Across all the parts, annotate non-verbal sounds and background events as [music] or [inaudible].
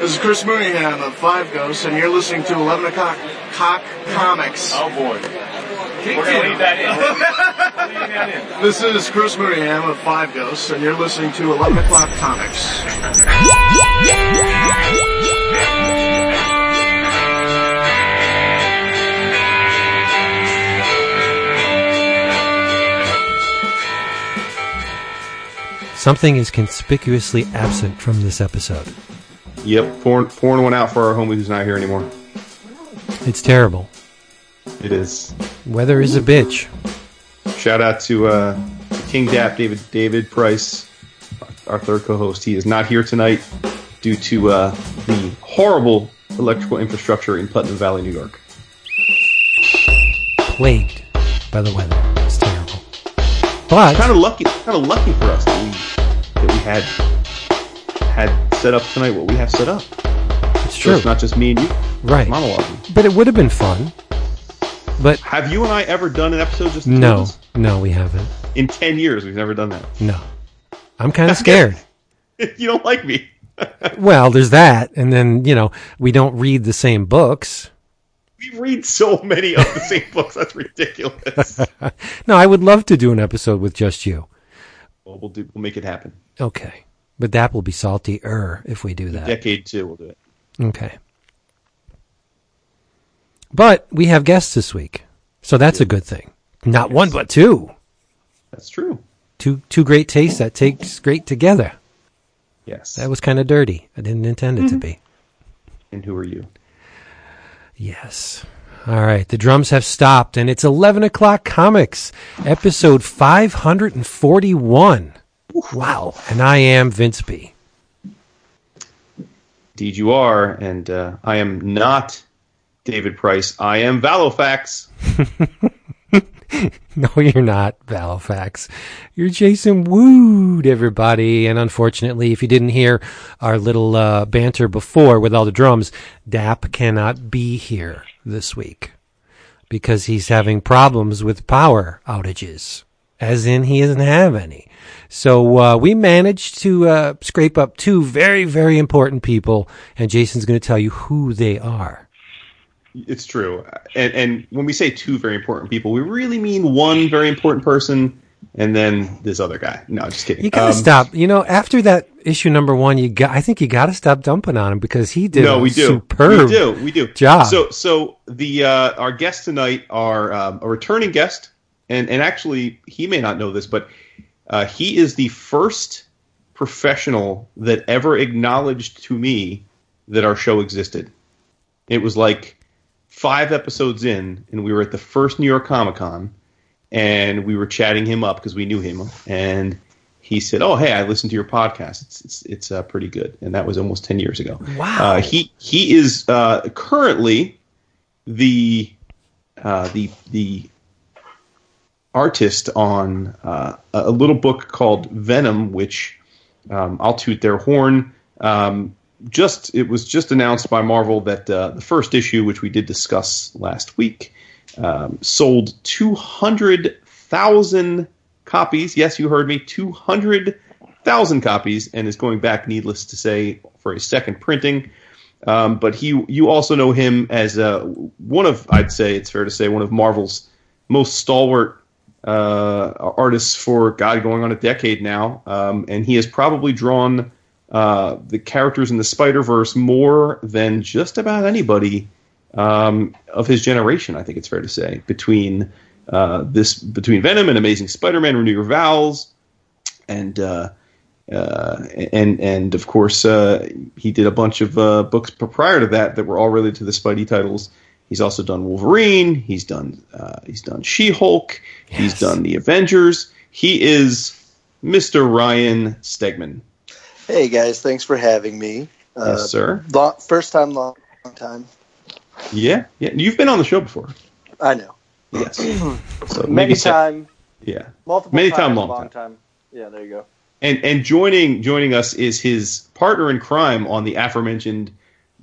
This is Chris Mooneyham of Five Ghosts, and you're listening to 11 O'Clock Cock Comics. Oh boy. We're gonna leave that in. That in. This is Chris Mooneyham of Five Ghosts, and you're listening to 11 O'Clock Comics. Something is conspicuously absent from this episode. Yep, pouring, pouring one out for our homie who's not here anymore. It's terrible. It is. Weather is a bitch. Shout out to uh, King Dap, David David Price, our third co-host. He is not here tonight due to uh, the horrible electrical infrastructure in Putnam Valley, New York. Plagued by the weather. It's terrible. But Kind of lucky, kind of lucky for us that we that we had had set up tonight what we have set up. it's So true. it's not just me and you right. monologuing. But it would have been fun. But Have you and I ever done an episode just the two of no, no, we haven't. In ten years, we've never done that. No. I'm kind of scared. [laughs] you don't like me. [laughs] well, there's that. And then, you know, we don't read the same books. We read so many of the same [laughs] books. That's ridiculous. No, I would love to do an episode with just you. well, we'll do. We'll make it happen. Okay. But that will be salty-er if we do that. Decade two, we'll do it. Okay. But we have guests this week. So that's a good thing. Not one, but two. That's true. Two two great tastes that takes great together. Yes. That was kind of dirty. I didn't intend it to mm-hmm. be. and who are you? Yes. All right. The drums have stopped, and it's 11 o'clock comics, episode 541. Wow. And I am Vince B. Indeed, you are, and uh, I am not David Price. I am Valofax. [laughs] No, you're not, Valifax. You're Jason Wood, everybody. And unfortunately, if you didn't hear our little uh, banter before with all the drums, Dap cannot be here this week because he's having problems with power outages, as in he doesn't have any. So uh, we managed to uh, scrape up two very, very important people, and Jason's going to tell you who they are. It's true, and and when we say two very important people, we really mean one very important person, and then this other guy. No, just kidding. You gotta Um, stop. You know, after that issue number one, you got. I think you gotta stop dumping on him because he did. No, a we do. Superb. We do. We do. job. So, so the uh, our guests tonight are um, a returning guest, and and actually he may not know this, but uh, he is the first professional that ever acknowledged to me that our show existed. It was like five episodes in, and we were at the first New York Comic Con, and we were chatting him up because we knew him, and he said, "Oh, hey, I listened to your podcast. It's it's, it's uh, pretty good." And that was almost ten years ago. Wow. Uh, he he is uh, currently the uh, the the artist on uh, a little book called Venom, which um, I'll toot their horn. Um, just it was just announced by Marvel that uh, the first issue, which we did discuss last week, um, sold two hundred thousand copies. Yes, you heard me, two hundred thousand copies, and is going back, needless to say, for a second printing. Um, but he, you also know him as uh, one of, I'd say it's fair to say, one of Marvel's most stalwart uh, artists for God going on a decade now, um, and he has probably drawn uh, the characters in the Spider Verse more than just about anybody um, of his generation. I think it's fair to say between uh, this between Venom and Amazing Spider-Man, Renew Your Vows, and uh, uh, and and of course uh, he did a bunch of uh, books prior to that that were all related to the Spidey titles. He's also done Wolverine. He's done uh, he's done She Hulk. He's done the Avengers. He is Mr. Ryan Stegman. Hey guys, thanks for having me. Uh, yes, sir. Long, first time, long time. Yeah, yeah. You've been on the show before. I know. Yes. [clears throat] So Many maybe se- time, Yeah. multiple Many time, time, long long time. time. Yeah, there you go. And and joining joining us is his partner in crime on the aforementioned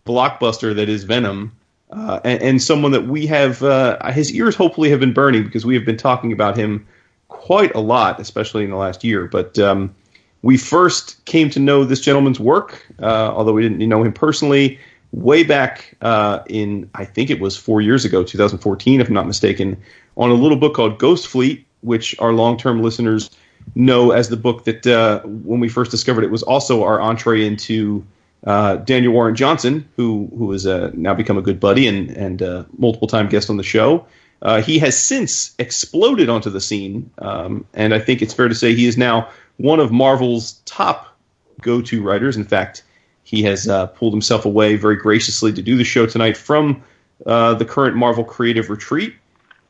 blockbuster that is Venom, uh, and, and someone that we have uh, his ears hopefully have been burning because we have been talking about him quite a lot, especially in the last year. But um, we first came to know this gentleman's work, uh, although we didn't know him personally, way back uh, in, I think it was four years ago, 2014, if I'm not mistaken, on a little book called Ghost Fleet, which our long term listeners know as the book that uh, when we first discovered it was also our entree into uh, Daniel Warren Johnson, who who has uh, now become a good buddy and and uh, multiple time guest on the show. Uh, he has since exploded onto the scene, um, and I think it's fair to say he is now one of Marvel's top go-to writers. In fact, he has uh, pulled himself away very graciously to do the show tonight from the current Marvel Creative Retreat.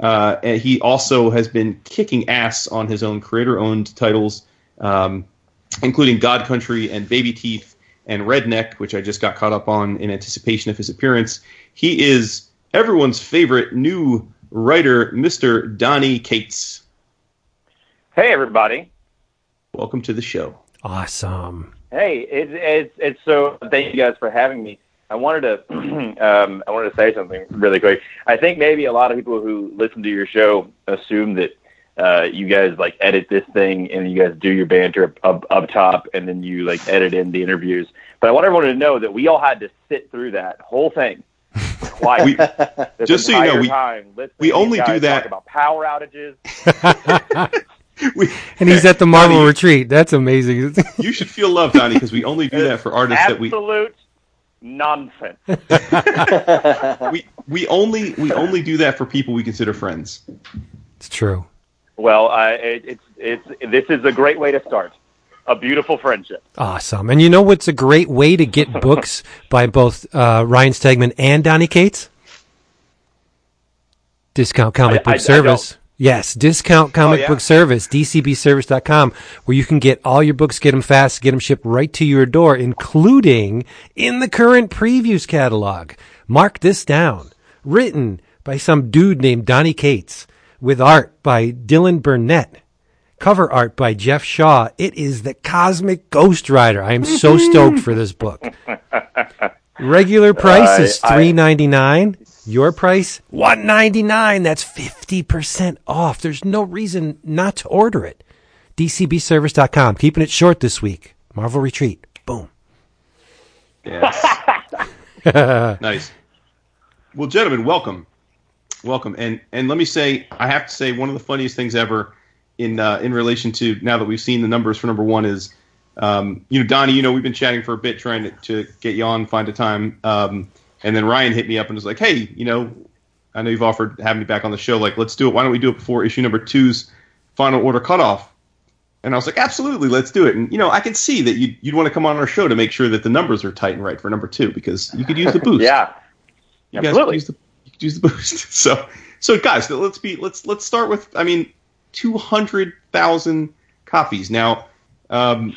and he also has been kicking ass on his own creator-owned titles, um, including God Country and Baby Teeth and Redneck, which I just got caught up on in anticipation of his appearance. He is everyone's favorite new writer, Mr. Donny Cates. Hey, everybody. Welcome to the show. Awesome. Hey, it's it's it's so. Thank you guys for having me. I wanted to [clears throat] um, I wanted to say something really quick. I think maybe a lot of people who listen to your show assume that uh, you guys like edit this thing and you guys do your banter up, up top and then you like edit in the interviews. But I want everyone to know that we all had to sit through that whole thing. [laughs] Twice. We, just so you know, we, time, we only do that about power outages. [laughs] we, And he's at the Marvel Donny, retreat. That's amazing. [laughs] you should feel loved, Donny, because we only do that for artists that we Absolute nonsense. we we only we only do that for people we consider friends. it's true. Well, uh, it, it's it's this is a great way to start a beautiful friendship. Awesome. And you know what's a great way to get [laughs] books by both uh, Ryan Stegman and Donny Cates? Discount Comic I- Book I- I Service. don't. yes, Discount Comic yeah? Book Service, dcbservice.com, where you can get all your books, get them fast, get them shipped right to your door, including in the current previews catalog. Mark this down. Written by some dude named Donny Cates, with art by Dylan Burnett. Cover art by Jeff Shaw. It is the Cosmic Ghost Rider. I am so mm-hmm. stoked for this book. Regular [laughs] price is I- I- three ninety nine. Your price one ninety nine. That's fifty percent off. There's no reason not to order it. DCBService.com. Keeping it short this week. Marvel Retreat. Boom. Yes. [laughs] nice. Well, gentlemen, welcome, welcome, and and let me say, I have to say, one of the funniest things ever in uh, in relation to now that we've seen the numbers for number one is, um, you know, Donny, you know, we've been chatting for a bit trying to, to get you on, find a time, um, and then Ryan hit me up and was like, hey, you know, I know you've offered having me back on the show, like, let's do it. Why don't we do it before issue number two's final order cutoff? And I was like, absolutely, let's do it. And you know, I can see that you'd, you'd want to come on our show to make sure that the numbers are tight and right for number two because you could use the boost. [laughs] Yeah, you absolutely. could use the use the boost. [laughs] So, so guys, let's be let's let's start with. I mean, two hundred thousand copies. Now, um,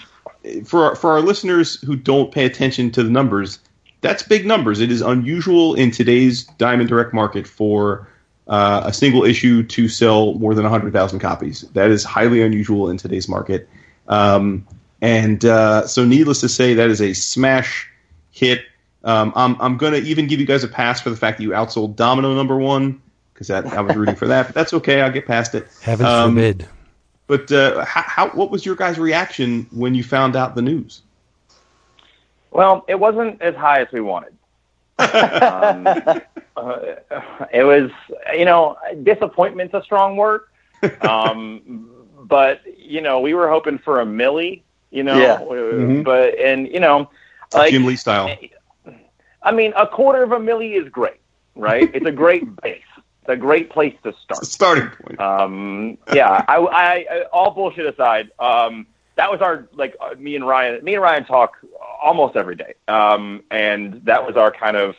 for our, for our listeners who don't pay attention to the numbers, that's big numbers. It is unusual in today's Diamond Direct market for uh, a single issue to sell more than 100,000 copies. That is highly unusual in today's market. Um, and uh, so, needless to say, that is a smash hit. Um, I'm, I'm going to even give you guys a pass for the fact that you outsold Domino number one because that I was rooting for that. But that's okay. I'll get past it. Heaven Um, forbid. But uh, how, how, what was your guys' reaction when you found out the news? Well, it wasn't as high as we wanted. um, uh, it was, you know, disappointment's a strong word. Um, but you know, we were hoping for a Millie, You know, Yeah. Mhm. but and you know, like Jim Lee style. I mean, a quarter of a milli is great, right? it's a great [laughs] base. It's a great place to start. Starting point. Um, yeah, I, I, I, all bullshit aside, um, that was our like uh, me and Ryan. Me and Ryan talk almost every day, um, and that was our kind of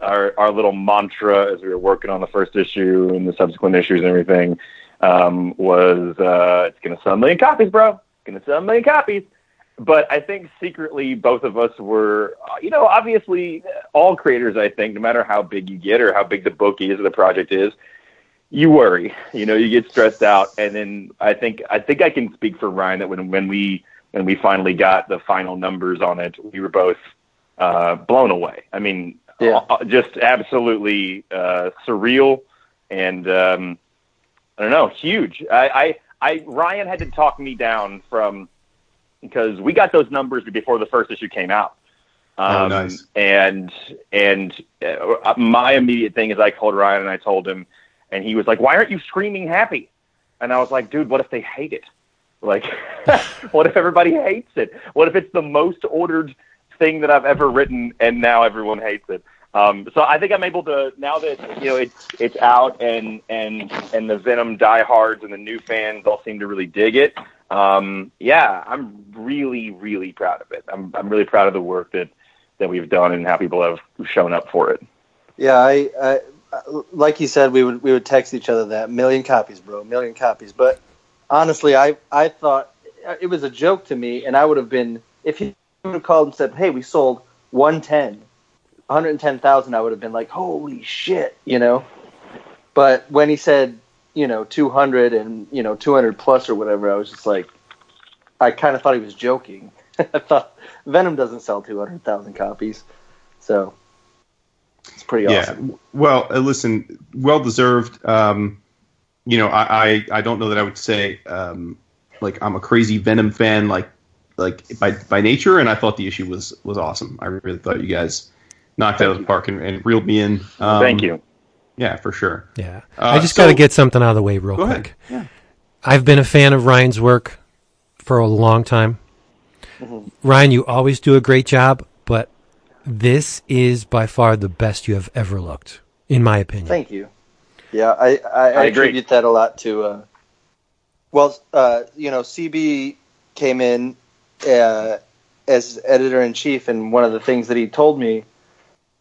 our our little mantra as we were working on the first issue and the subsequent issues and everything. Um, was uh, it's gonna sell a million copies, bro. It's gonna sell a million copies. But I think secretly both of us were, uh, you know, obviously all creators. I think no matter how big you get or how big the book is or the project is, you worry, you know, you get stressed out, and then I think I think I can speak for Ryan that when when we when we finally got the final numbers on it, we were both uh, blown away. I mean, Yeah. uh, just absolutely uh, surreal, and um, I don't know, huge. I, I I Ryan had to talk me down from because we got those numbers before the first issue came out. Oh, Um, nice. And and uh, my immediate thing is I called Ryan and I told him, and he was like, "Why aren't you screaming happy?" And I was like, "Dude, what if they hate it? Like, [laughs] what if everybody hates it? What if it's the most ordered thing that I've ever written, and now everyone hates it?" Um, so I think I'm able to now that you know it's it's out and and and the Venom diehards and the new fans all seem to really dig it. Um, yeah, I'm really really proud of it. I'm I'm really proud of the work that that we've done and how people have shown up for it. Yeah, I, I like you said, we would we would text each other that million copies, bro, million copies. But honestly, I I thought it was a joke to me, and I would have been if he would have called and said, "Hey, we sold 110, 110,000," I would have been like, "Holy shit," you know. But when he said, you know, 200 and you know 200 plus or whatever, I was just like, I kind of thought he was joking. [laughs] I thought Venom doesn't sell 200,000 copies, so it's pretty awesome. Yeah. Well, uh, listen, well deserved. Um, you know, I, I, I don't know that I would say um, like I'm a crazy Venom fan like like by by nature, and I thought the issue was was awesome. I really thought you guys knocked it out of the park and, and reeled me in. Um, Thank you. Yeah, for sure. Yeah. Uh, I just so- got to get something out of the way real Go quick. ahead. Yeah. I've been a fan of Ryan's work for a long time. Mm-hmm. Ryan, you always do a great job, but this is by far the best you have ever looked, in my opinion. Thank you. Yeah, I, I, I, I agree. attribute that a lot to. Uh, well, uh, you know, CB came in uh, as editor in chief, and one of the things that he told me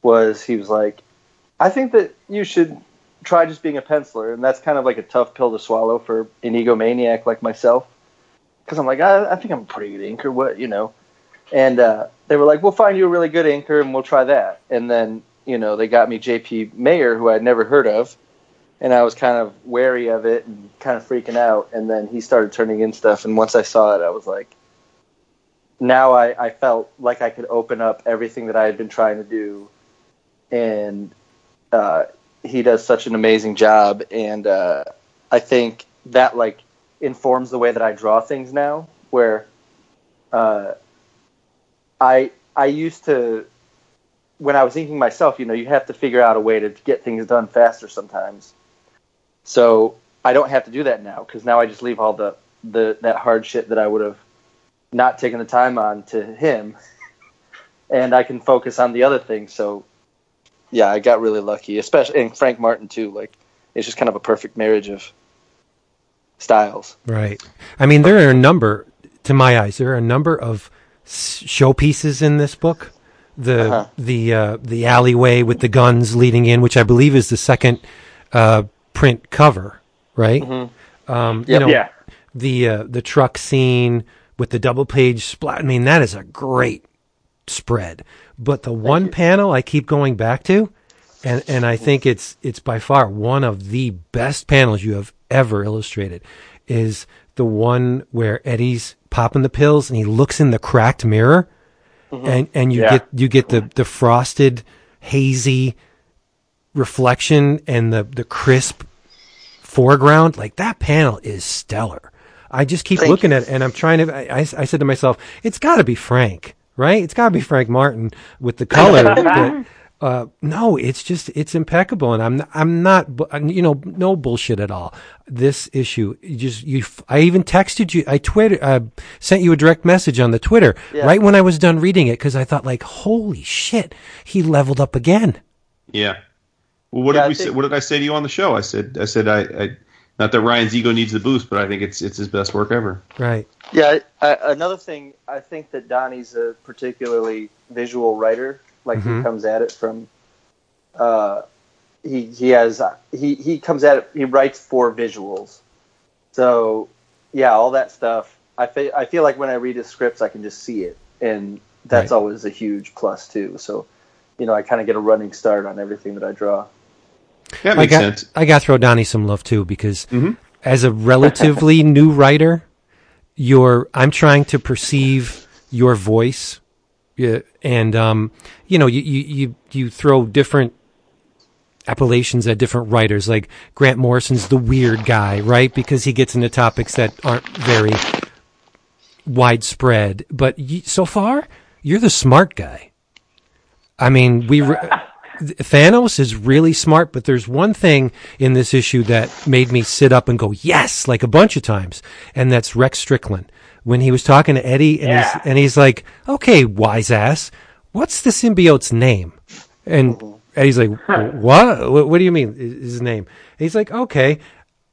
was he was like, "I think that you should try just being a penciler," and that's kind of like a tough pill to swallow for an egomaniac like myself, because I'm like, I, I think I'm a pretty good inker, what you know, and uh, they were like, "We'll find you a really good inker, and we'll try that," and then you know they got me J.P. Mayer, who I'd never heard of and I was kind of wary of it and kind of freaking out. And then he started turning in stuff, and once I saw it, I was like, now I, I felt like I could open up everything that I had been trying to do, and uh, he does such an amazing job, and uh, I think that like informs the way that I draw things now, where uh, I I used to when I was inking myself, you know, you have to figure out a way to get things done faster sometimes. So I don't have to do that now because now I just leave all the, the that hard shit that I would have not taken the time on to him, [laughs] and I can focus on the other things. So yeah, I got really lucky, especially and Frank Martin too. Like it's just kind of a perfect marriage of styles. Right. I mean, there are a number, to my eyes, there are a number of showpieces in this book. The Uh-huh. the uh, the alleyway with the guns leading in, which I believe is the second uh, print cover, right? Um, you know, Yeah. the uh, the truck scene with the double page splat. I mean, that is a great spread. But the one panel I keep going back to, and and I think it's it's by far one of the best panels you have ever illustrated, is the one where Eddie's popping the pills and he looks in the cracked mirror, mm-hmm. and and you Yeah. get you get the the frosted, hazy reflection and the the crisp foreground. Like that panel is stellar. I just keep Thank looking you. at it and I'm trying to. I, I, I said to myself, it's got to be Frank, right? It's got to be Frank Martin with the color. [laughs] but, uh, no, it's just it's impeccable, and I'm I'm not you know no bullshit at all. This issue, you just you. I even texted you. I Twitter uh, sent you a direct message on the Twitter Yeah. right when I was done reading it because I thought like, holy shit, he leveled up again. Yeah. Well, what Yeah, did I we think- say? What did I say to you on the show? I said, I said, I, I not that Ryan's ego needs the boost, but I think it's it's his best work ever. Right. Yeah, I, I, another thing, I think that Donny's a particularly visual writer. Like Mhm. he comes at it from, uh, he he has he he comes at it. He writes for visuals. So yeah, all that stuff. I feel I feel like when I read his scripts, I can just see it, and that's Right. always a huge plus too. So, you know, I kind of get a running start on everything that I draw. That I makes got sense. I got to throw Donny some love too because Mhm. as a relatively [laughs] new writer, you're I'm trying to perceive your voice, yeah, and um, you know, you, you you you throw different appellations at different writers. Like Grant Morrison's the weird guy, right? Because he gets into topics that aren't very widespread, but y- so far you're the smart guy. I mean, we re- Thanos is really smart, but there's one thing in this issue that made me sit up and go yes, like a bunch of times, and that's Rex Strickland when he was talking to Eddie, and Yeah. he's and he's like, "Okay, wise ass, what's the symbiote's name?" And Eddie's like, "What? What, what do you mean his name?" And he's like, "Okay,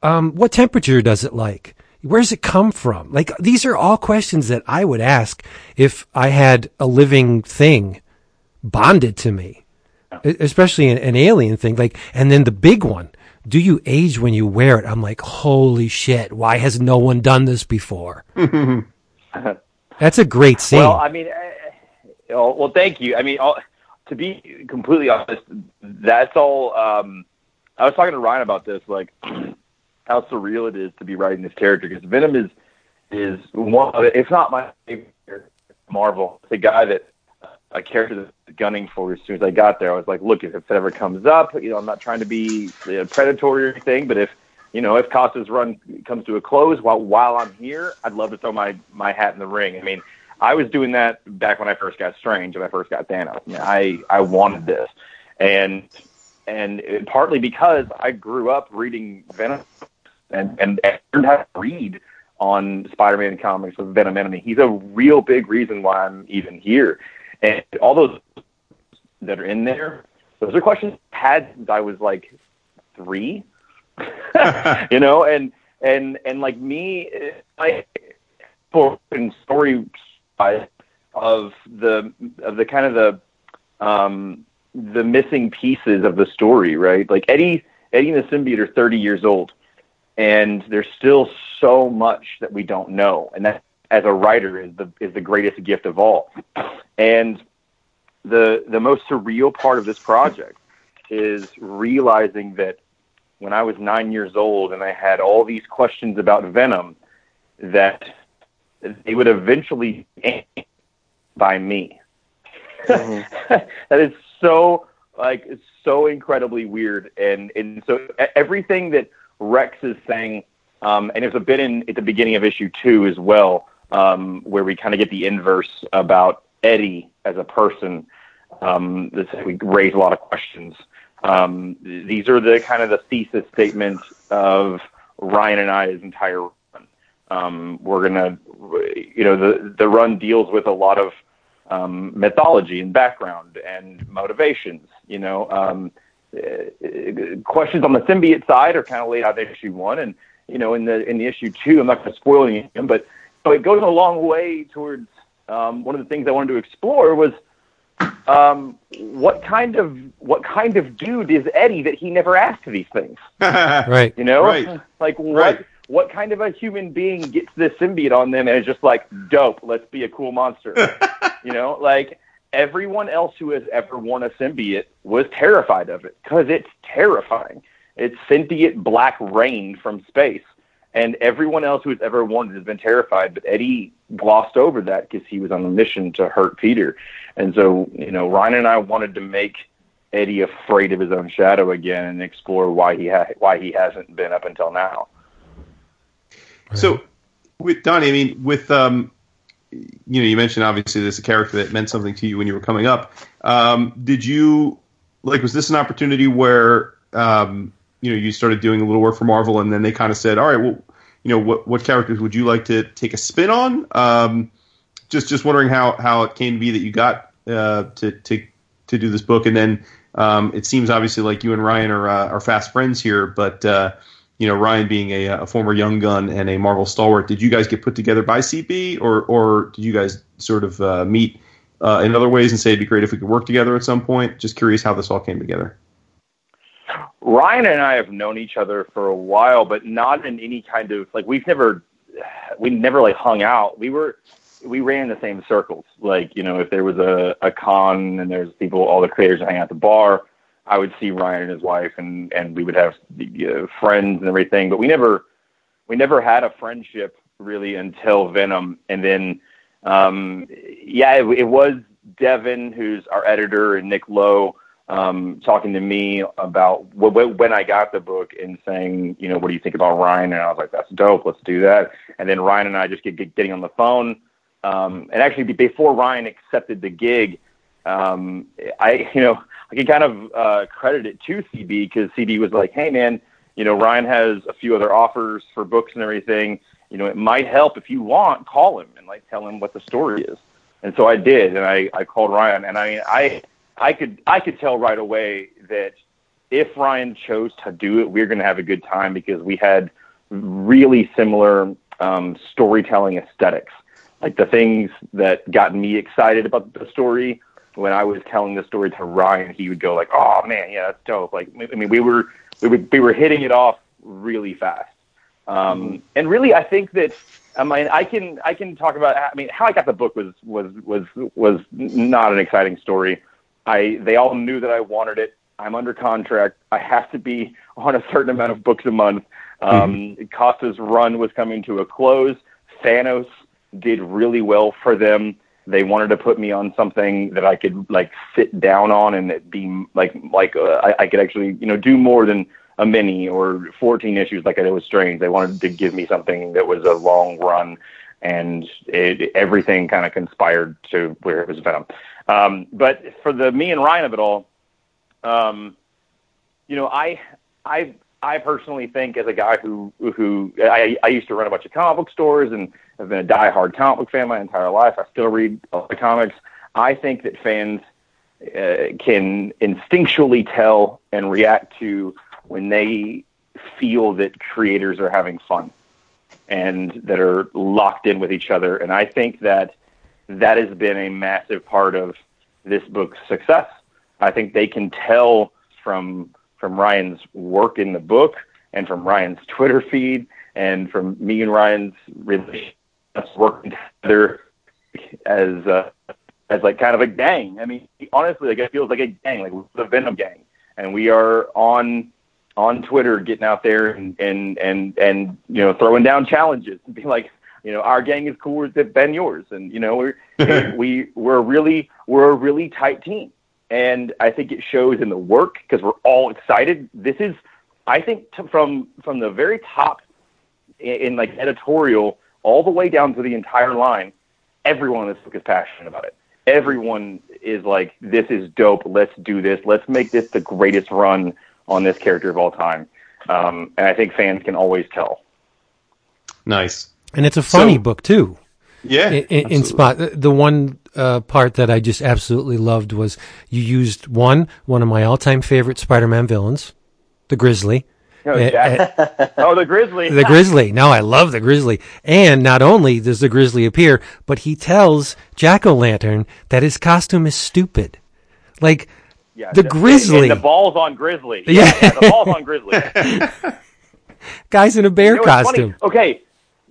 um, what temperature does it like? Where does it come from? Like these are all questions that I would ask if I had a living thing bonded to me, especially an, an alien thing. Like, and then the big one: Do you age when you wear it? I'm like, holy shit! Why has no one done this before? [laughs] That's a great scene. Well, I mean, uh, oh, well, thank you. I mean, all, to be completely honest, that's all. Um, I was talking to Ryan about this, like [clears throat] how surreal it is to be writing this character because Venom is is one, of, if not my favorite Marvel. It's a guy that a character that's gunning for as soon as I got there. I was like, look, if it ever comes up, you know, I'm not trying to be uh, predatory or anything, but if you know, if Costa's run comes to a close while while I'm here, I'd love to throw my my hat in the ring. I mean, I was doing that back when I first got Strange and I first got Thanos. I mean, I I wanted this, and and it, partly because I grew up reading Venom and and, and learned how to read on Spider-Man comics with Venom Enemy. He's a real big reason why I'm even here, and all those that are in there, those are questions I had since I was like three [laughs] you know, and and and like me, I in story of the of the kind of the um the missing pieces of the story, right? Like Eddie Eddie and the symbiote are 30 years old, and there's still so much that we don't know, and that as a writer is the is the greatest gift of all. And the the most surreal part of this project is realizing that when I was nine years old and I had all these questions about Venom, that they would eventually end by me. [laughs] that is so like it's so incredibly weird, and and so everything that Rex is saying, um, and there's a bit in at the beginning of issue two as well, um, where we kind of get the inverse about Eddie as a person. Um, this, we raise a lot of questions. Um, these are the kind of the thesis statements of Ryan and I's entire run. Um, we're gonna, you know, the the run deals with a lot of um, mythology and background and motivations. You know, um, uh, questions on the symbiote side are kind of laid out in issue one, and you know, in the in the issue two, I'm not going to spoil any of them, but so it goes a long way towards um, one of the things I wanted to explore was um, what kind of what kind of dude is Eddie that he never asked these things? [laughs] right. You know, Right. like what Right. what kind of a human being gets this symbiote on them and is just like dope? Let's be a cool monster. [laughs] you know, like everyone else who has ever worn a symbiote was terrified of it because it's terrifying. It's sentient black rain from space. And everyone else who has ever it has been terrified, but Eddie glossed over that because he was on a mission to hurt Peter. And so, you know, Ryan and I wanted to make Eddie afraid of his own shadow again and explore why he ha- why he hasn't been up until now. So, with Donny, I mean, with um, you know, you mentioned obviously this is a character that meant something to you when you were coming up. Um, did you like? Was this an opportunity where um, you know you started doing a little work for Marvel, and then they kind of said, "All right, well, you know, what what characters would you like to take a spin on?" Um, just just wondering how how it came to be that you got uh, to to to do this book, and then um, it seems obviously like you and Ryan are uh, are fast friends here, but. Uh, you know, Ryan being a, a former Young Gun and a Marvel stalwart, did you guys get put together by CB, or or did you guys sort of uh, meet uh, in other ways and say it'd be great if we could work together at some point? Just curious how this all came together. Ryan and I have known each other for a while, but not in any kind of like we've never we never like hung out. We were we ran the same circles. Like you know, if there was a a con and there's people, all the creators hang out at the bar, I would see Ryan and his wife, and and we would have uh, friends and everything. But we never we never had a friendship really until Venom, and then um, yeah, it, it was Devin, who's our editor, and Nick Lowe um, talking to me about w- w- when I got the book and saying, you know, what do you think about Ryan? And I was like, that's dope. Let's do that. And then Ryan and I just get, get getting on the phone um, and actually before Ryan accepted the gig, um, I you know I can kind of uh, credit it to CB because CB was like, hey man, you know Ryan has a few other offers for books and everything. You know it might help if you want, call him and like tell him what the story is. And so I did, and I, I called Ryan, and I mean I I could I could tell right away that if Ryan chose to do it, we are going to have a good time because we had really similar um, storytelling aesthetics. Like the things that got me excited about the story when I was telling the story to Ryan, he would go like, "Oh man, yeah, that's dope." Like, I mean, we were we were, we were hitting it off really fast. Um, mm-hmm. and really, I think that I mean, I can I can talk about. I mean, how I got the book was was was was not an exciting story. I they all knew that I wanted it. I'm under contract. I have to be on a certain amount of books a month. Um, mm-hmm. Costa's run was coming to a close. Thanos did really well for them. They wanted to put me on something that I could like sit down on and it be like like uh, I, I could actually you know do more than a mini or 14 issues like I did with Strange. They wanted to give me something that was a long run, and it, everything kind of conspired to where it was Venom. Um, but for the me and Ryan of it all, um, you know, I I I personally think as a guy who who I, I used to run a bunch of comic book stores and have been a diehard comic book fan my entire life. I still read a lot of comics. I think that fans uh, can instinctually tell and react to when they feel that creators are having fun and that are locked in with each other. And I think that that has been a massive part of this book's success. I think they can tell from from Ryan's work in the book and from Ryan's Twitter feed and from me and Ryan's relationship working together as uh, as like kind of a gang. I mean, honestly, like it feels like a gang, like the Venom gang, and we are on on Twitter getting out there and and and and you know throwing down challenges and being like, you know, our gang is cooler than yours, and you know we're [laughs] we we're really we're a really tight team, and I think it shows in the work because we're all excited. This is, I think, to, from from the very top in, in like editorial all the way down to the entire line, everyone in this book is passionate about it. Everyone is like, this is dope. Let's do this. Let's make this the greatest run on this character of all time. Um, and I think fans can always tell. Nice. And it's a funny so, book too. Yeah. In, in spot, the one uh, part that I just absolutely loved was you used one one of my all time favorite Spider Man villains, the Grizzly. Oh, [laughs] oh, the Grizzly. the Grizzly. No, I love the Grizzly. And not only does the Grizzly appear, but he tells Jack O' Lantern that his costume is stupid. Like, yeah, the, the Grizzly. the ball's on Grizzly. Yeah, yeah. yeah the ball's on Grizzly. [laughs] Guy's in a bear you know, costume. Okay,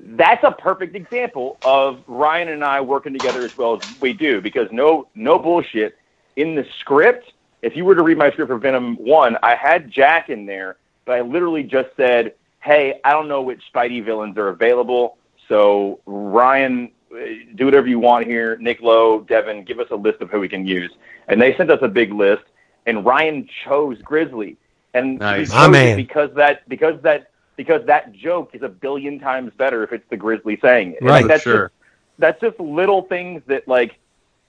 that's a perfect example of Ryan and I working together as well as we do because no no bullshit in the script. If you were to read my script for Venom One, I had Jack in there, but I literally just said, "Hey, I don't know which Spidey villains are available, so Ryan, uh, do whatever you want here. Nick Lowe, Devin, give us a list of who we can use." And they sent us a big list, and Ryan chose Grizzly, and nice. Because that because that because that joke is a billion times better if it's the Grizzly saying it. Right, that's sure. Just, that's just little things that like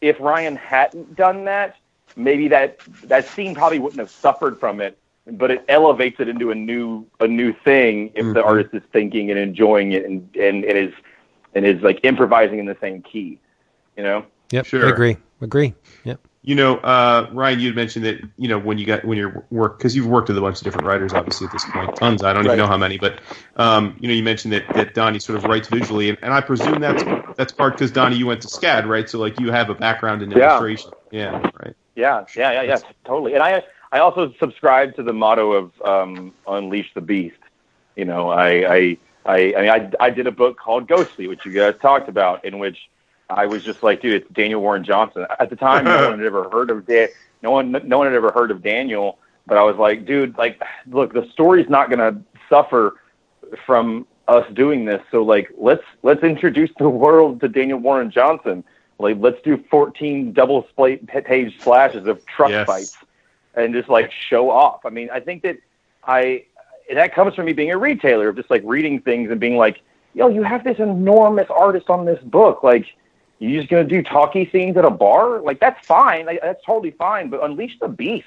if Ryan hadn't done that, maybe that that scene probably wouldn't have suffered from it, but it elevates it into a new a new thing if mm-hmm. the artist is thinking and enjoying it and and, and is and is like improvising in the same key. You know? Yep. Sure. I agree. Agree. Yep. You know, uh, Ryan, you mentioned that you know when you got when you're work because you've worked with a bunch of different writers, obviously at this point, tons. I don't right. even know how many, but um, you know, you mentioned that that Donny sort of writes visually, and, and I presume that's that's part because Donny, you went to SCAD, right? So like you have a background in illustration. Yeah. yeah right. Yeah, yeah, yeah, yeah, totally. And I I also subscribe to the motto of um, Unleash the Beast. You know, I I I I, mean, I I did a book called Ghost Fleet, which you guys talked about, in which I was just like, dude, it's Daniel Warren Johnson. At the time, no one had ever heard of Dan. No one, no one had ever heard of Daniel. But I was like, dude, like, look, the story's not gonna suffer from us doing this. So like, let's let's introduce the world to Daniel Warren Johnson. Like, let's do 14 double split page slashes of truck yes. fights and just like show off. I mean, I think that I that comes from me being a retailer of just like reading things and being like, yo, you have this enormous artist on this book, like you just gonna do talky scenes at a bar? Like that's fine. Like, that's totally fine. But unleash the beast,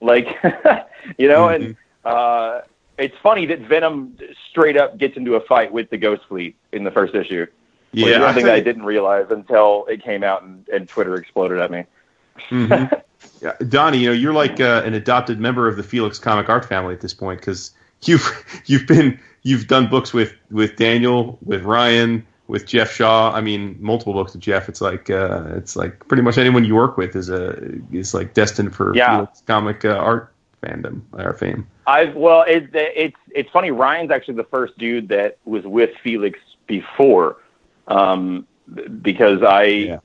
like [laughs] you know. Mhm. And uh, it's funny that Venom straight up gets into a fight with the Ghost Fleet in the first issue. Which is Yeah, something that I didn't realize until it came out and, and Twitter exploded at me. Mhm. [laughs] yeah, Donny, you know, you're like uh, an adopted member of the Felix comic art family at this point because you've [laughs] you've been you've done books with with Daniel, with Ryan, with Jeff Shaw. I mean, multiple books with Jeff. It's like uh, it's like pretty much anyone you work with is a is like destined for Yeah. Felix comic uh, art fandom or fame. I've well, it, it's it's funny. Ryan's actually the first dude that was with Felix before, um, because I, Yeah.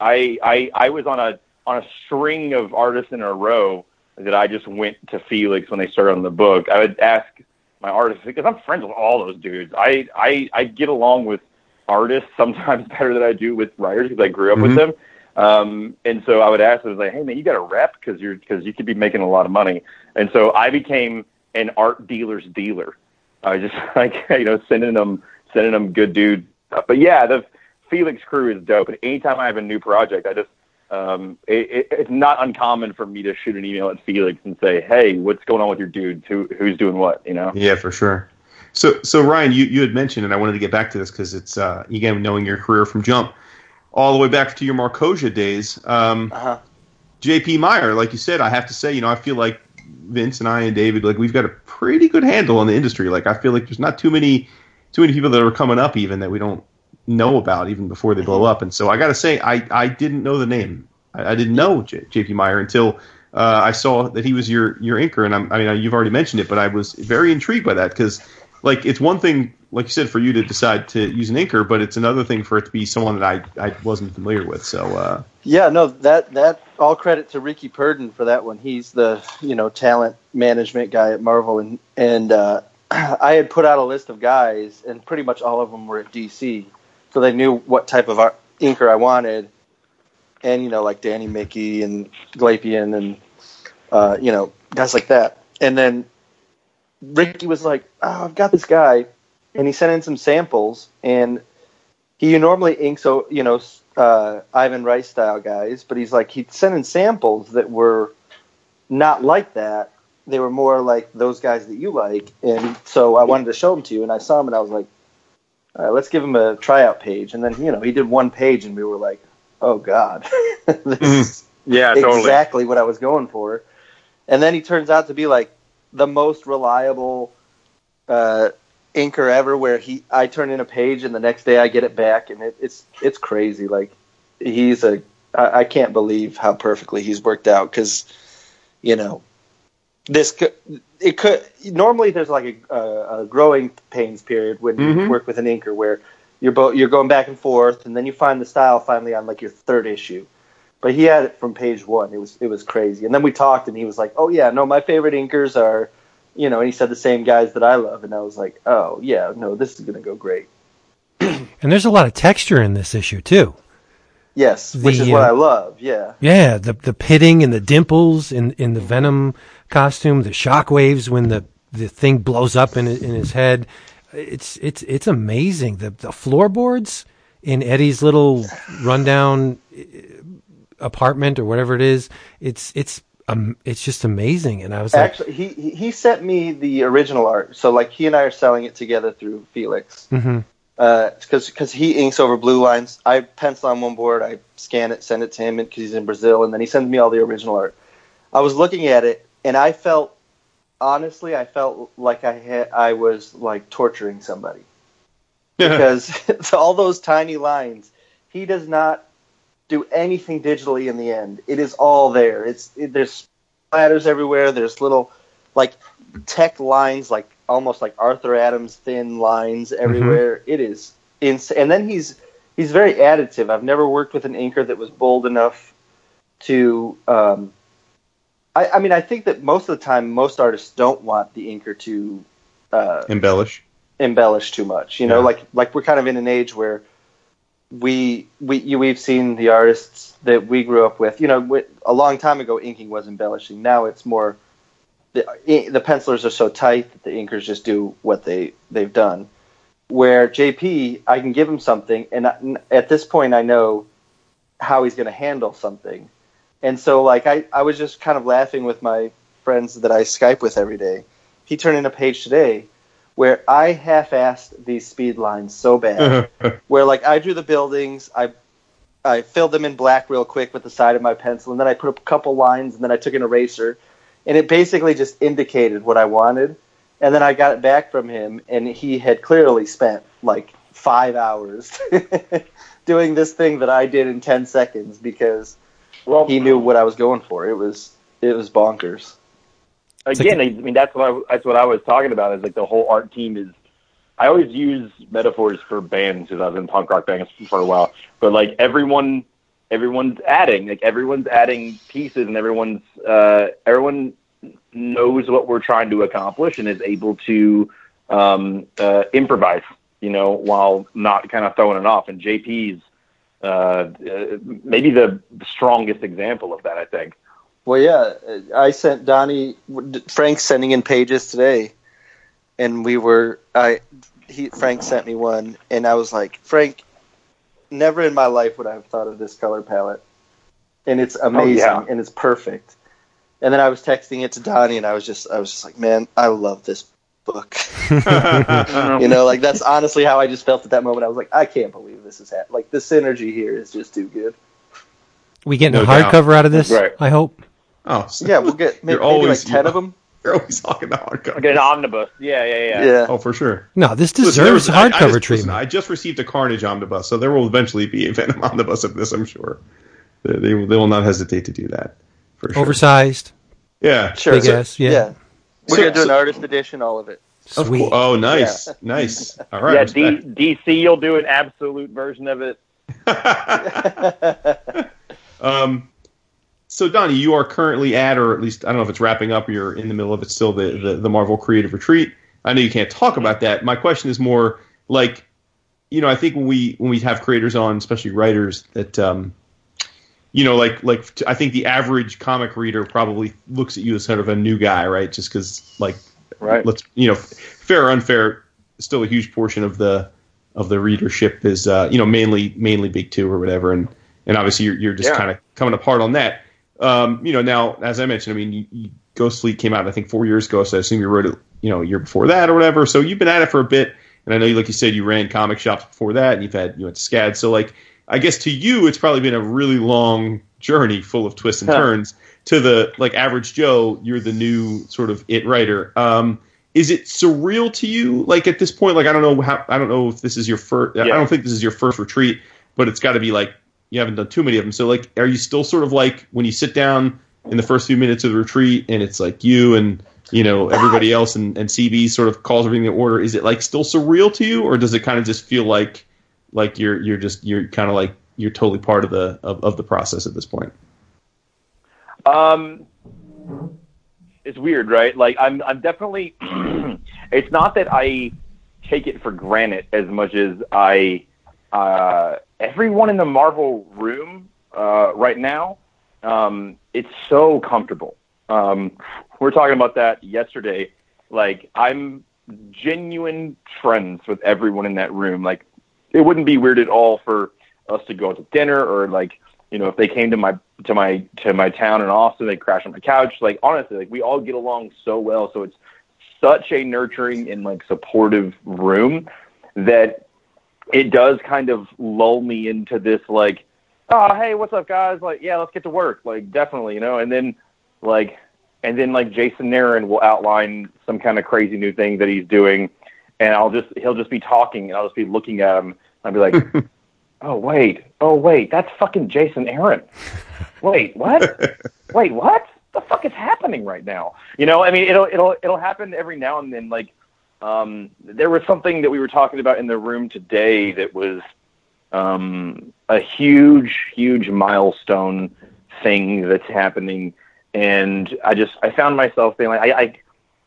I I I was on a on a string of artists in a row that I just went to Felix when they started on the book. I would ask my artists because I'm friends with all those dudes. I I I get along with artists sometimes [laughs] better than I do with writers because I grew up with Mhm. them. Um, and so I would ask them, like, "Hey man, you got a rep because you're because you could be making a lot of money." And so I became an art dealer's dealer. I just [laughs] like [laughs] you know sending them sending them good dude stuff. But yeah, the Felix crew is dope. And anytime I have a new project, I just um, it, it, it's not uncommon for me to shoot an email at Felix and say, "Hey, what's going on with your dudes? Who who's doing what?" You know. Yeah, for sure. So, so Ryan, you, you had mentioned, and I wanted to get back to this because it's uh, again knowing your career from Jump all the way back to your Marcosia days. Um, Uh-huh. JP Mayer, like you said, I have to say, you know, I feel like Vince and I and David, like we've got a pretty good handle on the industry. Like I feel like there's not too many too many people that are coming up even that we don't know about even before they blow up. And so I got to say, I I didn't know the name. I, I didn't know J- JP Mayer until uh, I saw that he was your your inker. And I'm, I mean, you've already mentioned it, but I was very intrigued by that because. Like it's one thing, like you said, for you to decide to use an inker, but it's another thing for it to be someone that I, I wasn't familiar with. So uh, Yeah, no, that that all credit to Rickey Purdin for that one. He's the you know talent management guy at Marvel, and and uh, [clears throat] I had put out a list of guys, and pretty much all of them were at DC, so they knew what type of art, inker I wanted, and you know like Danny Miki and Glapion and uh, you know guys like that, and then Rickey was like, "Oh, I've got this guy," and he sent in some samples, and he normally inks, so you know, uh, Ivan Reis style guys, but he's like he sent in samples that were not like that. They were more like those guys that you like, and so I wanted to show them to you, and I saw them, and I was like, All right, let's give him a tryout page, and then you know he did one page, and we were like, oh god, [laughs] this is Yeah, exactly what I was going for. And then he turns out to be like the most reliable uh, inker ever. Where he, I turn in a page and the next day I get it back, and it, it's it's crazy. Like he's a, I, I can't believe how perfectly he's worked out because, you know, this could it could normally there's like a, a, a growing pains period when you Mhm. work with an inker where you're both you're going back and forth, and then you find the style finally on like your third issue. But he had it from page one. It was it was crazy. And then we talked, and he was like, "Oh yeah, no, my favorite inkers are, you know." And he said the same guys that I love, and I was like, "Oh yeah, no, this is gonna go great." [clears throat] And there's a lot of texture in this issue too. Yes, which is what uh, I love. Yeah, Yeah, the the pitting and the dimples in, in the Venom costume, the shockwaves when the, the thing blows up in in his head. It's it's it's amazing. The the floorboards in Eddie's little rundown apartment or whatever it is. It's it's um it's just amazing. And I was actually, he he he sent me the original art. So like he and I are selling it together through Felix. mhm. because because he inks over blue lines. I pencil on one board, I scan it, send it to him because he's in Brazil, and then he sends me all the original art. I was looking at it, and I felt honestly, I felt like I had I was like torturing somebody [laughs] because [laughs] all those tiny lines. He does not do anything digitally in the end. It is all there. It's it, there's splatters everywhere. There's little like tech lines, like almost like Arthur Adams thin lines everywhere. It is insane. And then he's he's very additive. I've never worked with an inker that was bold enough to. Um, I, I mean, I think that most of the time, most artists don't want the inker to uh, embellish. embellish too much. You know, Yeah. like like we're kind of in an age where we we you, we've seen the artists that we grew up with. You know, a long time ago, inking was embellishing. Now it's more the the pencilers are so tight that the inkers just do what they they've done. where JP, I can give him something, and at this point, I know how he's going to handle something. And so, like, I, I was just kind of laughing with my friends that I Skype with every day. He turned in a page today where I half-assed these speed lines so bad, [laughs] where like I drew the buildings, I I filled them in black real quick with the side of my pencil, and then I put a couple lines, and then I took an eraser, and it basically just indicated what I wanted. And then I got it back from him, and he had clearly spent like five hours [laughs] doing this thing that I did in ten seconds because Well, he knew what I was going for. It was it was bonkers. Again, I mean that's what I, that's what I was talking about. Is like the whole art team is. I always use metaphors for bands because I was in punk rock bands for a while. But like everyone, everyone's adding, like everyone's adding pieces, and everyone's uh, everyone knows what we're trying to accomplish and is able to um, uh, improvise. You know, while not kind of throwing it off. And JP's uh, uh, maybe the strongest example of that. I think. Well, yeah, I sent Donny Frank sending in pages today, and we were I he Frank sent me one, and I was like, Frank, never in my life would I have thought of this color palette, and it's oh, amazing yeah. and it's perfect. And then I was texting it to Donny, and I was just I was just like, man, I love this book. [laughs] you know, like that's honestly how I just felt at that moment. I was like, I can't believe this is happening. Like the synergy here is just too good. We getting No a doubt. hardcover out of this? Right. I hope. Oh, so Yeah, we'll get maybe, maybe always- like ten of them. [laughs] You're always talking about hardcover. Like an omnibus. Yeah, yeah, yeah. Yeah. Oh, for sure. No, this Listen, there deserves was- I- I hardcover just- listen, treatment. I just received a Carnage omnibus, so there will eventually be a Venom [laughs] omnibus of this. I'm sure. They, they, they will not hesitate to do that. For sure. Oversized. Yeah. Sure. Big So- ass, yeah. We're So- gonna do an so- artist edition, all of it. Sweet. course. Oh, nice, nice. [laughs] All right. yeah, D- DC, you'll do an absolute version of it. um, so Donny, you are currently at, or at least I don't know if it's wrapping up, or you're in the middle of it still, the, the, the Marvel Creative Retreat. I know you can't talk about that. My question is more like, you know, I think when we when we have creators on, especially writers, that um, you know, like like I think the average comic reader probably looks at you as sort of a new guy, right? Just because like Right. let's you know, fair or unfair, still a huge portion of the of the readership is uh, you know mainly mainly big two or whatever, and and obviously you're, you're just Yeah. kind of coming apart on that. Um, you know, now as I mentioned, I mean, you, you, Ghost Fleet came out I think four years ago, so I assume you wrote it you know a year before that or whatever. So you've been at it for a bit, and I know, like you said, you ran comic shops before that, and you've had you went to SCAD. So like, I guess to you, it's probably been a really long journey full of twists and Huh. turns. To the like average Joe, you're the new sort of it writer. Um, is it surreal to you? Like at this point, like I don't know how I don't know if this is your first. I don't think this is your first retreat, but it's got to be like you haven't done too many of them. So like, are you still sort of like when you sit down in the first few minutes of the retreat and it's like you and you know everybody else and, and CB sort of calls everything in order? Is it like still surreal to you, or does it kind of just feel like like you're you're just you're kind of like you're totally part of the of, of the process at this point? Um, it's weird, right? Like I'm, I'm definitely. [clears throat] it's not that I take it for granted as much as I. Uh, everyone in the Marvel room uh, right now, um, it's so comfortable. Um, we we're talking about that yesterday. Like I'm genuine friends with everyone in that room. Like it wouldn't be weird at all for us to go out to dinner or like you know if they came to my to my to my town in Austin they crash on my couch like honestly like we all get along so well so it's such a nurturing and like supportive room that it does kind of lull me into this like oh hey what's up guys like yeah let's get to work like definitely you know and then like and then like Jason Aaron will outline some kind of crazy new thing that he's doing and I'll just he'll just be talking and I'll just be looking at him I'll be like [laughs] oh wait, oh wait, that's fucking Jason Aaron. Wait, what? [laughs] wait, what? The fuck is happening right now? You know, I mean, it'll it'll it'll happen every now and then. Like, um, there was something that we were talking about in the room today that was um, a huge, huge milestone thing that's happening, and I just I found myself being like, I. I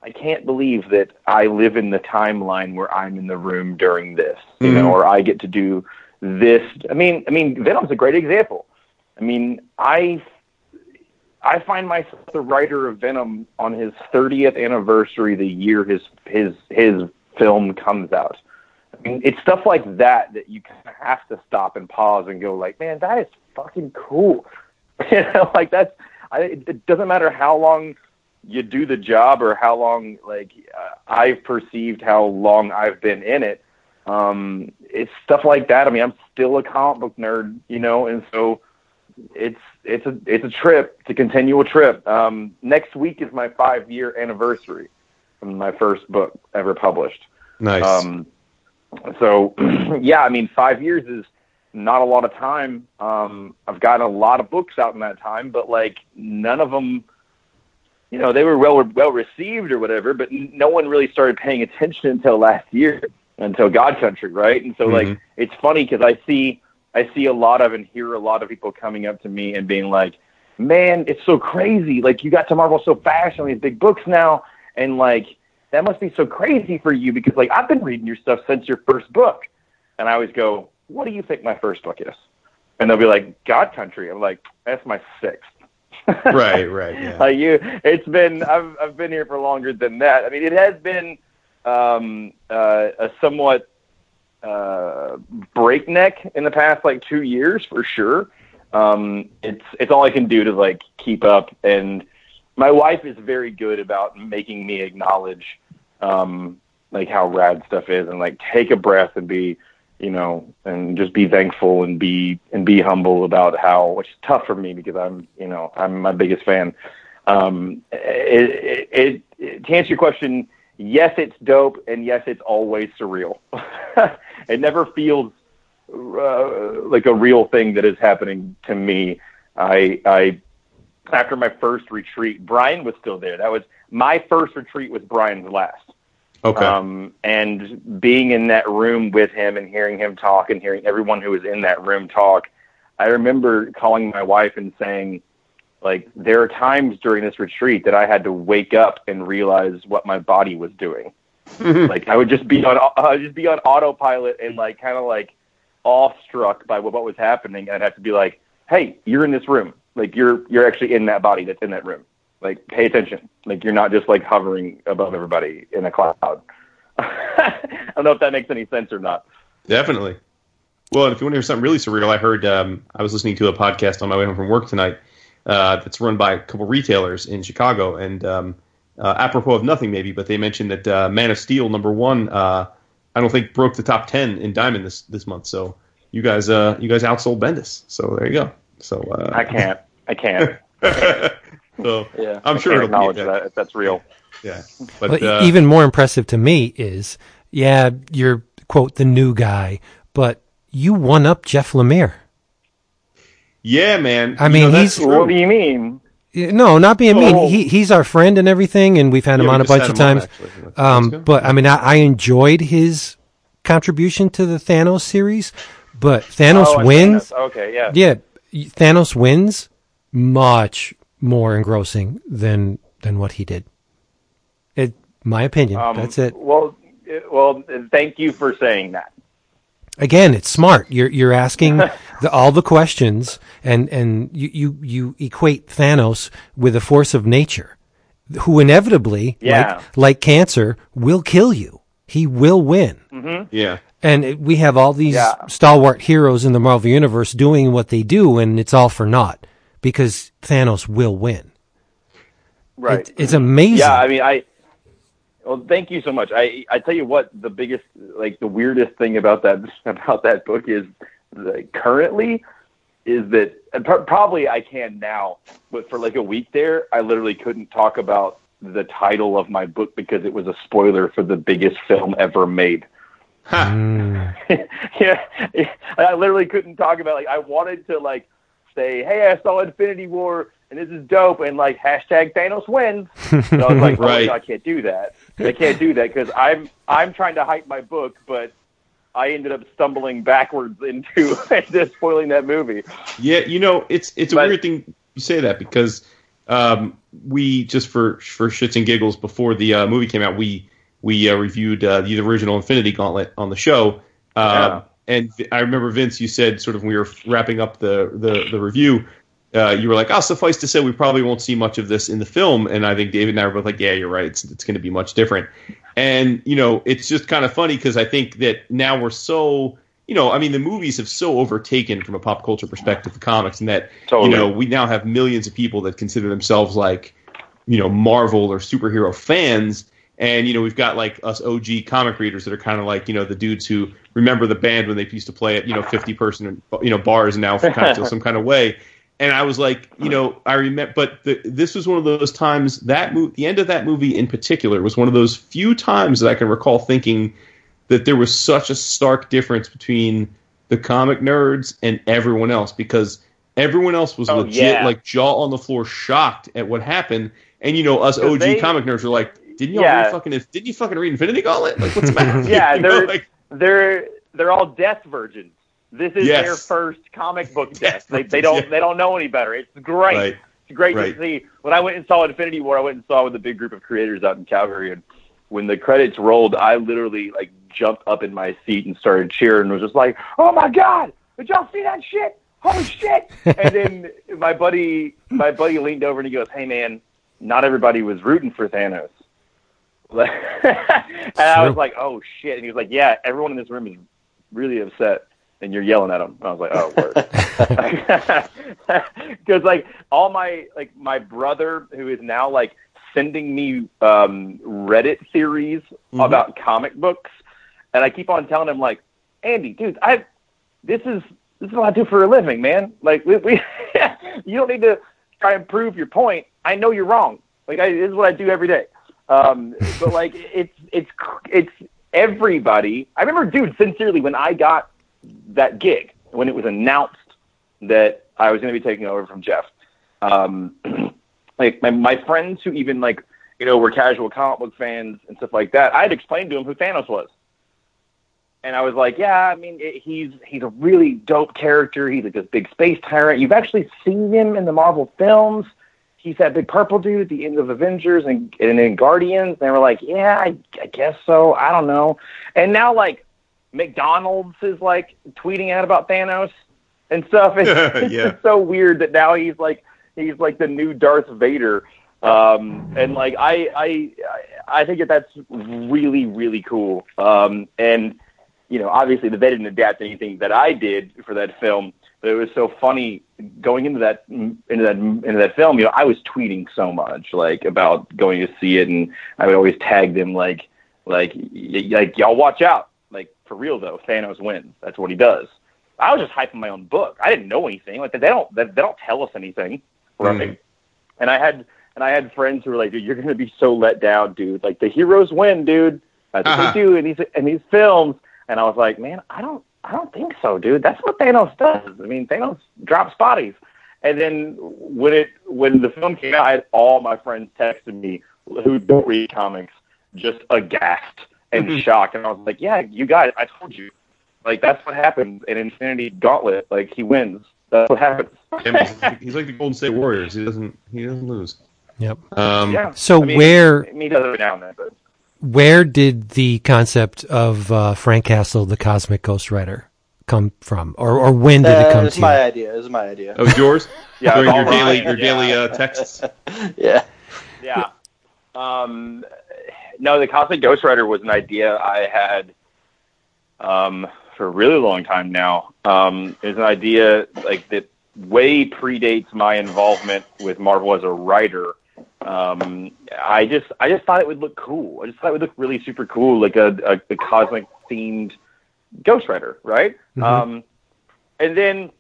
I can't believe that I live in the timeline where I'm in the room during this, you know, Mhm. or I get to do this. I mean, I mean, Venom's a great example. I mean, I I find myself the writer of Venom on his 30th anniversary, the year his his his film comes out. I mean, it's stuff like that that you kind of have to stop and pause and go, like, man, that is fucking cool. [laughs] you know, like that's. I, it doesn't matter how long you do the job or how long, like, uh, I've perceived how long I've been in it. Um, it's stuff like that. I mean, I'm still a comic book nerd, you know, and so it's it's a it's a trip. It's a continual trip. Um, next week is my five year anniversary from my first book ever published. Nice. Um, so [clears throat] yeah, I mean, five years is not a lot of time. Um, I've gotten a lot of books out in that time, but like none of them, you know, they were well well received or whatever. But no one really started paying attention until last year, until God Country, right? And so like it's funny because I see I see a lot of and hear a lot of people coming up to me and being like, "Man, it's so crazy! Like you got to Marvel so fast on these big books now, and like." That must be so crazy for you because like I've been reading your stuff since your first book. And I always go, what do you think my first book is? And they'll be like, God Country. I'm like, that's my sixth. [laughs] right, right. Yeah. like you, it's been I've I've been here for longer than that. I mean, it has been um, uh, a somewhat uh, breakneck in the past like two years for sure. Um, it's it's all I can do to like keep up, and my wife is very good about making me acknowledge um, like how rad stuff is, and like take a breath and be you know, and just be thankful and be and be humble about how, which is tough for me because I'm, you know, I'm my biggest fan. Um, it, it, it, to answer your question, yes, it's dope, and yes, it's always surreal. [laughs] it never feels uh, like a real thing that is happening to me. I, I, after my first retreat, Brian was still there. That was my first retreat was Brian's last. Okay. Um, and being in that room with him and hearing him talk and hearing everyone who was in that room talk, I remember calling my wife and saying, like, there are times during this retreat that I had to wake up and realize what my body was doing. [laughs] like, I would just be on, I would just be on autopilot and like, kind of like awestruck by what, what was happening. I'd have to be like, hey, you're in this room. Like, you're, you're actually in that body that's in that room like pay attention. Like you're not just like hovering above everybody in a cloud. [laughs] I don't know if that makes any sense or not. Definitely. Well, if you want to hear something really surreal, I heard um, I was listening to a podcast on my way home from work tonight uh, that's run by a couple retailers in Chicago, and um, uh, apropos of nothing maybe, but they mentioned that uh, Man of Steel number one, uh, I don't think broke the top ten in Diamond this this month. So you guys, uh, you guys outsold Bendis. So there you go. So uh, I can't. I can't. [laughs] so yeah, I'm I sure can't it'll acknowledge be, that if that's real. Yeah, [laughs] but But uh, even more impressive to me is, yeah, you're quote the new guy, but you won up Jeff Lemire. Yeah, man. I You mean, know, that's he's-. What do you mean? No, not being mean. Oh. He he's our friend and everything, and we've had him Yeah, on a bunch of on, times. couple Um, but I mean, I, I enjoyed his contribution to the Thanos series, but Thanos Oh, wins. Okay, yeah. Yeah, Thanos wins much more engrossing than than what he did. It, my opinion. Um, That's it. Well, well, thank you for saying that. Again, it's smart. You're you're asking [laughs] the, all the questions, and and you, you you equate Thanos with a force of nature, who inevitably, Yeah. like like cancer, will kill you. He will win. Mm-hmm. yeah. And it- we have all these Yeah. stalwart heroes in the Marvel Universe doing what they do, and it's all for naught because Thanos will win. Right. It- it's amazing. Yeah, I mean, I. Well, thank you so much. I I tell you what, the biggest, like the weirdest thing about that [laughs] about that book is, like, currently, is that probably I can now, but for like a week there, I literally couldn't talk about the title of my book because it was a spoiler for the biggest film ever made. Mm. [laughs] yeah, I literally couldn't talk about like I wanted to like say, "Hey, I saw Infinity War and this is dope," and like hashtag Thanos wins. And I was like, [laughs] Right. "Oh, no, I can't do that. I can't do that because I'm I'm trying to hype my book, but I ended up stumbling backwards into [laughs] into spoiling that movie." Yeah, you know, it's it's a But- weird thing you say that because um, we just for for shits and giggles before the uh, movie came out, we we uh, reviewed uh, the original Infinity Gauntlet on the show. Uh, And I remember Vince, you said sort of when we were wrapping up the the, the review. Uh, you were like, "Oh, suffice to say, we probably won't see much of this in the film." And I think David and I were both like, "Yeah, you're right. It's it's going to be much different." And you know, it's just kind of funny because I think that now we're so you know, I mean, the movies have so overtaken from a pop culture perspective the comics, and that Totally. you know we now have millions of people that consider themselves like you know Marvel or superhero fans, and you know we've got like us OG comic readers that are kind of like you know the dudes who remember the band when they used to play at you know fifty person you know bars and now kind of feel [laughs] some kind of way. And I was like, you know, I remember, but the, this was one of those times that mo- the end of that movie in particular was one of those few times that I can recall thinking that there was such a stark difference between the comic nerds and everyone else because everyone else was Oh, legit yeah. like jaw on the floor shocked at what happened and you know us OG they- comic nerds were like didn't you Yeah. read fucking didn't you fucking read Infinity Gauntlet like what's the matter [laughs] Yeah, [laughs] You know, they're- like, they're they're all death virgins. This is Yes. their first comic book [laughs] Death. They, they don't yeah. they don't know any better. It's great. right It's great Right. to see. When I went and saw Infinity War, I went and saw with a big group of creators out in Calgary, and when the credits rolled, I literally like jumped up in my seat and started cheering. and Was just like, "Oh my god! Did y'all see that shit? Holy shit!" [laughs] and then my buddy, my buddy leaned over and he goes, "Hey man, not everybody was rooting for Thanos." [laughs] and I was like, "Oh shit!" And he was like, "Yeah, everyone in this room is really upset." And you're yelling at them. I was like, "Oh, word." [laughs] [laughs] because like all my like my brother who is now like sending me um reddit theories Mhm. about comic books and i keep on telling him like andy dude i this is this is what i do for a living man like we, we [laughs] you don't need to try and prove your point i know you're wrong like I, this is what i do every day um but like it's it's it's everybody i remember dude sincerely when i got that gig when it was announced that I was going to be taking over from Jeff. Um, [clears throat] like my my friends who even like you know were casual comic book fans and stuff like that. I had explained to him who Thanos was, and I was like, yeah, I mean it, he's he's a really dope character. He's like this big space tyrant. You've actually seen him in the Marvel films. He's that big purple dude at the end of Avengers and and in Guardians. And they were like, yeah, I, I guess so. I don't know. And now like McDonald's is like tweeting out about Thanos and stuff. It's, [laughs] it's Yeah. just so weird that now he's like he's like the new Darth Vader. Um, and like I I I think that that's really really cool. Um, and you know obviously they didn't adapt anything that I did for that film, but it was so funny going into that into that into that film. You know I was tweeting so much like about going to see it, and I would always tag them like like y- like y'all watch out. For real though, Thanos wins. That's what he does. I was just hyping my own book. I didn't know anything. Like they don't they, they don't tell us anything, right? Mhm. And I had and I had friends who were like, "Dude, you're gonna be so let down, dude. Like the heroes win, dude. That's what Uh-huh. they do in these in these films." And I was like, "Man, I don't I don't think so, dude. That's what Thanos does. I mean, Thanos drops bodies." And then when it when the film came out, I had all my friends texting me who don't read comics, just aghast and shocked. And I was like, "Yeah, you guys, I told you. Like that's what happens in Infinity Gauntlet. Like he wins. That's what happens." He's, like, the Golden State Warriors. He doesn't. He doesn't lose. Yep. Um, yeah. So I mean, where I mean, he does every now and then, but where did the concept of uh, Frank Castle, the Cosmic Ghost Rider, come from, or or when did it Uh, come it's to my you? idea. It's my idea. Oh, it's yours? [laughs] Yeah, During your daily your yeah. daily uh, [laughs] texts. yeah. yeah. Um, no, the Cosmic Ghost Rider was an idea I had um, for a really long time now. Um, it's an idea like that way predates my involvement with Marvel as a writer. Um, I just I just thought it would look cool. I just thought it would look really super cool, like a, a, a cosmic themed Ghost Rider, right? Mhm. Um, and then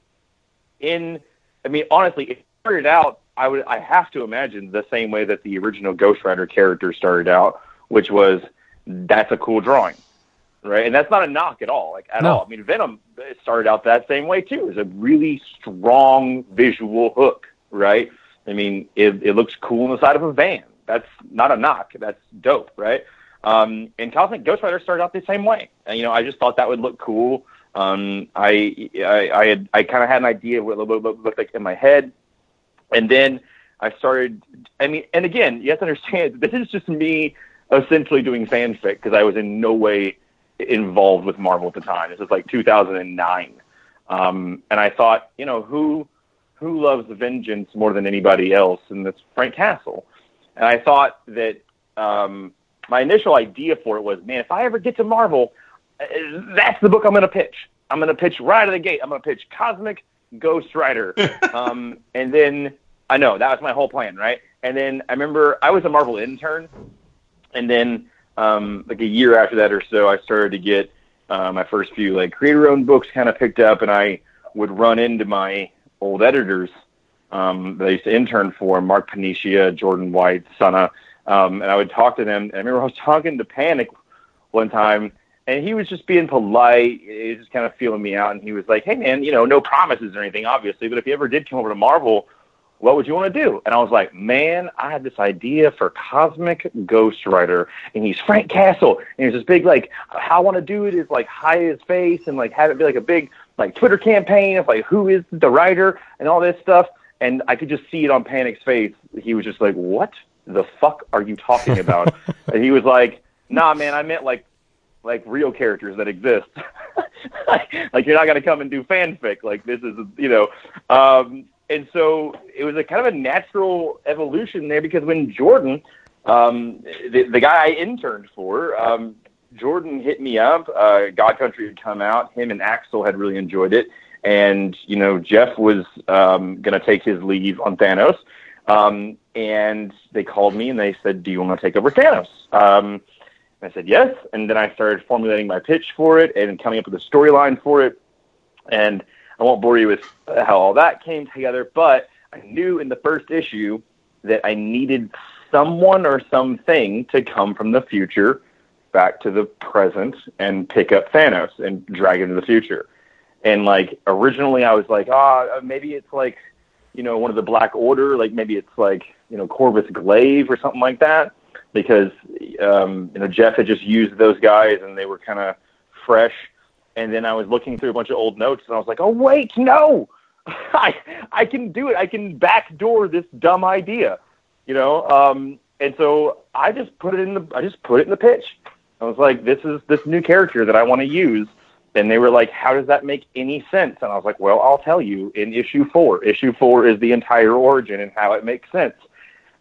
in I mean, honestly, it started out. I would. I have to imagine the same way that the original Ghost Rider character started out, which was that's a cool drawing, right? And that's not a knock at all, like at No. all. I mean, Venom started out that same way too. It's a really strong visual hook, right? I mean, it, it looks cool on the side of a van. That's not a knock. That's dope, right? Um, and Cosmic Ghost Rider started out the same way. And, you know, I just thought that would look cool. Um, I, I, I had, I kind of had an idea of what it looked looked like in my head. And then I started, I mean, and again, you have to understand, [laughs] this is just me essentially doing fanfic because I was in no way involved with Marvel at the time. This was like 2009. Um, and I thought, you know, who, who loves vengeance more than anybody else? And that's Frank Castle. And I thought that, um, my initial idea for it was, man, if I ever get to Marvel, uh, that's the book I'm going to pitch. I'm going to pitch right out of the gate. I'm going to pitch Cosmic Ghost Rider. [laughs] um, and then I know that was my whole plan, right? And then I remember I was a Marvel intern, and then um, like a year after that or so, I started to get uh, my first few like creator-owned books kind of picked up, and I would run into my old editors um, that I used to intern for, Mark Paniccia, Jordan White, Sana, um, and I would talk to them. And I remember I was talking to Panic one time, and he was just being polite. He was just kind of feeling me out, and he was like, "Hey, man, you know, no promises or anything, obviously, but if you ever did come over to Marvel." What would you want to do? And I was like, man, I had this idea for Cosmic Ghost Rider, and he's Frank Castle, and he's this big like. How I want to do it is like hide his face and like have it be like a big like Twitter campaign of like who is the writer and all this stuff. And I could just see it on Panic's face. He was just like, "What the fuck are you talking about?" [laughs] and he was like, "Nah, man, I meant like like real characters that exist. like, [laughs] like you're not gonna come and do fanfic. Like this is you know." Um, and so it was a kind of a natural evolution there because when Jordan, um, the, the guy I interned for, um, Jordan hit me up. Uh, God Country had come out. Him and Axel had really enjoyed it, and you know Jeff was um, going to take his leave on Thanos. Um, and they called me and they said, "Do you want to take over Thanos?" Um, I said yes, and then I started formulating my pitch for it and coming up with a storyline for it. And I won't bore you with how all that came together, but I knew in the first issue that I needed someone or something to come from the future back to the present and pick up Thanos and drag him to the future. And like originally, I was like, ah, oh, maybe it's like, you know, one of the Black Order, like maybe it's like, you know, Corvus Glaive or something like that, because um, you know Jeff had just used those guys and they were kind of fresh. And then I was looking through a bunch of old notes and I was like, oh wait, no, [laughs] I I can do it. I can backdoor this dumb idea, you know. Um, and so I just put it in the I just put it in the pitch. I was like, this is this new character that I want to use. And they were like, how does that make any sense? And I was like, well, I'll tell you in issue four. Issue four is the entire origin and how it makes sense.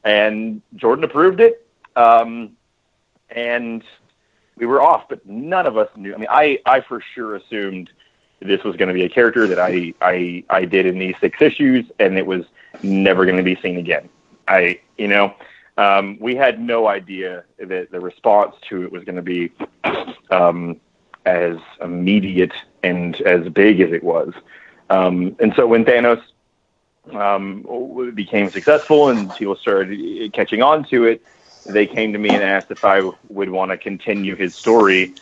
And Jordan approved it. Um, and we were off, but none of us knew. I mean, I, I for sure assumed this was going to be a character that I, I, I did in these six issues and it was never going to be seen again. I, you know, um, we had no idea that the response to it was going to be um, as immediate and as big as it was. Um, and so when Thanos um, became successful and people started catching on to it, they came to me and asked if I would want to continue his story.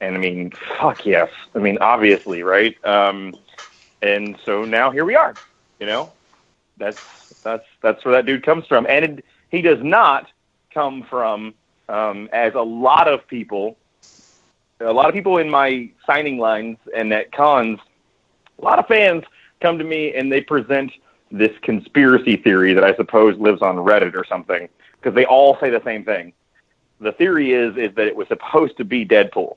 And I mean, fuck yes. I mean, obviously, right? Um, and so now here we are. You know, that's that's that's where that dude comes from. And it, he does not come from, um, as a lot of people, a lot of people in my signing lines and at cons, a lot of fans come to me and they present this conspiracy theory that I suppose lives on Reddit or something because they all say the same thing. The theory is is that it was supposed to be Deadpool.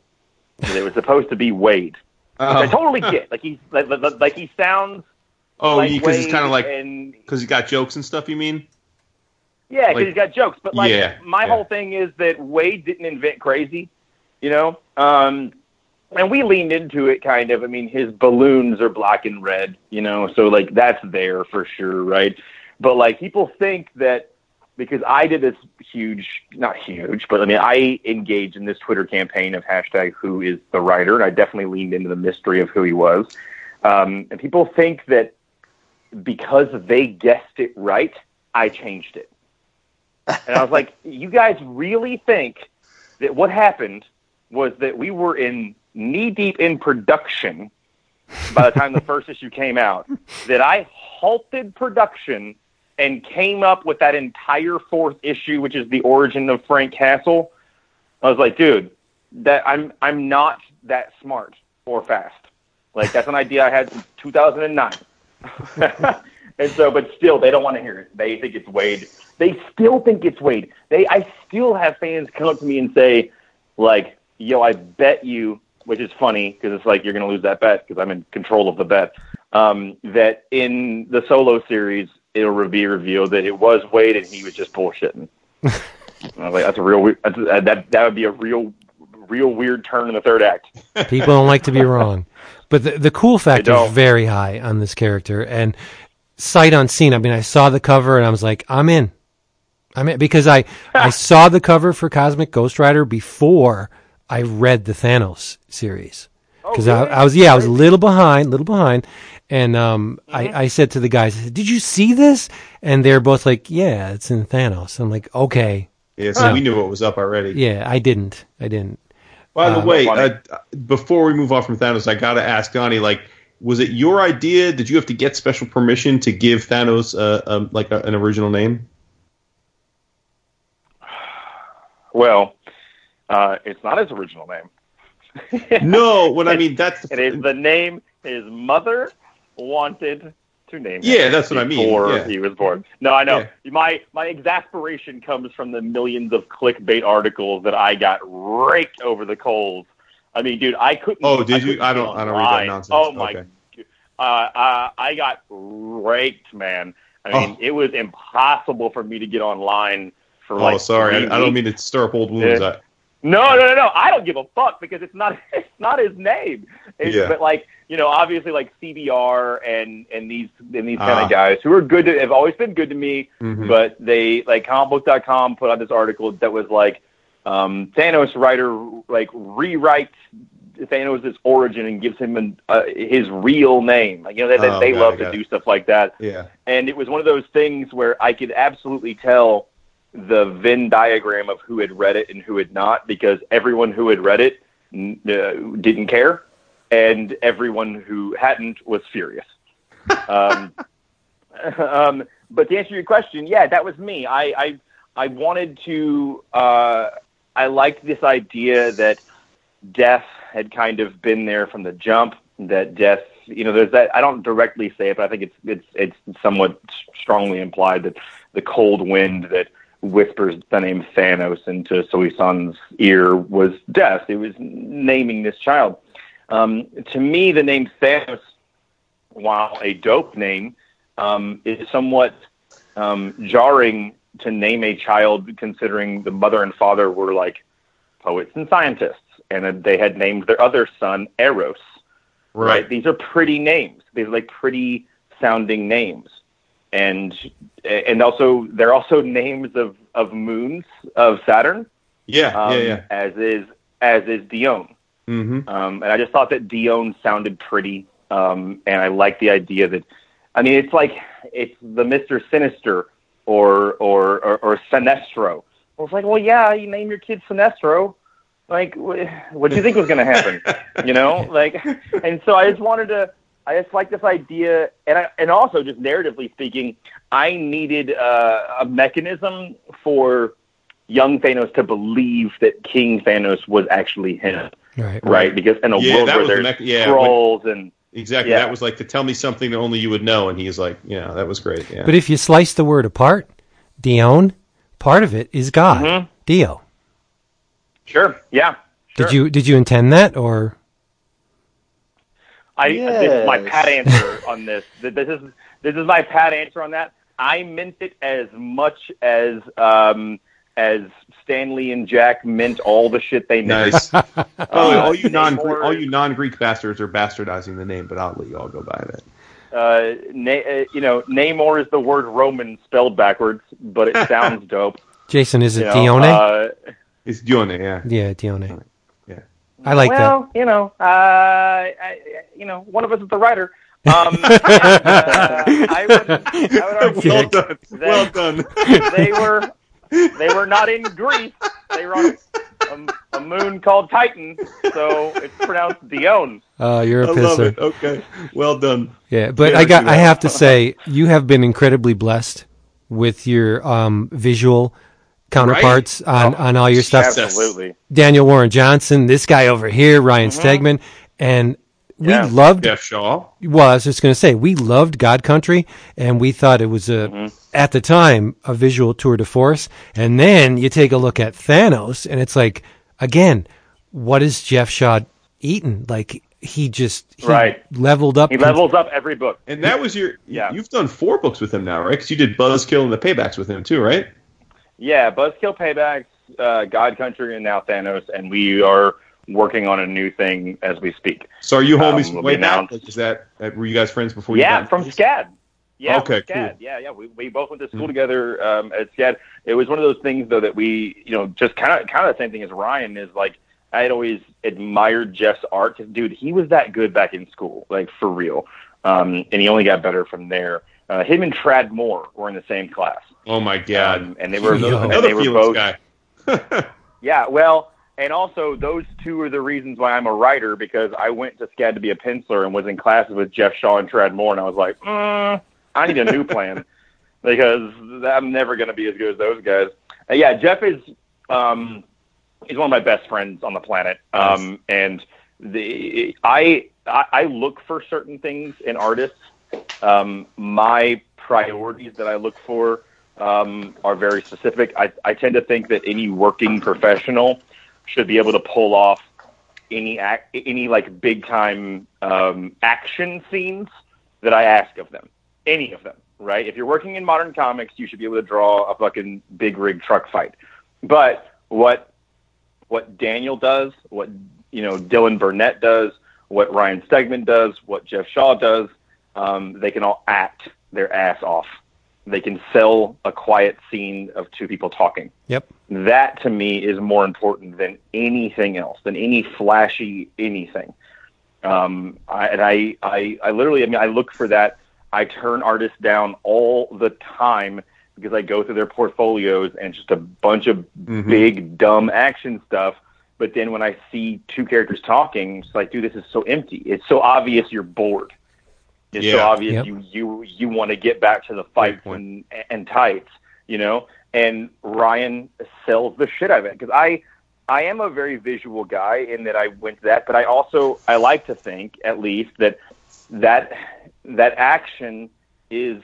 It was supposed to be Wade. Which I totally get. Like he's like, like he sounds. Oh, like because he's kind of like because he got jokes and stuff. You mean? Yeah, because Like- he's got jokes. But like, Yeah, my yeah. whole thing is that Wade didn't invent crazy, you know. Um, and we leaned into it kind of. I mean, his balloons are black and red, you know, so like that's there for sure, right? But like people think that because I did this huge, not huge, but I mean, I engaged in this Twitter campaign of hashtag Who is the writer, and I definitely leaned into the mystery of who he was. Um, and people think that because they guessed it right, I changed it. And I was like, [laughs] you guys really think that what happened was that we were in knee deep in production by the time the first issue came out, that I halted production and came up with that entire fourth issue, which is the origin of Frank Castle. I was like, dude, that I'm I'm not that smart or fast. Like that's an idea I had in 2009. [laughs] and so, but still, they don't want to hear it. They think it's Wade. They still think it's Wade. They, I still have fans come up to me and say, like, "Yo, I bet you," which is funny because it's like you're to lose that bet because I'm in control of the bet. Um, that in the solo series, it'll be revealed that it was Wade and he was just bullshitting. [laughs] I was like, that's a real uh, that that would be a real real weird turn in the third act. [laughs] People don't like to be wrong. But the, the cool factor is very high on this character. And sight unseen, I mean, I saw the cover and I was like, I'm in. I'm in. Because I, [laughs] I saw the cover for Cosmic Ghost Rider before I read the Thanos series. Because I, I was, yeah, I was a little behind, little behind. And um, I, I said to the guys, Did you see this? And they're both like, Yeah, it's in Thanos. I'm like, Okay. Yeah, so we knew what was up already. Yeah, I didn't. I didn't. By the Uh, way, funny. uh, before we move on from Thanos, I gotta ask Donny, like, was it your idea? Did you have to get special permission to give Thanos uh, um, like a, an original name? [sighs] Well, uh, it's not his original name. No, what I mean that's [laughs] It is the name his mother wanted to name him. Yeah, that's what I mean, Before yeah. he was born. No, I know. Yeah. My my exasperation comes from the millions of clickbait articles that I got raked over the coals. I mean, dude, I couldn't. Oh, did you? couldn't I don't- I don't read that nonsense. Oh my. Okay. Uh, uh, I got raked, man. I mean, Oh. it was impossible for me to get online for like. oh, sorry, I, I don't mean to stir up old wounds. I, No, no, no, no. I don't give a fuck because it's not [laughs] it's not his name. It's, Yeah. But like you know, obviously like CBR and and these and these kind Ah. of guys who are good to have always been good to me. Mhm. But they like comicbook.com put out this article that was like um, Thanos writer like rewrites Thanos' origin and gives him an, uh, his real name. Like, you know, they, they, Oh, they love it, to it. do stuff like that yeah. and it was one of those things where I could absolutely tell the Venn diagram of who had read it and who had not, because everyone who had read it uh, didn't care, and everyone who hadn't was furious. [laughs] Um, [laughs] um, but to answer your question, yeah, that was me. I I, I wanted to. Uh, I liked this idea that death had kind of been there from the jump. That death, you know, there's that. I don't directly say it, but I think it's it's it's somewhat strongly implied that the cold wind that whispers the name Thanos into Sui-San's ear was death. It was naming this child. Um, to me, the name Thanos, while a dope name, um, is somewhat um, jarring to name a child, considering the mother and father were like poets and scientists, and they had named their other son Eros. Right. These are pretty names. These are like pretty sounding names, and and also they're also names of of moons of Saturn. Yeah, Um, yeah, yeah. As is as is Dione. Mm-hmm. Um, and I just thought that Dione sounded pretty, um, and I like the idea that, I mean, it's like it's the Mister Sinister or or or, or Sinestro. Well, it's like, well, yeah, you name your kid Sinestro. Like, wh- what do you think was going to happen? [laughs] you know, like, and so I just wanted to. I just like this idea, and I, and also just narratively speaking, I needed uh, a mechanism for young Thanos to believe that King Thanos was actually him Right. right? Because in a Yeah, world where was the there's yeah, trolls and Exactly. Yeah. That was like to tell me something that only you would know, and he's like, yeah, that was great. Yeah. But if you slice the word apart, Dion, part of it is God. Mhm. Dio. sure, yeah. Sure. Did you did you intend that or I this is my pat answer on this. This is this is my pat answer on that. I meant it as much as um, as Stanley and Jack meant all the shit they meant. nice. oh, [laughs] all you non Namor- all you non Greek bastards are bastardizing the name, but I'll let you all go by that. Uh, na- uh, you know, Namor is the word Roman spelled backwards, but it sounds [laughs] dope. Jason? Is it you know, Dione? Uh, It's Dione, yeah. yeah, Dione. Yeah. I like well, you know, uh, I, you know, one of us is the writer. Um, and, [laughs] uh, I would, I would argue well done. that Well done. they were they were not in Greece. They were on a, a moon called Titan, so it's pronounced Dione. that. Uh, you're a I love pisser. it. Okay. Well done. Yeah, but Yeah, I got. I have to say, you have been incredibly blessed with your um, visual counterparts on oh, on all your stuff. Absolutely. Daniel Warren Johnson, this guy over here, Ryan mm-hmm. Stegman, and we Yeah. loved. Geoff Shaw. Well, I was just going to say, we loved God Country, and we thought it was a, mm-hmm. at the time, a visual tour de force. And then you take a look at Thanos, and it's like, again, what is Geoff Shaw eating? Like he just he Right. leveled up. He levels up every book. And that was your. Yeah. You've done four books with him now, right? Because you did Buzzkill and the Paybacks with him too, right? Yeah, Buzzkill Paybacks, uh, God Country, and now Thanos, and we are working on a new thing as we speak. So are you homies Um, way back? Like, is that were you guys friends before? you Yeah, from? SCAD. Yeah, Okay, SCAD. cool. Yeah, yeah. We, we both went to Mm-hmm. school together um, at SCAD. It was one of those things though that we, you know, just kind of kind of the same thing as Ryan is like I had always admired Geoff's art 'cause, dude, he was that good back in school, like for real. Um, and he only got better from there. Uh, him and Tradd Moore were in the same class. Oh my god! Um, and they were Yo. and Another they were both guy. [laughs] yeah, well, and also those two are the reasons why I'm a writer because I went to SCAD to be a penciler and was in classes with Geoff Shaw and Tradd Moore, and I was like, mm, I need a new [laughs] plan because I'm never going to be as good as those guys. Uh, yeah, Geoff is um, he's one of my best friends on the planet, um, and the I, I I look for certain things in artists. Um, my priorities that I look for um, are very specific. I, I tend to think that any working professional should be able to pull off any act, any like big time um, action scenes that I ask of them. Any of them, right? If you're working in modern comics, you should be able to draw a fucking big rig truck fight. But what what Daniel does, what you know Dylan Burnett does, what Ryan Stegman does, what Geoff Shaw does, um, they can all act their ass off. They can sell a quiet scene of two people talking. Yep. That to me is more important than anything else, than any flashy anything. Um, I, and I, I, I literally, I mean, I look for that. I turn artists down all the time because I go through their portfolios and just a bunch of Mhm. big dumb action stuff. But then when I see two characters talking, it's like, dude, this is so empty. It's so obvious you're bored. It's so obvious Yep. you you you want to get back to the fights and and tights, you know. And Ryan sells the shit out of it because I I am a very visual guy in that I went to that, but I also I like to think at least that that that action is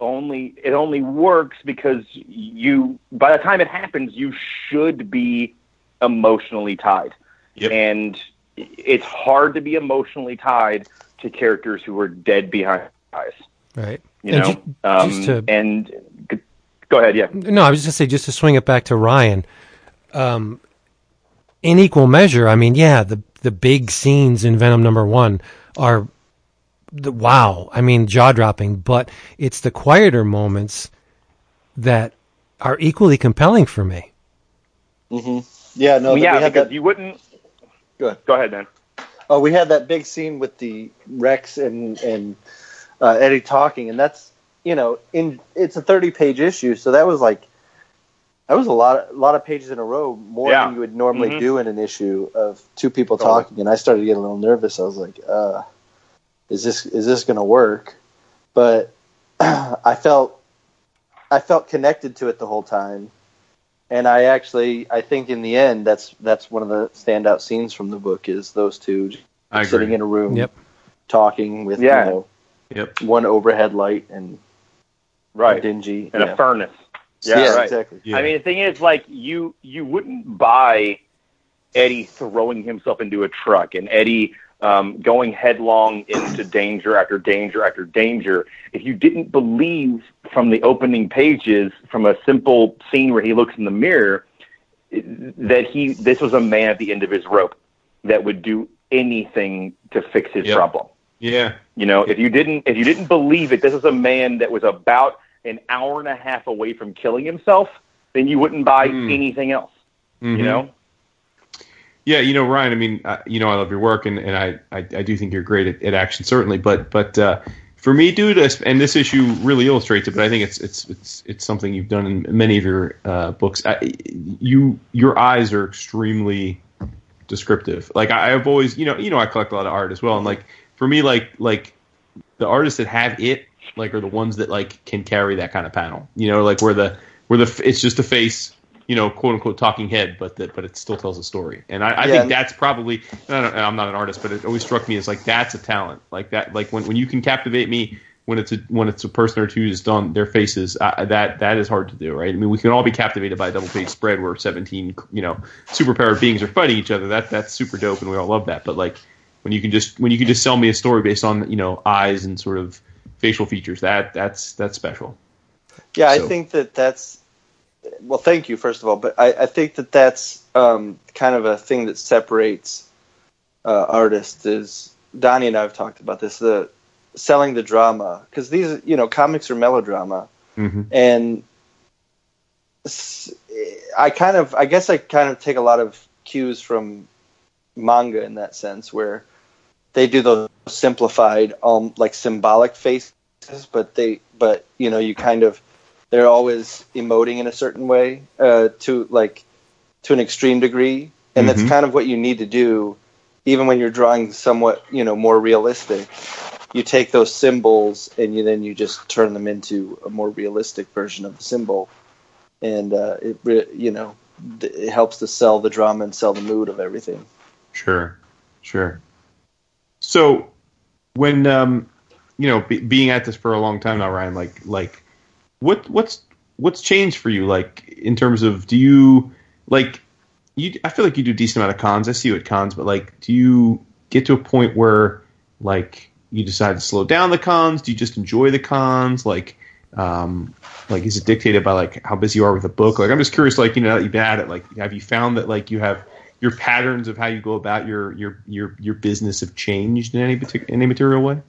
only it only works because you by the time it happens you should be emotionally tied Yep. and it's hard to be emotionally tied to characters who were dead behind eyes Right. you And know ju- um, just to- and go ahead yeah No, I was just gonna say, just to swing it back to Ryan. Um, in equal measure, I mean, yeah, the the big scenes in Venom number one are the wow. I mean, jaw dropping. But it's the quieter moments that are equally compelling for me. Yeah, no, Well, yeah we had because that. you wouldn't Go ahead. go ahead man Oh, we had that big scene with the Rex and and uh, Eddie talking, and that's you know, in it's a thirty page issue, so that was like that was a lot of, a lot of pages in a row, more Yeah. than you would normally Mhm. do in an issue of two people Totally. talking. And I started getting a little nervous. I was like, uh, "Is this is this going to work?" But [clears throat] I felt I felt connected to it the whole time, and I actually I think in the end that's that's one of the standout scenes from the book is those two sitting in a room Yep. talking with Yeah. you know Yep. one overhead light and right dingy in yeah. a furnace yeah, right exactly Yeah. I mean, the thing is, like you you wouldn't buy Eddie throwing himself into a truck and Eddie um, going headlong into danger after danger after danger if you didn't believe from the opening pages, from a simple scene where he looks in the mirror, that he this was a man at the end of his rope that would do anything to fix his Yep. problem. Yeah. You know, if you didn't if you didn't believe it, this is a man that was about an hour and a half away from killing himself, then you wouldn't buy Mm. anything else. Mhm. You know? Yeah, you know, Ryan. I mean, uh, you know, I love your work, and, and I, I, I do think you're great at, at action, certainly. But but uh, for me, dude, and this issue really illustrates it. But I think it's it's it's it's something you've done in many of your uh, books. I, you your eyes are extremely descriptive. Like I, I've always, you know, you know, I collect a lot of art as well, and like for me, like like the artists that have it, like, are the ones that like can carry that kind of panel. You know, like where the where the it's just a face you know, quote unquote talking head, but that but it still tells a story. And I, I Yeah. think that's probably I don't, I'm not an artist, but it always struck me as like that's a talent. Like that, like when, when you can captivate me when it's a when it's a person or two just on their faces, uh, that that is hard to do, right? I mean, we can all be captivated by a double page spread where 17 you know superpowered beings are fighting each other. That that's super dope, and we all love that. But like when you can just when you can just sell me a story based on you know eyes and sort of facial features, that that's that's special. Yeah, I think that that's well, thank you first of all, but I, I think that that's um, kind of a thing that separates uh, artists. Is Donny and I have talked about this the selling the drama because these you know comics are melodrama, Mm-hmm. and I kind of I guess I kind of take a lot of cues from manga in that sense where they do those simplified um like symbolic faces but they but you know you kind of they're always emoting in a certain way uh to like to an extreme degree. And that's Mhm. kind of what you need to do even when you're drawing somewhat you know more realistic. You take those symbols and you then you just turn them into a more realistic version of the symbol. And uh it you know it helps to sell the drama and sell the mood of everything. Sure, sure. So when um, you know, be, being at this for a long time now, Ryan, like like what what's what's changed for you? Like in terms of do you like you? I feel like you do a decent amount of cons. I see you at cons, but like, do you get to a point where like you decide to slow down the cons? Do you just enjoy the cons? Like um, like is it dictated by like how busy you are with a book? Like I'm just curious, like you know, that you've been at it. Like have you found that like you have your patterns of how you go about your your your your business have changed in any partic- any material way?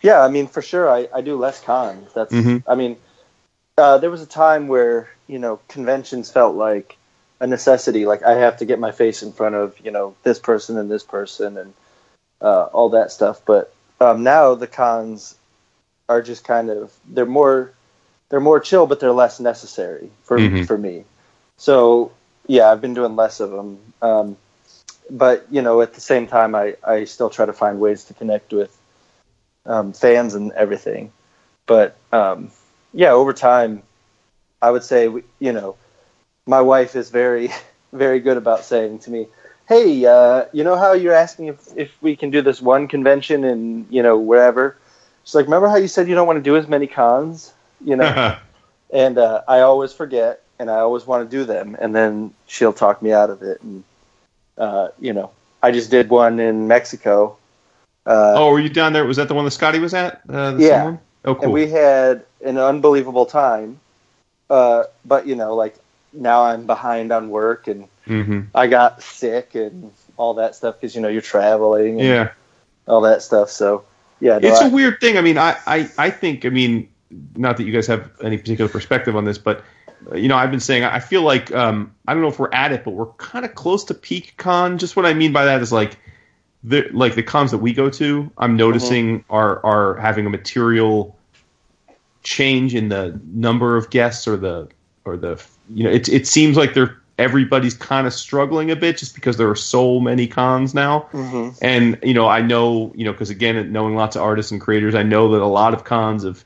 Yeah, I mean, for sure, I, I do less cons. That's, Mhm. I mean, uh, there was a time where you know conventions felt like a necessity. Like I have to get my face in front of you know this person and this person and uh, all that stuff. But um, now the cons are just kind of they're more they're more chill, but they're less necessary for Mhm. for me. So yeah, I've been doing less of them. Um, but you know, at the same time, I, I still try to find ways to connect with um, fans and everything. But um, yeah, over time, I would say you know, my wife is very [laughs] very good about saying to me, "Hey, uh, you know how you're asking if if we can do this one convention and you know wherever." She's like, "Remember how you said you don't want to do as many cons?" You know, [laughs] and uh, I always forget, and I always want to do them, and then she'll talk me out of it. And uh, you know, I just did one in Mexico. Uh, oh, were you down there? Was that the one that Scotty was at? Uh, the Yeah. Oh, cool. and we had an unbelievable time. Uh, but you know, like now I'm behind on work, and hmm I got sick and all that stuff because you know you're traveling and Yeah. all that stuff. So yeah, no, it's I- a weird thing. I mean, I, I, I think, I mean, not that you guys have any particular perspective on this, but, uh, you know, I've been saying, I feel like, um, I don't know if we're at it, but we're kind of close to peak con. Just what I mean by that is like, the, like the cons that we go to, I'm noticing are, are having a material change in the number of guests or the, or the, you know, it, it seems like they're, everybody's kind of struggling a bit just because there are so many cons now. Mhm. And you know, I know, you know, because again, knowing lots of artists and creators, I know that a lot of cons have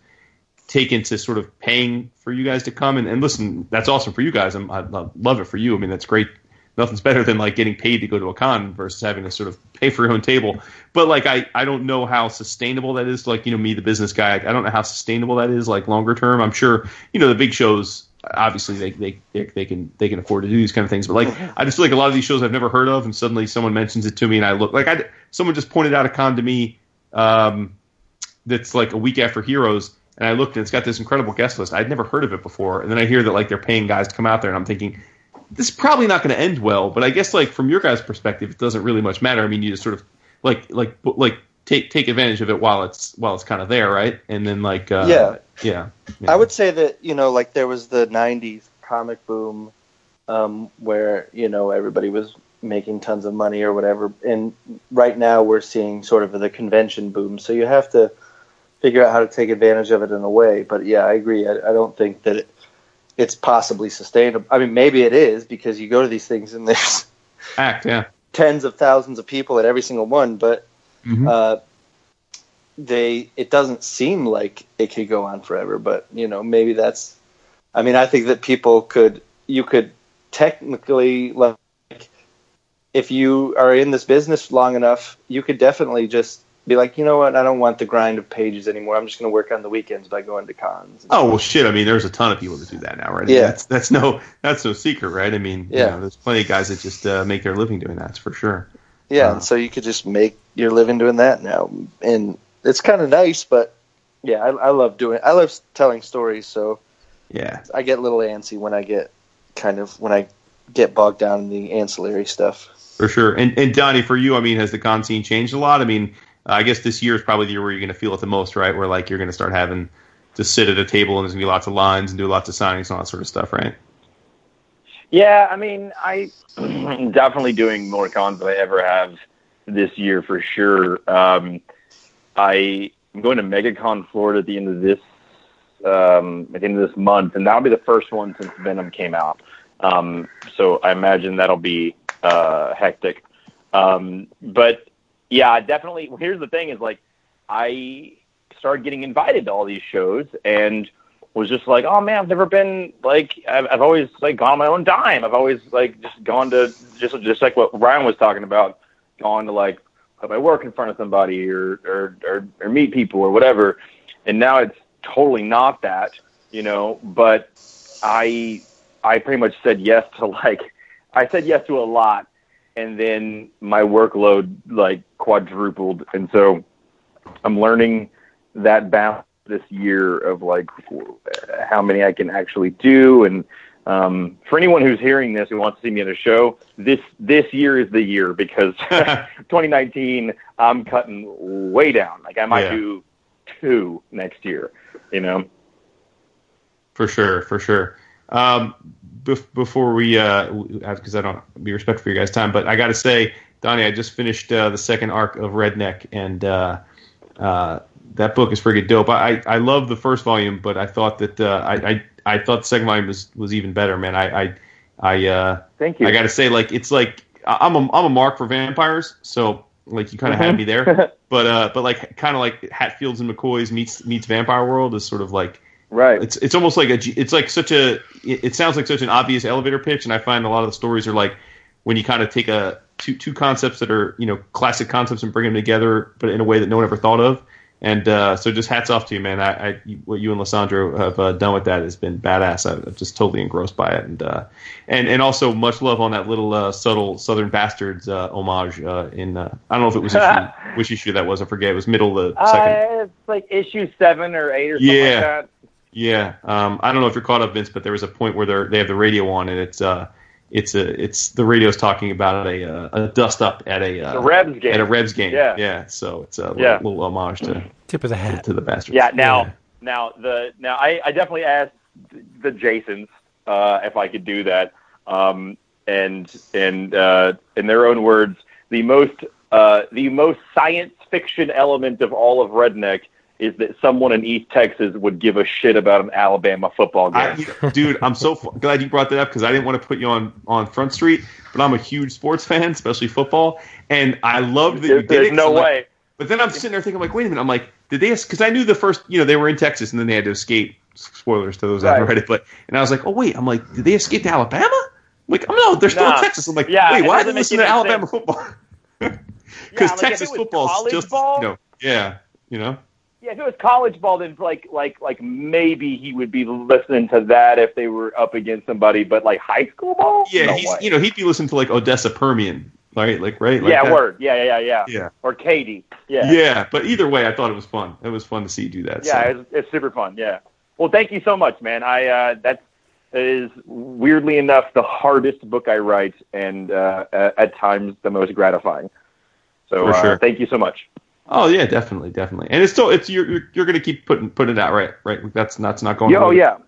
taken to sort of paying for you guys to come. And, and listen, that's awesome for you guys. I'm, I lo- love it for you. I mean, that's great. Nothing's better than like getting paid to go to a con versus having to sort of pay for your own table. But like, I, I don't know how sustainable that is. Like, you know, me, the business guy, I don't know how sustainable that is. Like longer term, I'm sure, you know, the big shows, obviously they, they, they, they can, they can afford to do these kind of things. But like, I just feel like a lot of these shows I've never heard of and suddenly someone mentions it to me and I look like I, someone just pointed out a con to me, um, that's like a week after Heroes, and I looked and it's got this incredible guest list. I'd never heard of it before, and then I hear that like they're paying guys to come out there, and I'm thinking this is probably not going to end well. But I guess like from your guys' perspective, it doesn't really much matter. I mean, you just sort of like like like take take advantage of it while it's while it's kind of there, right? And then like uh, Yeah. yeah, yeah. I would say that you know, like there was the '90s comic boom, um, where you know everybody was making tons of money or whatever, and right now we're seeing sort of the convention boom. So you have to figure out how to take advantage of it in a way. But yeah, I agree. I, I don't think that it, it's possibly sustainable. I mean, maybe it is because you go to these things and there's act yeah. tens of thousands of people at every single one, but Mhm. uh, they it doesn't seem like it could go on forever. But you know, maybe that's. I mean, I think that people could you could technically like if you are in this business long enough, you could definitely just be like, you know what, I don't want the grind of pages anymore. I'm just going to work on the weekends by going to cons. Oh well, shit. I mean, there's a ton of people that do that now, right? Yeah. that's that's no that's no secret, right? I mean, you Yeah. know, there's plenty of guys that just uh, make their living doing that. For sure. Yeah, Uh, and so you could just make your living doing that now, and it's kind of nice. But yeah, I, I love doing. I love telling stories, so Yeah. I get a little antsy when I get kind of when I get bogged down in the ancillary stuff. For sure. And and Donny, for you, I mean, has the con scene changed a lot? I mean, I guess this year is probably the year where you're going to feel it the most, right? Where like you're going to start having to sit at a table and there's going to be lots of lines and do lots of signings and all that sort of stuff, right? Yeah, I mean, I am [clears throat] definitely doing more cons than I ever have this year for sure. Um, I am going to MegaCon Florida at the end of this um, at the end of this month, and that'll be the first one since Venom came out. Um, so I imagine that'll be uh, hectic. Um, but yeah, definitely. Here's the thing: is like I started getting invited to all these shows and was just like, oh man, I've never been like I've, I've always like gone on my own dime. I've always like just gone to just just like what Ryan was talking about, gone to like put my work in front of somebody or or or, or meet people or whatever. And now it's totally not that, you know. But I I pretty much said yes to [laughs] like I said yes to a lot, and then my workload like quadrupled, and so I'm learning that balance this year of like how many I can actually do. And um, for anyone who's hearing this who wants to see me at a show, this this year is the year because [laughs] [laughs] 2019 I'm cutting way down. Like I might yeah. do two next year. You know. For sure, for sure. Um, bef- before we, because uh, I don't be respectful for your guys' time, but I got to say, Donny, I just finished uh, the second arc of Redneck, and uh, uh that book is freaking dope. I, I love the first volume, but I thought that uh, I, I I thought the second volume was, was even better, man. I I, I uh, thank you. I got to say, like it's like I'm a I'm a mark for vampires, so like you kind of mm-hmm. had me there, [laughs] but uh, but like kind of like Hatfields and McCoys meets meets Vampire World is sort of like right. It's it's almost like a it's like such a it, sounds like such an obvious elevator pitch, and I find a lot of the stories are like when you kind of take a two two concepts that are you know classic concepts and bring them together, but in a way that no one ever thought of and uh, so, just hats off to you, man. I, I what you and Lisandro have uh, done with that has been badass. I'm just totally engrossed by it, and uh, and and also much love on that little uh, subtle Southern Bastards uh, homage. Uh, in I don't know if it was issue, [laughs] which issue that was. I forget. It was middle of the second. it's like issue seven or eight or something yeah. like that. Yeah. Um, I don't know if you're caught up, Vince, but there was a point where they they have the radio on, and it's it's a it's the radio's talking about a uh, a dust up at a, uh, Rebs game at a Rebs game. Yeah, yeah. So it's a little, yeah. little homage to tip of the hat to, to the bastards. Yeah. Now, yeah. now the now I, I definitely asked the Jasons uh, if I could do that, um, and and uh, in their own words, the most uh, the most science fiction element of all of Redneck is that someone in East Texas would give a shit about an Alabama football game. I, dude, I'm so f- glad you brought that up because I didn't want to put you on on Front Street, but I'm a huge sports fan, especially football, and I love that you did There's it. no way. Like, but then I'm sitting there thinking, I'm like, wait a minute. I'm like, did they? Because I knew the first, you know, they were in Texas and then they had to escape. Spoilers to those right. read it, but and I was like, oh wait, I'm like, did they escape to Alabama? I'm like, oh no, they're still nah. in Texas. I'm like, yeah, wait, why did they listen to Alabama sense. football? Because [laughs] yeah, like Texas football is just, ball, know, yeah, you know. Yeah, if it was college ball, then like like like maybe he would be listening to that if they were up against somebody. But like high school ball, yeah, no he's way. you know he'd be listening to like Odessa Permian, right? Like right? Like yeah, that. word. Yeah, yeah, yeah. Yeah. Or Katy. Yeah. Yeah, but either way, I thought it was fun. It was fun to see you do that. Yeah, so. it's, it's super fun. Yeah. Well, thank you so much, man. I uh, that's is weirdly enough the hardest book I write, and uh, at times the most gratifying. So uh, sure. thank you so much. Oh yeah, definitely, definitely. And it's still it's you're you're, you're going to keep putting putting it out, right? Right. That's that's not going. Oh yeah.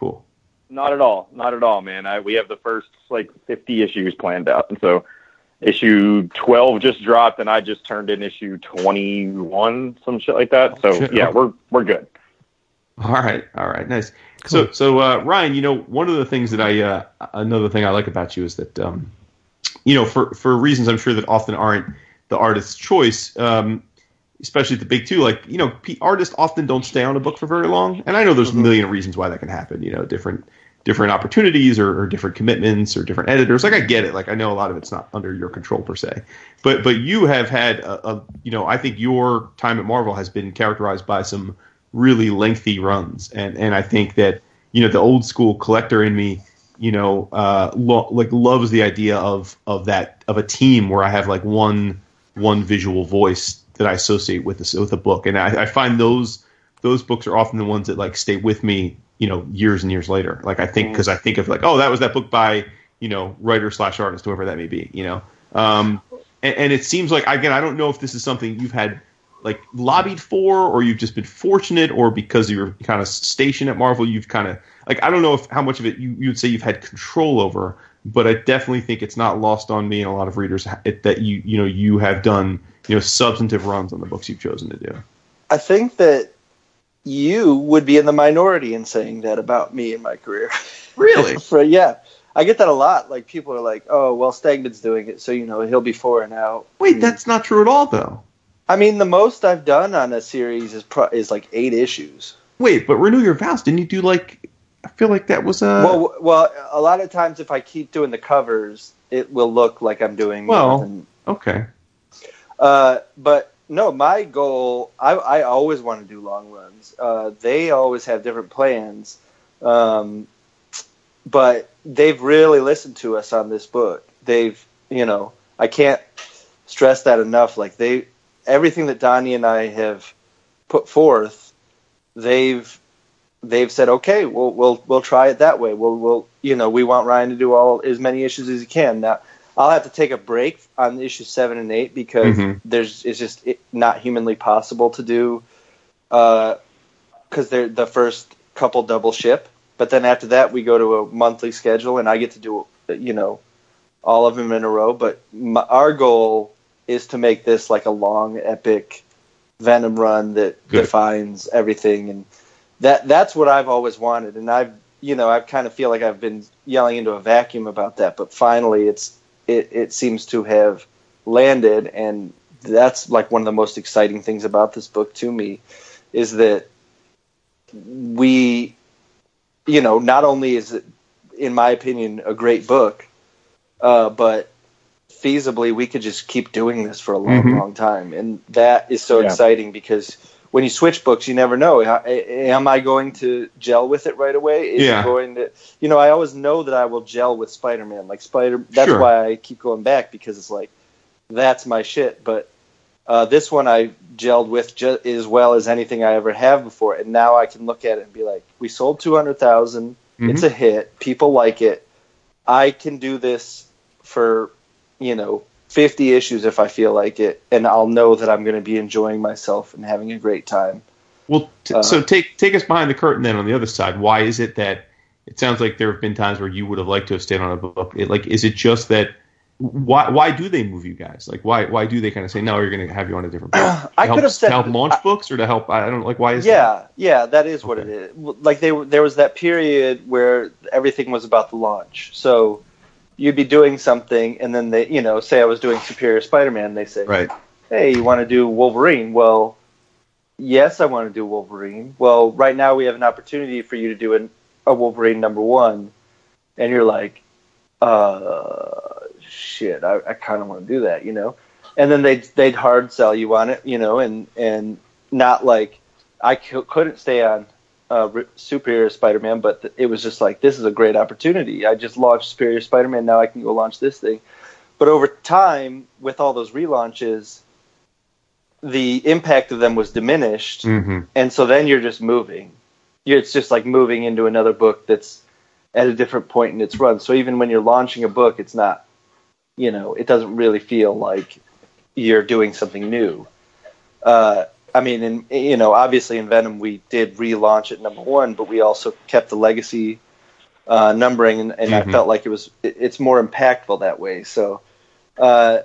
Cool. Not at all. Not at all, man. I, we have the first like 50 issues planned out, and so issue 12 just dropped, and I just turned in issue 21, some shit like that. So shit. yeah, we're we're good. All right, all right, nice. Cool. So so uh, Ryan, you know, one of the things that I uh, another thing I like about you is that um, you know, for for reasons I'm sure that often aren't the artist's choice. Um, especially the big two, like you know, artists often don't stay on a book for very long, and I know there's mm-hmm. a million reasons why that can happen. You know, different different opportunities or, or, different commitments or different editors. Like I get it. Like I know a lot of it's not under your control per se, but but you have had a, a you know I think your time at Marvel has been characterized by some really lengthy runs, and and I think that you know the old school collector in me you know uh lo- like loves the idea of of that of a team where I have like one one visual voice that I associate with this with a book, and I, I find those those books are often the ones that like stay with me, you know years and years later. Like I think because I think of like oh that was that book by you know writer slash artist whoever that may be. You know, um, and, and it seems like again I don't know if this is something you've had like lobbied for or you've just been fortunate or because of your kind of station at Marvel you've kind of like I don't know if how much of it you you'd say you've had control over but I definitely think it's not lost on me and a lot of readers that you you know you have done you know substantive runs on the books you've chosen to do. I think that you would be in the minority in saying that about me and my career. [laughs] Really? [laughs] For, yeah. I get that a lot. Like people are like, "Oh, well, Stegman's doing it, so you know he'll be four and out." Wait, mm. that's not true at all, though. I mean, the most I've done on a series is pro- is like eight issues. Wait, but renew your vows. Didn't you do like? I feel like that was a. Well, well, a lot of times if I keep doing the covers, it will look like I'm doing. Well, than, okay. Uh, but no, my goal. I I always want to do long runs. Uh, they always have different plans, um, but they've really listened to us on this book. They've, you know, I can't stress that enough. Like they, everything that Donny and I have put forth, they've they've said, okay, we'll we'll we'll try it that way. We'll we'll you know we want Ryan to do all as many issues as he can. Now I'll have to take a break on issues seven and eight because Mhm. there's it's just not humanly possible to do because they're the first couple double ship. But then after that, we go to a monthly schedule, and I get to do you know all of them in a row. But my, our goal is to make this like a long, epic Venom run that Good. defines everything, and that that's what I've always wanted. And I've you know I kind of feel like I've been yelling into a vacuum about that, but finally it's it, it seems to have landed, and that's like one of the most exciting things about this book to me is that we you know not only is it in my opinion a great book uh, but feasibly we could just keep doing this for a long Mhm. long time and that is so Yeah. exciting because when you switch books you never know am i going to gel with it right away is Yeah. it going to you know i always know that i will gel with spider-man like spider that's Sure. why i keep going back because it's like that's my shit but uh, this one I gelled with ju- as well as anything I ever have before, and now I can look at it and be like, "We sold two hundred It's a hit. People like it. I can do this for you know fifty issues if I feel like it, and I'll know that I'm going to be enjoying myself and having a great time." Well, t- Uh, so take take us behind the curtain then on the other side. Why is it that it sounds like there have been times where you would have liked to have stayed on a book? It, like, is it just that? Why why do they move you guys? Like, why why do they kind of say no? You're going to have you on a different book. [clears throat] To I help, could have said to help launch books or to help. I don't like why is that? yeah, yeah, that is what it is. Like they there was that period where everything was about the launch. So you'd be doing something, and then they, you know, say I was doing Superior Spider-Man, they say, right. hey, you want to do Wolverine? Well, yes, I want to do Wolverine. Well, right now we have an opportunity for you to do an, a Wolverine number one, and you're like, uh, shit, I, I kind of want to do that, you know. And then they'd they'd hard sell you on it, you know, and and not like I c- couldn't stay on uh, Superior Spider-Man, but th- it was just like this is a great opportunity. I just launched Superior Spider-Man, now I can go launch this thing. But over time, with all those relaunches, the impact of them was diminished, hmm and so then you're just moving. You're, it's just like moving into another book that's at a different point in its run. So even when you're launching a book, it's not, you know, it doesn't really feel like you're doing something new. Uh, I mean, in you know, obviously in Venom we did relaunch at number one, but we also kept the legacy uh, numbering, and, and I Mhm. felt like it was it, it's more impactful that way. So, uh,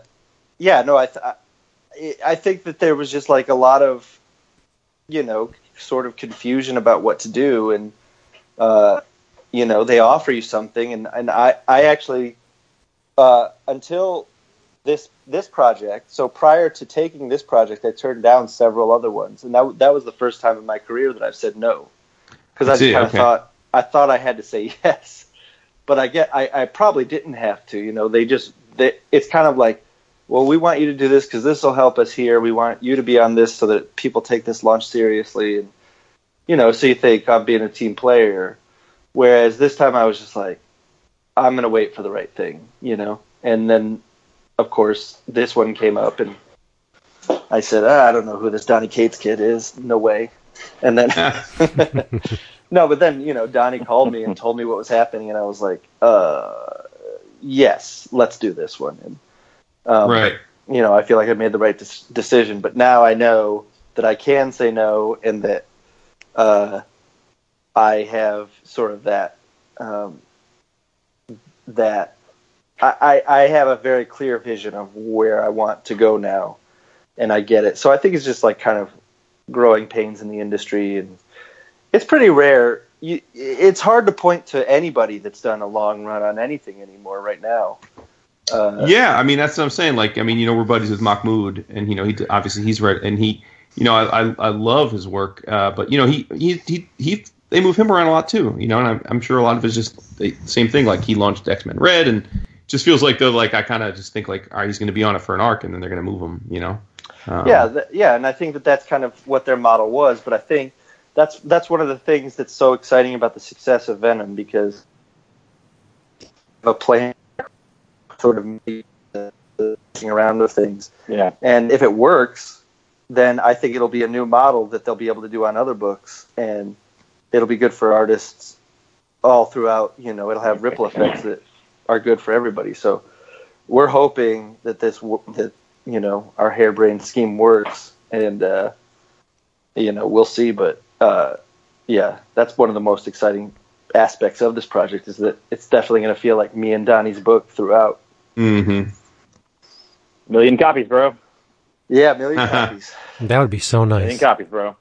yeah, no, I, th- I I think that there was just like a lot of, you know, sort of confusion about what to do, and uh, you know, they offer you something, and and I I actually uh, until this this project. So prior to taking this project, I turned down several other ones, and that that was the first time in my career that I've said no, because I I just kind of okay. thought I thought I had to say [laughs] yes, but I get I, I probably didn't have to. You know, they just they, it's kind of like, well, we want you to do this because this will help us here. We want you to be on this so that people take this launch seriously, and you know, so you think I'm being a team player. Whereas this time I was just like, I'm gonna wait for the right thing, you know, and then of course, this one came up, and I said, ah, I don't know who this Donny Cates kid is. No way. And then, [laughs] [laughs] no, but then you know Donny called me and told me what was happening, and I was like, uh, yes, let's do this one. And um, right. you know, I feel like I made the right des- decision, but now I know that I can say no, and that uh, I have sort of that um, that I, I have a very clear vision of where I want to go now, and I get it. So I think it's just like kind of growing pains in the industry, and it's pretty rare. You, it's hard to point to anybody that's done a long run on anything anymore right now. Uh, Yeah, I mean that's what I'm saying. Like, I mean, you know, we're buddies with Mahmud, and you know, he obviously he's read, and he, you know, I I, I love his work, uh, but you know, he he he he they move him around a lot too, you know, and I'm, I'm sure a lot of it's just the same thing. Like he launched X Men Red, and just feels like though, like I kind of just think like, all right, he's going to be on it for an arc, and then they're going to move him, you know. Um, yeah, th- yeah, and I think that that's kind of what their model was. But I think that's that's one of the things that's so exciting about the success of Venom because of a plan sort of messing around with things. Yeah. And if it works, then I think it'll be a new model that they'll be able to do on other books, and it'll be good for artists all throughout. You know, it'll have ripple effects that are good for everybody. So we're hoping that this that you know our harebrained scheme works, and uh, you know we'll see. But uh, yeah, that's one of the most exciting aspects of this project is that it's definitely going to feel like me and Donny's book throughout. Mm-hmm. Million copies, bro. Yeah, million [laughs] copies. That would be so nice. Million copies, bro.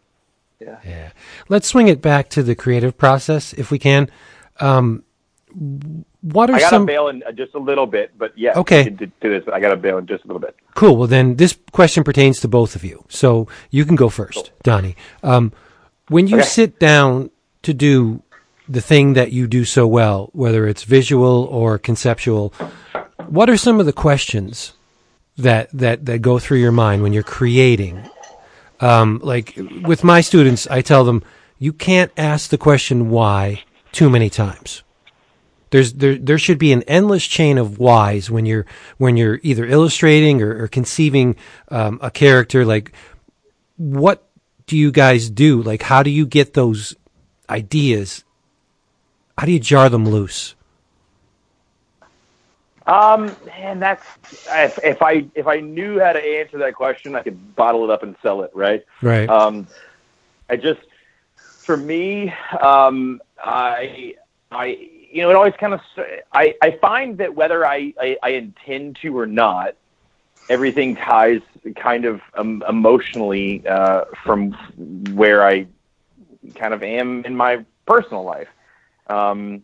Yeah. Yeah. Let's swing it back to the creative process if we can. Um, what are some? I got to some bail in uh, just a little bit, but yeah. Okay. To, this, I got to bail in just a little bit. cool? Well, then this question pertains to both of you, so you can go first, Donny. Um, when you Okay. sit down to do the thing that you do so well, whether it's visual or conceptual, what are some of the questions that that that go through your mind when you're creating? Um, like with my students, I tell them you can't ask the question why too many times. There's there there should be an endless chain of whys when you're when you're either illustrating or, or conceiving um, a character. Like, what do you guys do? Like, how do you get those ideas? How do you jar them loose? Um, man, that's if, if I if I knew how to answer that question, I could bottle it up and sell it, right? Right. Um, I just, for me, um, I, I, you know, it always kind of, I, I find that whether I, I, I intend to or not, everything ties kind of um, emotionally uh, from where I kind of am in my personal life. Um,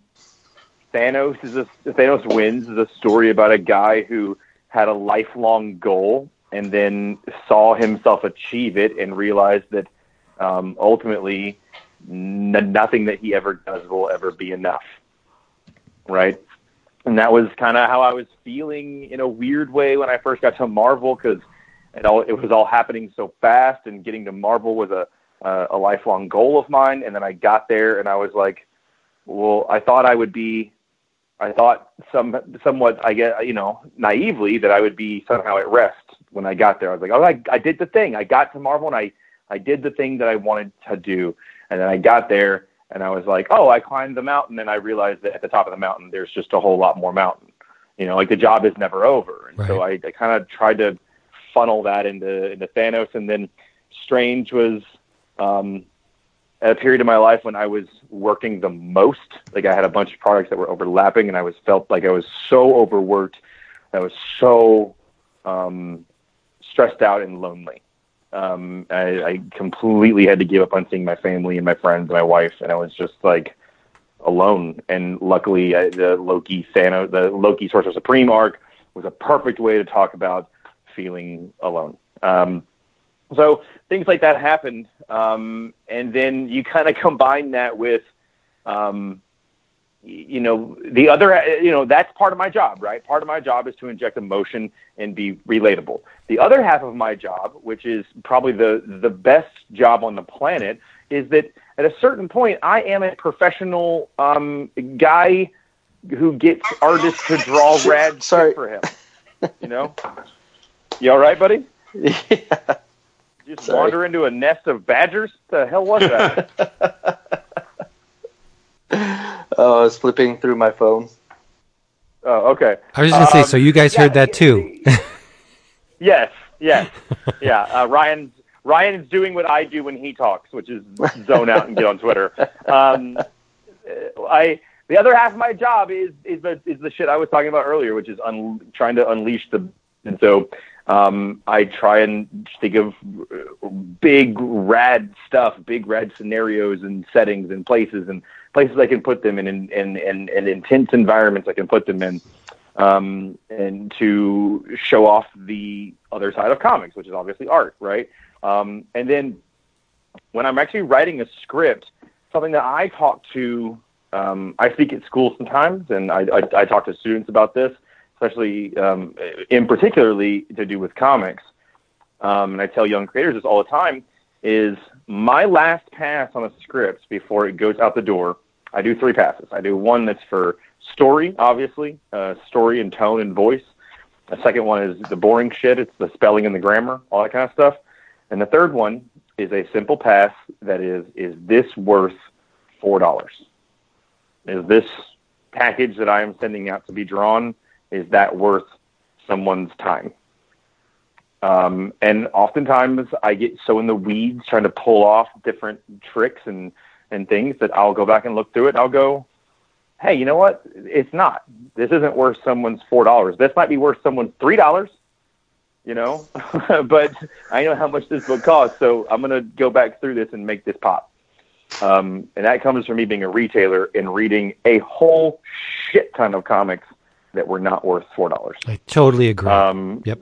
Thanos is a Thanos wins is a story about a guy who had a lifelong goal and then saw himself achieve it and realized that um, ultimately n- nothing that he ever does will ever be enough. Right. And that was kind of how I was feeling in a weird way when I first got to Marvel because it all it was all happening so fast and getting to Marvel was a uh, a lifelong goal of mine. And then I got there and I was like, well, I thought I would be I thought some somewhat I get you know naively that I would be somehow at rest when I got there. I was like, oh, I, I did the thing. I got to Marvel and I I did the thing that I wanted to do, and then I got there and I was like, oh, I climbed the mountain and I realized that at the top of the mountain there's just a whole lot more mountain. You know, like the job is never over, and so I, I kind of tried to funnel that into into Thanos, and then Strange was. Um, at a period of my life when I was working the most. Like I had a bunch of projects that were overlapping, and I was felt like I was so overworked. I was so um, stressed out and lonely. Um, I, I completely had to give up on seeing my family and my friends and my wife, and I was just like alone. And luckily, I, the Loki Thanos, the Loki Sorcerer Supreme arc was a perfect way to talk about feeling alone. Um, so things like that happened, um, and then you kind of combine that with, um, you know, the other, you know, that's part of my job, right? Part of my job is to inject emotion and be relatable. The other half of my job, which is probably the the best job on the planet, is that at a certain point, I am a professional um, guy who gets artists to draw [laughs] rad Sorry. for him. You know, you all right, buddy? [laughs] yeah. Just Sorry. wander into a nest of badgers? The hell was that? [laughs] [laughs] Oh, I was flipping through my phone. Oh, okay. I was just gonna say, Um, so you guys yeah, heard that too? [laughs] Yes, yes, yeah. Uh, Ryan's Ryan's doing what I do when he talks, which is zone out and get on Twitter. Um, uh, I the other half of my job is is the is the shit I was talking about earlier, which is un, trying to unleash the. And so um, I try and think of uh, big rad stuff, big rad scenarios and settings and places and places I can put them in and and, and, intense environments I can put them in um, and to show off the other side of comics, which is obviously art, right? Um, and then when I'm actually writing a script, something that I talk to, um, I speak at school sometimes, and I, I, I talk to students about this, especially um, in particularly to do with comics. Um, and I tell young creators this all the time: is my last pass on a script before it goes out the door. I do three passes. I do one that's for story, obviously, uh, story and tone and voice. The second one is the boring shit. It's the spelling and the grammar, all that kind of stuff. And the third one is a simple pass that is, is this worth four dollars? Is this package that I am sending out to be drawn, is that worth someone's time? Um, and oftentimes I get so in the weeds trying to pull off different tricks and, and things that I'll go back and look through it and I'll go, hey, you know what? It's not. This isn't worth someone's four dollars. This might be worth someone's three dollars. You know, [laughs] but I know how much this book costs, so I'm gonna go back through this and make this pop. Um, and that comes from me being a retailer and reading a whole shit ton of comics that were not worth four dollars. I totally agree. Um, yep.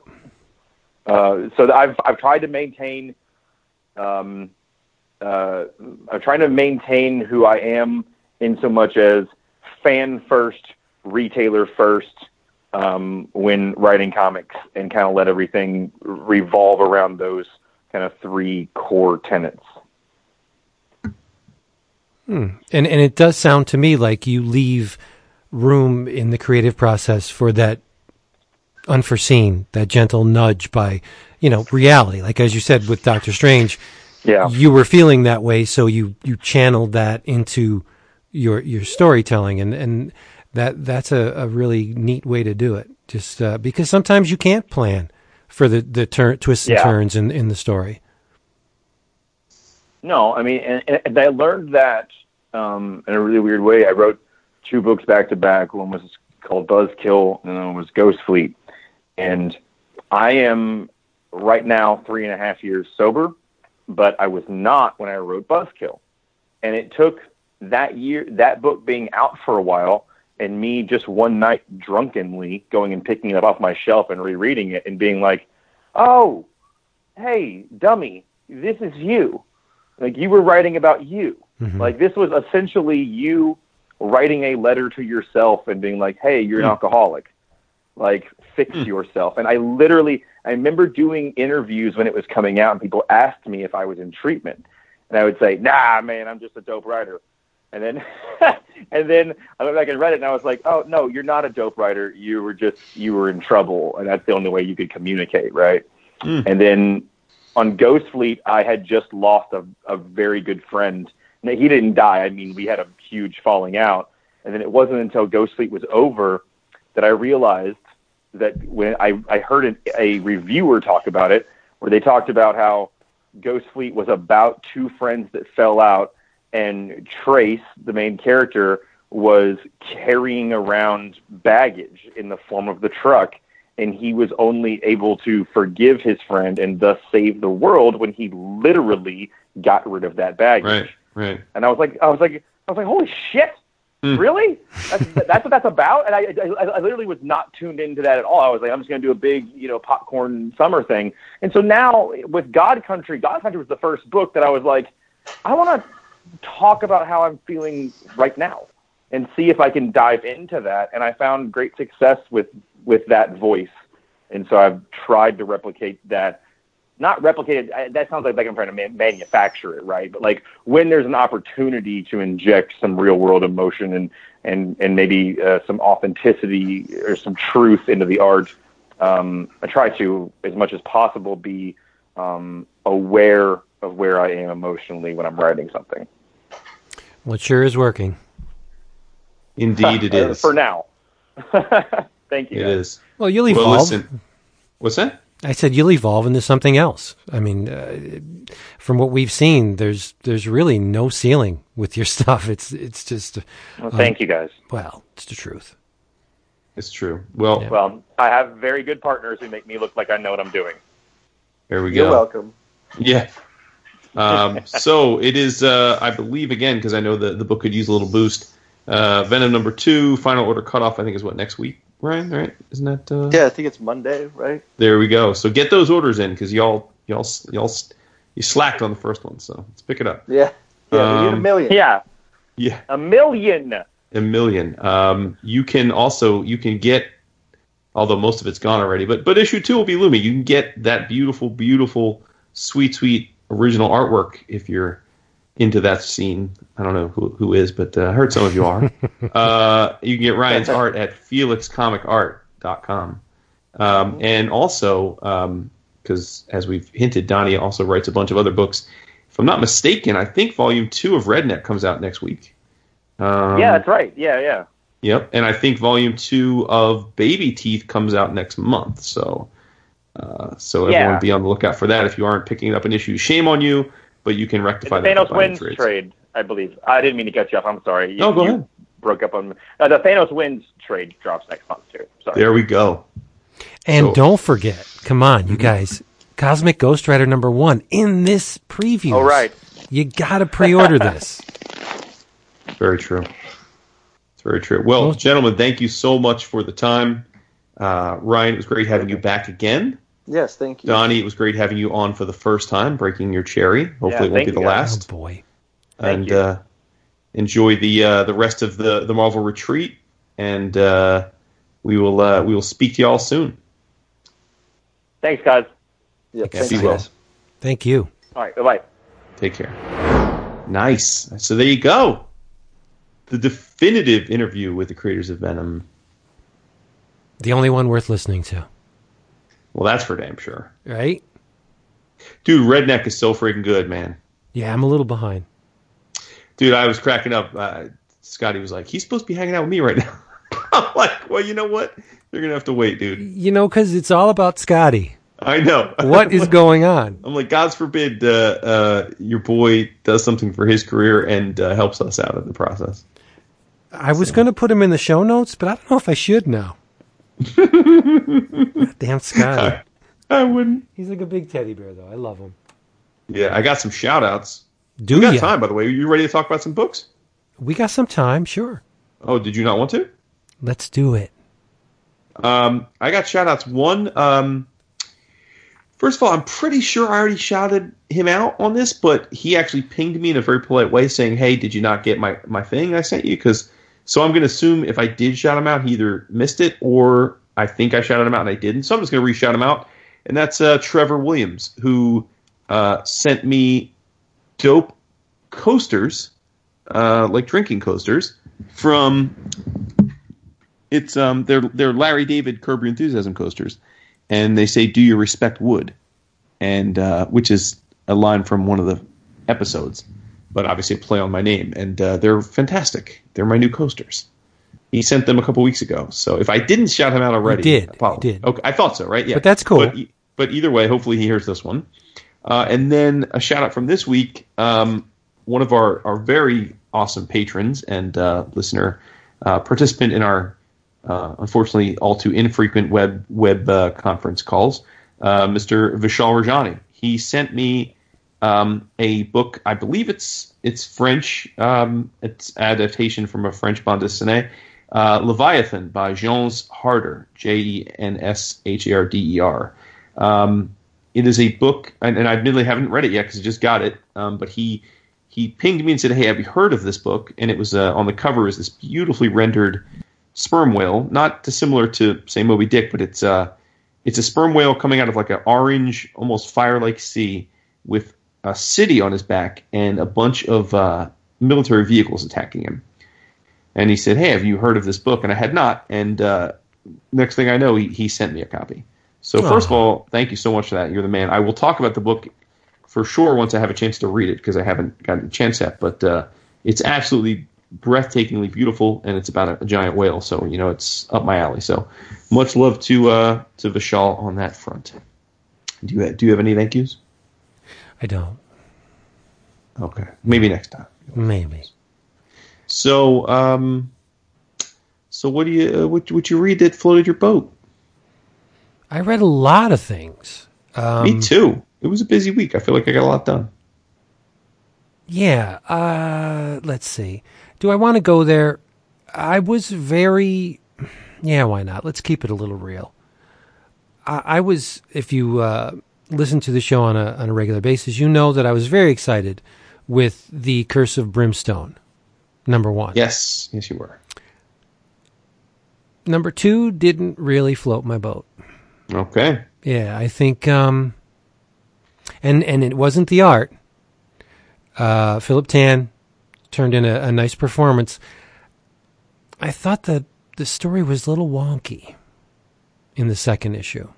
Uh, so I've I've tried to maintain, um, uh, I'm trying to maintain who I am in so much as fan first, retailer first, um, when writing comics, and kind of let everything revolve around those kind of three core tenets. And and it does sound to me like you leave room in the creative process for that unforeseen, that gentle nudge by, you know, reality. Like as you said with Doctor Strange, Yeah. you were feeling that way, so you you channeled that into your your storytelling, and and that that's a, a really neat way to do it. Just uh, because sometimes you can't plan for the the turn twists and Yeah. turns in in the story. No, I mean, and, and I learned that um, in a really weird way. I wrote two books back to back. One was called Buzzkill, and one was Ghost Fleet. And I am right now three and a half years sober, but I was not when I wrote Buzzkill. And it took that year, that book being out for a while, and me just one night drunkenly going and picking it up off my shelf and rereading it and being like, "Oh, hey, dummy, this is you." Like you were writing about you. Mm-hmm. Like this was essentially you writing a letter to yourself and being like, "Hey, you're an alcoholic. Like fix hmm. yourself." And I literally I remember doing interviews when it was coming out and people asked me if I was in treatment. And I would say, "Nah, man, I'm just a dope writer." And then [laughs] and then I went back and read it and I was like, "Oh, no, you're not a dope writer. You were just you were in trouble and that's the only way you could communicate, right?" Hmm. And then on Ghost Fleet, I had just lost a, a very good friend. Now, he didn't die. I mean, we had a huge falling out. And then it wasn't until Ghost Fleet was over that I realized that when I, I heard an, a reviewer talk about it, where they talked about how Ghost Fleet was about two friends that fell out, and Trace, the main character, was carrying around baggage in the form of the truck and he was only able to forgive his friend and thus save the world when he literally got rid of that baggage. Right, right. And I was like, I was like, I was like, holy shit, Mm. really? That's, [laughs] that's what that's about. And I, I, I literally was not tuned into that at all. I was like, I'm just going to do a big, you know, popcorn summer thing. And so now with God Country, God Country was the first book that I was like, I want to talk about how I'm feeling right now and see if I can dive into that. And I found great success with with that voice. And so I've tried to replicate that. Not replicated. That sounds like, like I'm trying to manufacture it, right? But like when there's an opportunity to inject some real world emotion and and and maybe uh, some authenticity or some truth into the art, um, I try to as much as possible be um, aware of where I am emotionally when I'm writing something. Well, it sure is working. Indeed, it [laughs] is. For now. [laughs] Thank you. It guys. is. Well, you'll Well, listen. What's that? I said you'll evolve into something else. I mean, uh, from what we've seen, there's there's really no ceiling with your [laughs] stuff. It's it's just Well, thank you guys. well, it's the truth. It's true. Well, Yeah. Well, I have very good partners who make me look like I know what I'm doing. there we go. You're welcome. Yeah. Um, [laughs] so it is, uh, I believe, again, because I know the, the book could use a little boost. Uh, Venom number two, final order cutoff, I think, is what, next week, Ryan? Right? Isn't that? Uh... Yeah, I think it's Monday, right? There we go. So get those orders in because y'all, y'all, y'all, you slacked on the first one. So let's pick it up. Yeah. Yeah, we need a Um, million. Yeah, Yeah. a million. a million. Um, you can also you can get, although most of it's gone already, but but issue two will be looming. You can get that beautiful, beautiful, sweet, sweet original artwork if you're into that scene. I don't know who who is, but uh, I heard some of you are. [laughs] uh, you can get Ryan's art at felixcomicart.com. Um, and also, because as we've hinted, Donny also writes a bunch of other books. If I'm not mistaken, I think volume two of Redneck comes out next week. Um, yeah, that's right. Yeah, yeah. Yep, and I think volume two of Baby Teeth comes out next month. So, uh, so Yeah. everyone be on the lookout for that. If you aren't picking it up an issue, shame on you, but you can It's rectify the that. by Thanos wins trades. trade, I believe. I didn't mean to cut you off. I'm sorry. You, No, go you ahead. Broke up on uh, the Thanos wins trade drops next month too. Sorry. There we go. And So- don't forget, come on, you guys, Cosmic Ghost Rider number one in this preview. All right. You got to pre-order [laughs] this. Very true. It's very true. Well, Well- gentlemen, thank you so much for the time. Uh, Ryan, it was great having you back again. Yes, thank you. Donny, it was great having you on for the first time, breaking your cherry. Hopefully, Yeah, it won't be the you, guys. Oh last. boy. Thank and you. Uh, enjoy the uh, the rest of the the Marvel retreat, and uh, we will uh, we will speak to you all soon. Thanks, guys. Yep, Yeah, thank be well. guys. Thank you. All right. Bye bye. Take care. Nice. So there you go. The definitive interview with the creators of Venom. The only one worth listening to, Well, that's for damn sure. right? Dude, Redneck is so freaking good, man. Yeah, I'm a little behind. Dude, I was cracking up. Uh, Scotty was like, "He's supposed to be hanging out with me right now." [laughs] I'm like, "Well, you know what? You're gonna have to wait, dude." You know, because it's all about Scotty. I know. [laughs] What is going on? I'm like, God's forbid uh, uh, your boy does something for his career and uh, helps us out in the process. I was going to put him in the show notes, but I don't know if I should now. Damn Scotty. I wouldn't. He's like a big teddy bear, though. I love him. Yeah, I got some shout outs. Do We got ya? time, by the way. Are you ready to talk about some books? We got some time, sure. Oh, did you not want to? Let's do it. Um, I got shout outs. One, um, first of all, I'm pretty sure I already shouted him out on this, but he actually pinged me in a very polite way saying, Hey, did you not get my, my thing I sent you? Because, so I'm going to assume if I did shout him out, he either missed it or I think I shouted him out and I didn't. So I'm just going to re shout him out. And that's uh, Trevor Williams, who uh, sent me dope coasters, uh, like drinking coasters, from it's um they're they're Larry David Curb Your Enthusiasm coasters, and they say "Do you respect wood?" and uh, which is a line from one of the episodes, but obviously a play on my name, and uh, they're fantastic. They're my new coasters. He sent them a couple weeks ago, so if I didn't shout him out already, did. I. Did. Okay, I thought so, right? Yeah, But that's cool. But, but either way, hopefully he hears this one. Uh, and then a shout out from this week. Um, one of our, our very awesome patrons and uh, listener uh, participant in our uh, unfortunately all too infrequent web web uh, conference calls, uh, Mr. Vishal Rajani. He sent me um, a book. I believe it's it's French. Um, it's adaptation from a French bande dessinée, uh, Leviathan by Jens Harder, J E N S H A R D E R. Um, it is a book, and, and I admittedly haven't read it yet because I just got it. Um, but he he pinged me and said, "Hey, have you heard of this book?" And it was uh, on the cover is this beautifully rendered sperm whale, not dissimilar to say Moby Dick, but it's uh it's a sperm whale coming out of like an orange, almost fire-like sea with a city on his back and a bunch of uh, military vehicles attacking him. And he said, "Hey, have you heard of this book?" And I had not. And uh, next thing I know, he, he sent me a copy. So first of all, thank you so much for that. You're the man. I will talk about the book for sure once I have a chance to read it because I haven't gotten a chance yet. But uh, it's absolutely breathtakingly beautiful, and it's about a, a giant whale. So you know it's up my alley. So much love to uh, to Vishal on that front. Do you do you have any thank yous? I don't. Okay, maybe next time. Maybe. So, um, so what do you uh, what what you read that floated your boat? I read a lot of things. Um, Me too. It was a busy week. I feel like I got a lot done. Yeah. Uh, let's see. Do I want to go there? I was very. Yeah, why not? Let's keep it a little real. I, I was, if you uh, listen to the show on a on a regular basis, you know that I was very excited with the Curse of Brimstone, number one. Yes, yes, you were. Number two didn't really float my boat. Okay. Yeah, I think, um, and and it wasn't the art. Uh, Philip Tan turned in a, a nice performance. I thought that the story was a little wonky in the second issue.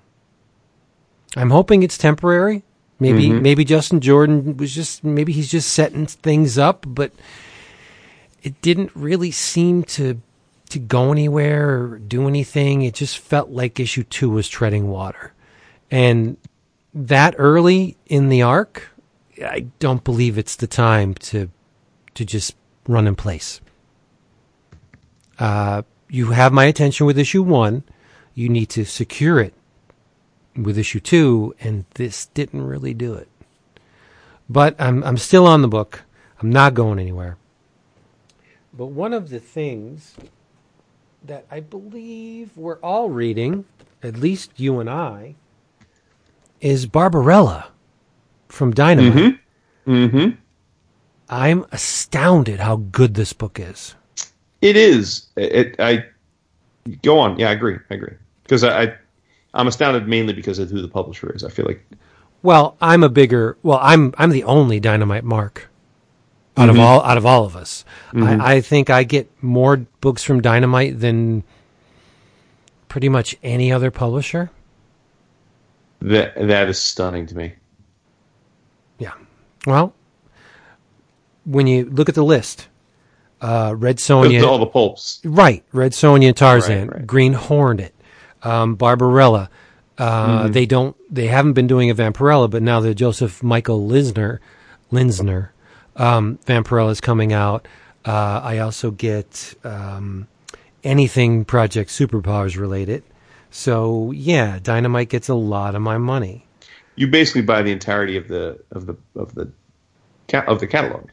I'm hoping it's temporary. Maybe Mhm. maybe Justin Jordan was just maybe he's just setting things up, but it didn't really seem to to go anywhere or do anything. It just felt like issue two was treading water. And that early in the arc, I don't believe it's the time to to just run in place. Uh, you have my attention with issue one. You need to secure it with issue two, and this didn't really do it. But I'm I'm still on the book. I'm not going anywhere. But one of the things that I believe we're all reading, at least you and I, is Barbarella from Dynamite. Mm-hmm. I'm astounded how good this book is. It is. It, I go on. Yeah, I agree. I agree because I, I I'm astounded mainly because of who the publisher is. I feel like Well, I'm a bigger. Well, I'm I'm the only Dynamite mark out of all out of all of us. I, I think I get more books from Dynamite than pretty much any other publisher. that that is stunning to me. Yeah. Well, when you look at the list, uh, Red Sonja, All the pulps. right? Red Sonja and Tarzan, Right, right. Green Hornet, um, Barbarella. Uh, They don't. They haven't been doing a Vampirella, but now the Joseph Michael Linsner, Linsner, um, Vampirella is coming out. Uh, I also get um, anything Project Superpowers related. So yeah, Dynamite gets a lot of my money. You basically buy the entirety of the of the of the of the catalog.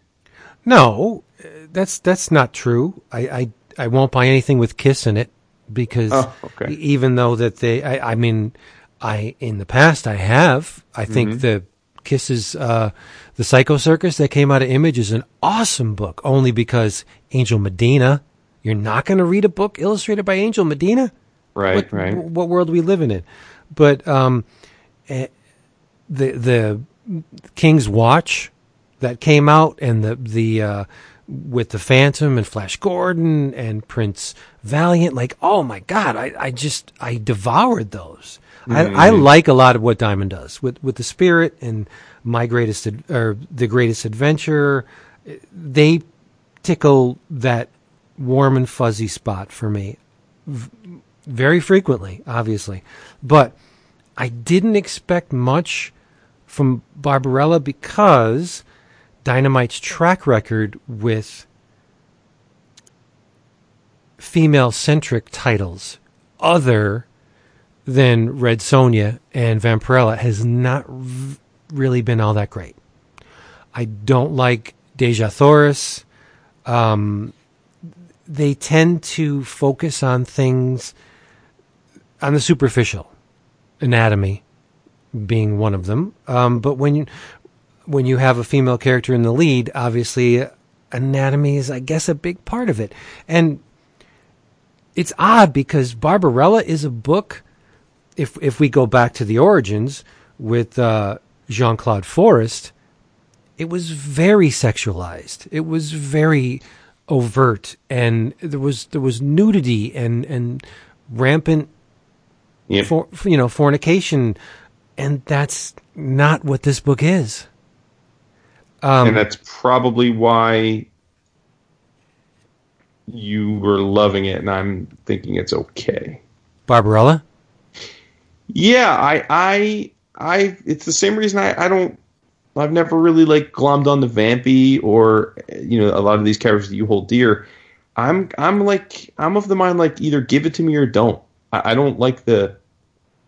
No, uh, that's that's not true. I, I I won't buy anything with Kiss in it because Oh, okay. even though that they, I, I mean, I in the past I have. I think Mm-hmm. the Kisses, uh, the Psycho Circus that came out of Image is an awesome book. Only because Angel Medina. You're not going to read a book illustrated by Angel Medina. Right, what, right. What world are we living in? But um, eh, the the King's Watch that came out, and the the uh, with the Phantom and Flash Gordon and Prince Valiant, like oh my god, I, I just I devoured those. I, I mm. like a lot of what Diamond does with with the Spirit and my greatest Ad- or the greatest adventure. They tickle that warm and fuzzy spot for me very frequently, obviously. But I didn't expect much from Barbarella because Dynamite's track record with female centric titles other than Red Sonja and Vampirella has not v- really been all that great. I don't like Dejah Thoris. Um, they tend to focus on things on the superficial anatomy being one of them um, but when you when you have a female character in the lead obviously anatomy is i guess a big part of it and it's odd because barbarella is a book if if we go back to the origins with uh, jean-claude forest it was very sexualized. It was very overt, and there was there was nudity and and rampant, Yep. for, you know, fornication, and that's not what this book is. Um, and that's probably why you were loving it, and I'm thinking it's okay. Barbarella. Yeah, I, I, I. It's the same reason I, I don't. I've never really like glommed on the Vampy or you know a lot of these characters that you hold dear. I'm, I'm like, I'm of the mind like either give it to me or don't. I, I don't like the,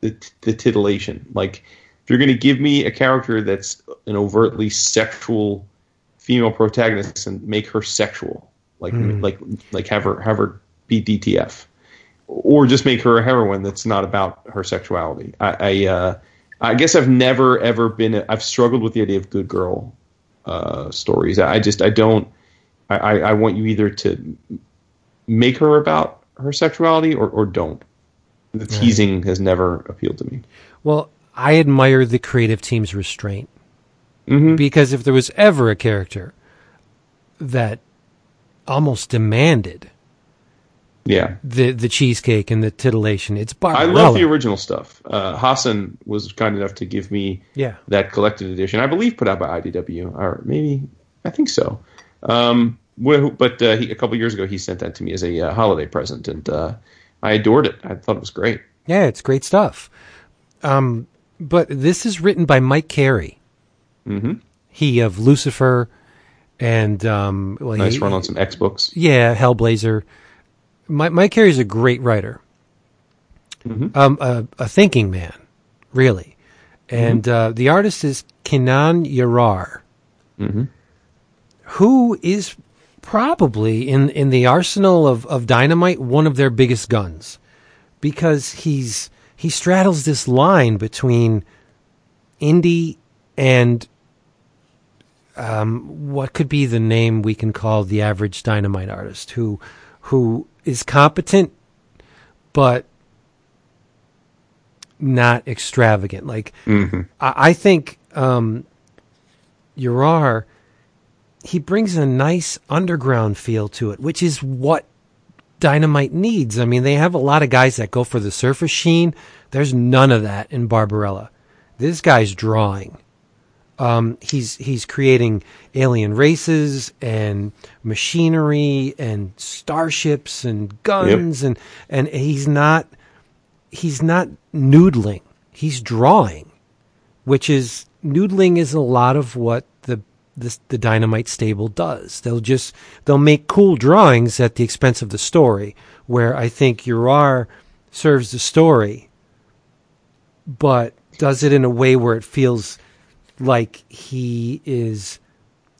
the, the titillation. Like, if you're going to give me a character that's an overtly sexual female protagonist and make her sexual, like, like, like have her have her be DTF or just make her a heroine that's not about her sexuality. I I, uh, I guess I've never ever been. A, I've struggled with the idea of good girl uh, stories. I just I don't. I, I, I want you either to make her about her sexuality or, or don't. The teasing has never appealed to me. Well, I admire the creative team's restraint Mhm. because if there was ever a character that almost demanded Yeah, the the cheesecake and the titillation, it's Barbara. I love the original stuff. Uh, Hassan was kind enough to give me Yeah. that collected edition. I believe put out by IDW, or maybe I think so. Um, but uh, he, a couple years ago, he sent that to me as a uh, holiday present, and uh, I adored it. I thought it was great. Yeah, it's great stuff. Um, but this is written by Mike Carey. hmm He of Lucifer and um, well, Nice he- run on some X books. Yeah, Hellblazer. Mike, Mike Carey's a great writer, Mhm. um, a, a thinking man, really. And uh, the artist is Kenan Yarar, Mhm. who is probably in, in the arsenal of, of dynamite one of their biggest guns, because he's he straddles this line between indie and um, what could be the name we can call the average dynamite artist who who is competent but not extravagant. Like Mhm. I, I think um, Yarar, he brings a nice underground feel to it, which is what Dynamite needs. I mean, they have a lot of guys that go for the surface sheen. There's none of that in Barbarella. This guy's drawing. Um, he's he's creating alien races and machinery and starships and guns and and he's not he's not noodling. He's drawing, which is noodling is a lot of what the the, the dynamite stable does. They'll just they'll make cool drawings at the expense of the story. Where I think Yarar serves the story, but does it in a way where it feels like he is.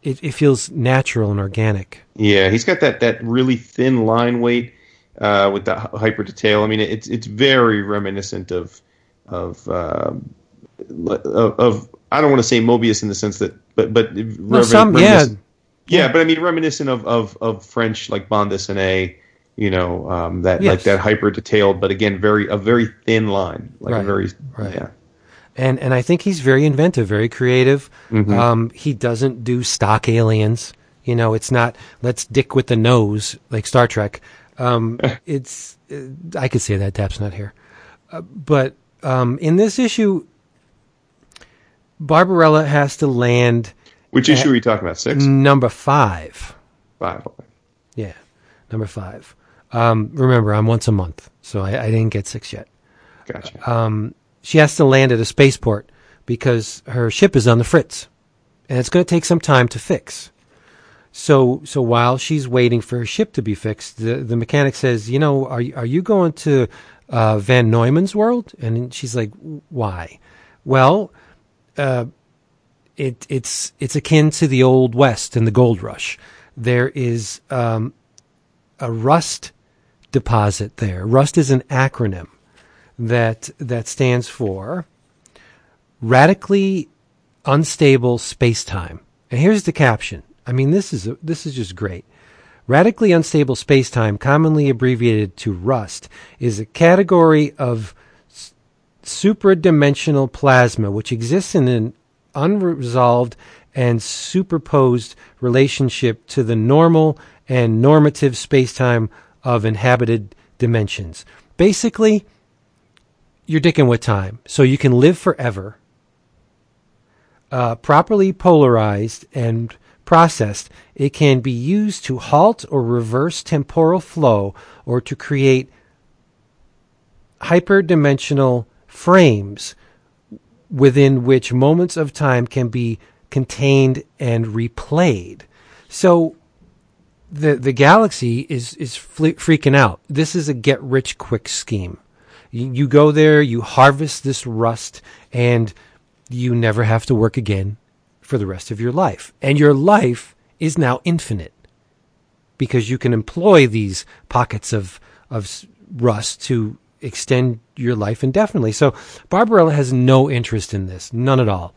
It, it feels natural and organic. Yeah, he's got that that really thin line weight uh, with hy- hyper detail. I mean, it's it's very reminiscent of of um, of, of I don't want to say Moebius in the sense that, but but Well, some- yeah. reminiscent- yeah, but I mean reminiscent of of, of French like bande dessinée. You know um, that like that hyper detailed, but again very a very thin line, like a Right, very right. yeah. and and I think he's very inventive, very creative. Mhm. Um, he doesn't do stock aliens. You know, it's not let's dick with the nose like Star Trek. Um, [laughs] it's uh, I could say that Tap's not here, uh, but um, in this issue, Barbarella has to land Which issue are you talking about? Six, number five. five. Yeah, number five. Um, remember, I'm once a month, so I, I didn't get six yet. Gotcha. um, she has to land at a spaceport because her ship is on the fritz, and it's going to take some time to fix. So, so while she's waiting for her ship to be fixed, the the mechanic says, "You know, are you- are you going to uh, Van Neumann's world?" And she's like, "Why?" Well, uh, it it's it's akin to the old west and the gold rush. There is um, a rust deposit there. Rust is an acronym that that stands for radically unstable space-time. And here's the caption. I mean, this is this is just great. Radically unstable space-time, commonly abbreviated to rust, is a category of supradimensional plasma which exists in an unresolved and superposed relationship to the normal and normative space-time of inhabited dimensions. Basically, you're dicking with time. So you can live forever, uh, properly polarized and processed, it can be used to halt or reverse temporal flow or to create hyperdimensional frames within which moments of time can be contained and replayed. So the the galaxy is is freaking out. This is a get rich quick scheme. You, you go there, you harvest this rust, and you never have to work again for the rest of your life. And your life is now infinite because you can employ these pockets of of rust to extend your life indefinitely. So Barbarella has no interest in this, none at all,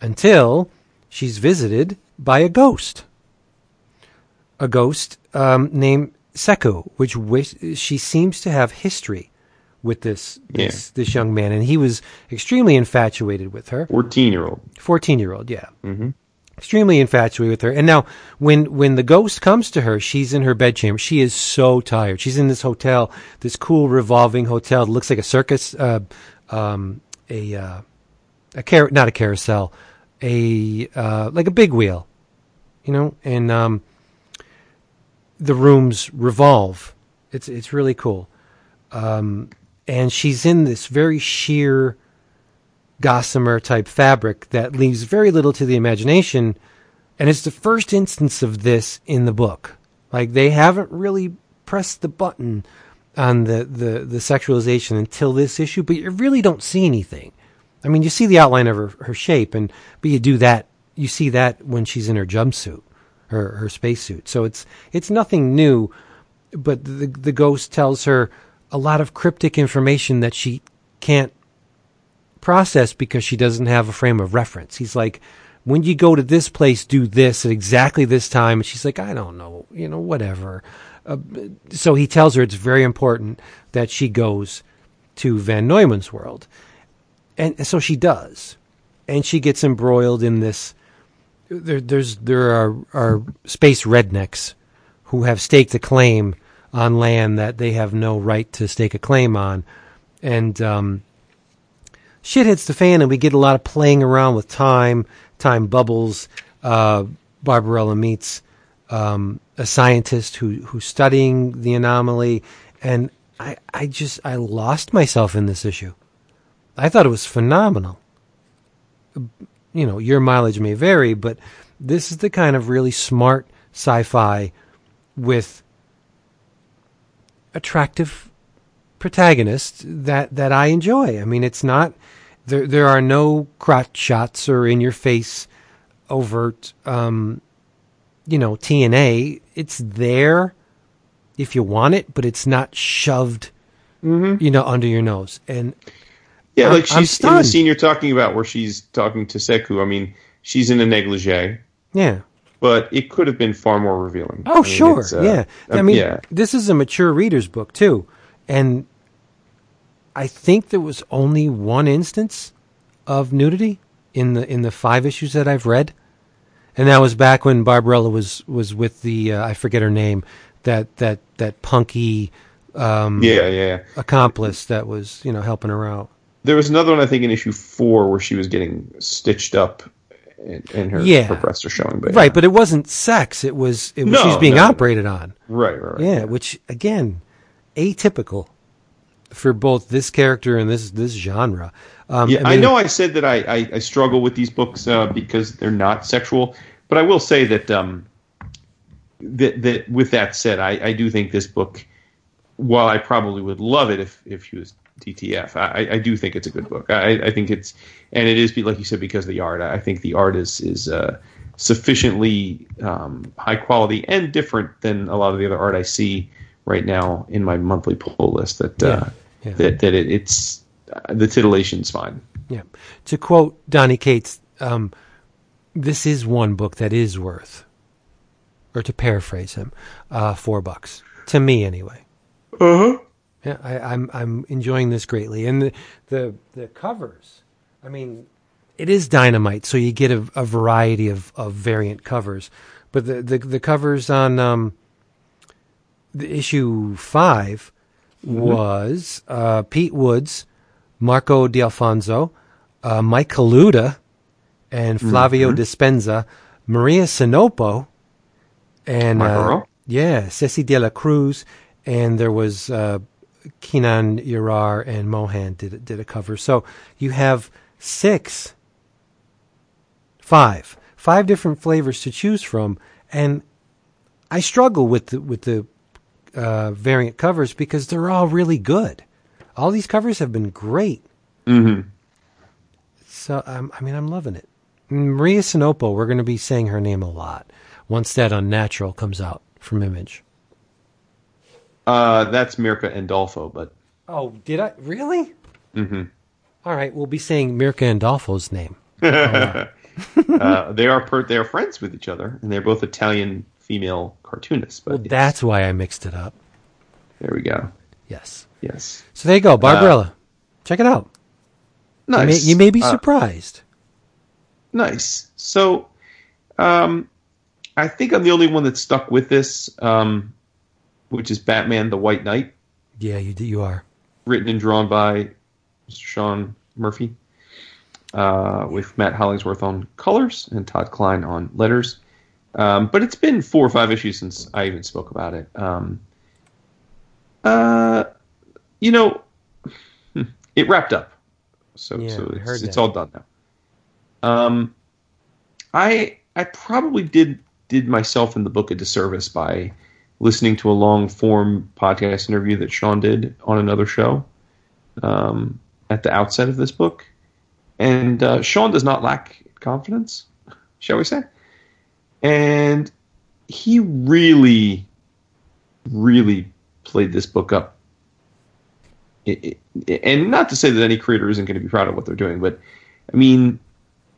until she's visited by a ghost. A ghost um, named Seku, which wish, she seems to have history with this this, this young man, and he was extremely infatuated with her. 14 year old. 14 year old, yeah. Mm-hmm. Extremely infatuated with her. And now, when, when the ghost comes to her, she's in her bedchamber. She is so tired. She's in this hotel, this cool revolving hotel. It looks like a circus, uh, um, a, uh, a car- not a carousel, a, uh, like a big wheel, you know, and, um, the rooms revolve. It's, it's really cool. Um, and she's in this very sheer, gossamer type fabric that leaves very little to the imagination. And it's the first instance of this in the book. Like they haven't really pressed the button on the, the, the sexualization until this issue, but you really don't see anything. I mean, you see the outline of her, her shape, and but you do that. You see that when she's in her jumpsuit, her her spacesuit. So it's it's nothing new, but the the ghost tells her a lot of cryptic information that she can't process because she doesn't have a frame of reference. He's like, when you go to this place, do this at exactly this time. And she's like, I don't know, you know, whatever. Uh, so he tells her it's very important that she goes to Van Neumann's world. And so she does. And she gets embroiled in this. There, there's, there are, are space rednecks who have staked a claim on land that they have no right to stake a claim on. And, um, shit hits the fan and we get a lot of playing around with time, time bubbles. Uh, Barbarella meets um, a scientist who who's studying the anomaly, and I I just I lost myself in this issue. I thought it was phenomenal. You know, your mileage may vary, but this is the kind of really smart sci-fi with attractive protagonist that that I enjoy. I mean, it's not there. There are no crotch shots or in your face, overt, um, you know, TNA. It's there if you want it, but it's not shoved, you know, under your nose. And Yeah, I'm- like I'm she's in the scene you're talking about where she's talking to Seku. I mean, she's in a negligee, yeah, but it could have been far more revealing. I oh mean, sure, uh, yeah. I um, mean, yeah. this is a mature reader's book too, and I think there was only one instance of nudity in the in the five issues that I've read, and that was back when Barbarella was was with the uh, I forget her name that that that punky um, Yeah, yeah, yeah. accomplice that was you know helping her out. There was another one, I think, in issue four where she was getting stitched up and, and her, Yeah. her breasts are showing. But Right, but it wasn't sex. It was it was No, she's being no. operated on. right, right, right. Yeah, which again, atypical for both this character and this this genre. Um, Yeah, I, mean, know I said that I, I, I struggle with these books uh, because they're not sexual, but I will say that um, that that with that said, I, I do think this book, while I probably would love it if if she was DTF, I, I do think it's a good book. I, I think it's and it is like you said because of the art. I think the art is is uh, sufficiently um, high quality and different than a lot of the other art I see right now in my monthly pull list. That uh, Yeah, yeah. that that it, it's uh, the titillation's fine. Yeah. To quote Donny Cates, um, this is one book that is worth, or to paraphrase him, uh, four bucks to me anyway. Uh huh. Yeah, I, I'm I'm enjoying this greatly, and the, the the covers. I mean, it is dynamite, so you get a, a variety of, of variant covers, but the the, the covers on um, the issue 5 was uh, Pete Woods, Marco D'Alfonso, uh, Mike Kaluta, and Flavio Dispenza, Maria Sanapo and uh, yeah, Ceci de la Cruz, and there was uh, Yarar and Mohan did did a cover. So you have six, five, five different flavors to choose from, and I struggle with the, with the uh, variant covers because they're all really good. All these covers have been great. Mm-hmm. So um, I mean, I'm loving it. Maria Sanapo, we're going to be saying her name a lot once that Unnatural comes out from Image. Uh, that's Mirka Andolfo, but Oh, did I really? hmm All right, we'll be saying Mirka Andolfo's name. [laughs] uh, they are per- they are friends with each other, and they're both Italian female cartoonist. But Well, that's why I mixed it up. there we go. Yes. Yes, So there you go, Barbarella. Check it out. You may, nice. you may be Uh, surprised. Nice. So, um, I think I'm the only one that stuck with this, um, which is Batman: The White Knight, yeah, you you are. written and drawn by Mr. Sean Murphy, uh, with Matt Hollingsworth on colors and Todd Klein on letters. Um, but it's been four or five issues since I even spoke about it. Um, uh, you know, [laughs] it wrapped up, so Yeah, so it's, it's all done now. Um, I I probably did did myself in the book a disservice by listening to a long form podcast interview that Sean did on another show um, at the outset of this book, and uh, Sean does not lack confidence, shall we say? And he really, really played this book up. It, it, and not to say that any creator isn't going to be proud of what they're doing, but I mean,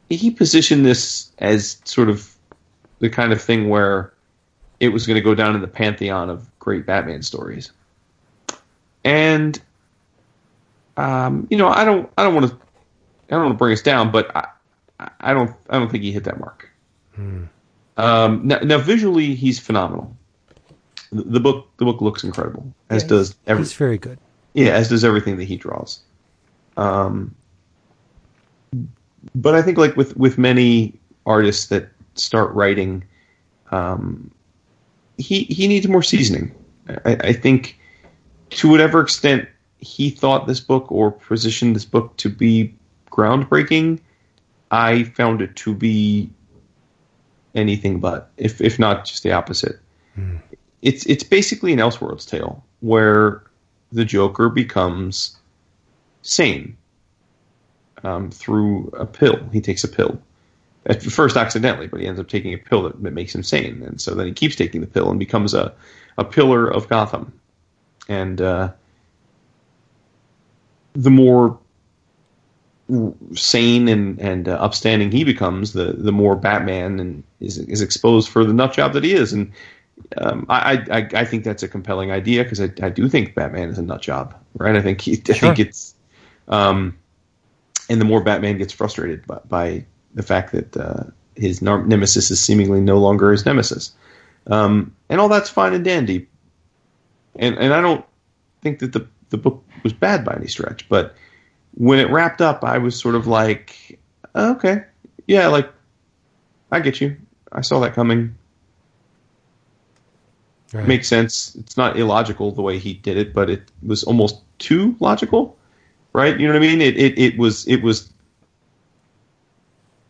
he positioned this as sort of the kind of thing where it was going to go down in the pantheon of great Batman stories. And um, you know, I don't, I don't want to, I don't want to bring us down, but I, I don't, I don't think he hit that mark. Um, now, now, visually, he's phenomenal. The, the book, the book looks incredible, as Yeah, does every, He's very good. yeah, as does everything that he draws. Um, but I think like with with many artists that start writing, um, he he needs more seasoning. I, I think to whatever extent he thought this book or positioned this book to be groundbreaking, I found it to be anything but, if if not just the opposite. It's it's basically an Elseworlds tale where the Joker becomes sane um, through a pill. He takes a pill. At first, accidentally, but he ends up taking a pill that, that makes him sane. And so then he keeps taking the pill and becomes a, a pillar of Gotham. And uh, the more sane and, and uh, upstanding he becomes, the, the more Batman and is, is exposed for the nut job that he is. And um, I, I I think that's a compelling idea because I, I do think Batman is a nut job, right? I think he, I Sure. think it's, um, and the more Batman gets frustrated by, by the fact that uh, his nemesis is seemingly no longer his nemesis, um, and all that's fine and dandy, and and I don't think that the the book was bad by any stretch, but when it wrapped up, I was sort of like, okay, yeah, like I get you, I saw that coming Right. makes sense. It's not illogical the way he did it, but it was almost too logical, right? You know what I mean? It it, it was it was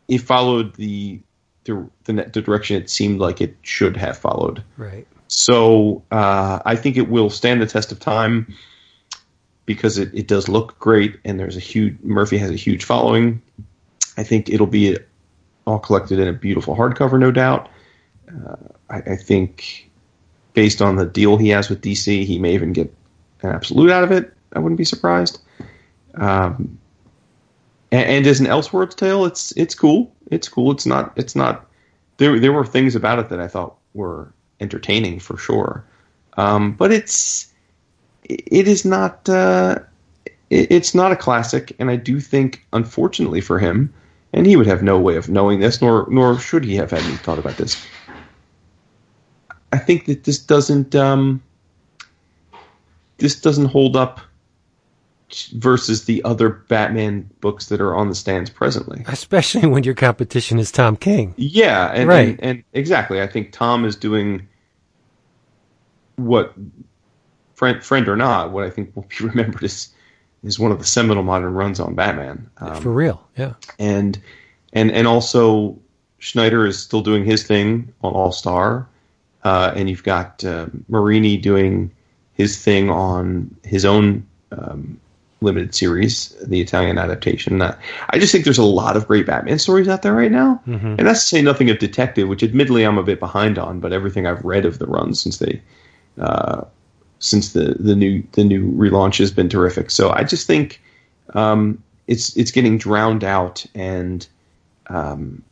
it followed the the the, the direction it seemed like it should have followed. right. So uh, I think it will stand the test of time because it, it does look great, and there's a huge Murphy has a huge following. I think it'll be all collected in a beautiful hardcover, no doubt. Uh, I, I think based on the deal he has with DC, he may even get an absolute out of it. I wouldn't be surprised. Um, and, and as an Elseworlds tale, it's it's cool. It's cool. It's not. It's not. There there were things about it that I thought were entertaining for sure, um, but it's it is not. Uh, it's not a classic, and I do think, unfortunately for him, and he would have no way of knowing this, nor nor should he have had any thought about this. I think that this doesn't um, this doesn't hold up versus the other Batman books that are on the stands presently. Especially when your competition is Tom King. Yeah, and, Right. and, and exactly. I think Tom is doing what friend friend or not, what I think will be [laughs] remembered as is one of the seminal modern runs on Batman. Um, For real, yeah. and and and also Snyder is still doing his thing on All Star, uh, and you've got uh, Marini doing his thing on his own um, limited series, the Italian adaptation. Uh, I just think there's a lot of great Batman stories out there right now, and that's to say nothing of Detective, which admittedly I'm a bit behind on, but everything I've read of the run since they. Since the, the new the new relaunch has been terrific, so I just think um, it's it's getting drowned out, and um,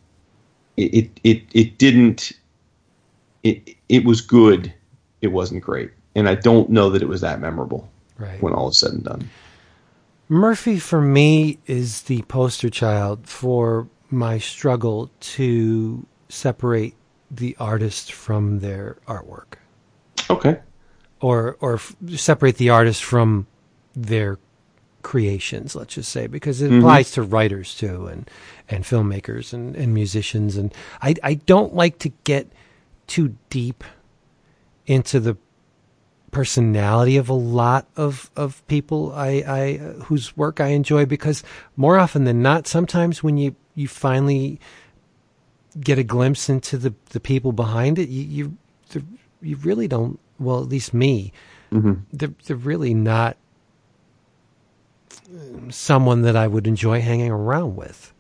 it, it it it didn't. It it was good. It wasn't great, and I don't know that it was that memorable Right. when all is said and done. Murphy for me is the poster child for my struggle to separate the artist from their artwork Okay. Or or f- separate the artist from their creations let's just say because it mm-hmm. applies to writers too and and filmmakers and, and musicians. And I I don't like to get too deep into the personality of a lot of of people I I whose work I enjoy because more often than not sometimes when you you finally get a glimpse into the the people behind it you you you really don't well at least me they're they're really not someone that I would enjoy hanging around with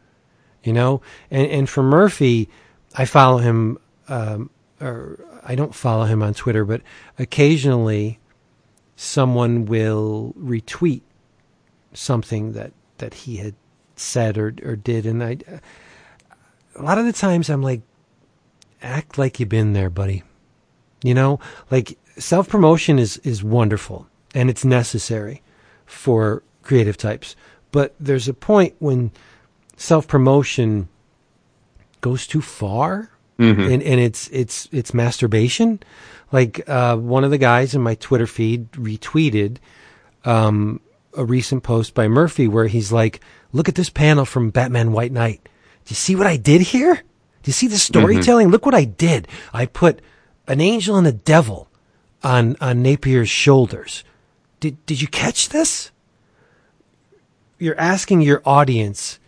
you know? And and for Murphy I follow him um or I don't follow him on Twitter but occasionally someone will retweet something that that he had said or or did. And I a lot of the times I'm like act like you've been there buddy. You know? Like self promotion is is wonderful and it's necessary for creative types. But there's a point when self promotion goes too far and, and it's it's it's masturbation. Like uh, one of the guys in my twitter feed retweeted um, a recent post by murphy where he's like look at this panel from batman white knight. Do you see what i did here? Do you see the storytelling? Look what i did. I put an angel and a devil on on napier's shoulders. Did did you catch this? You're asking your audience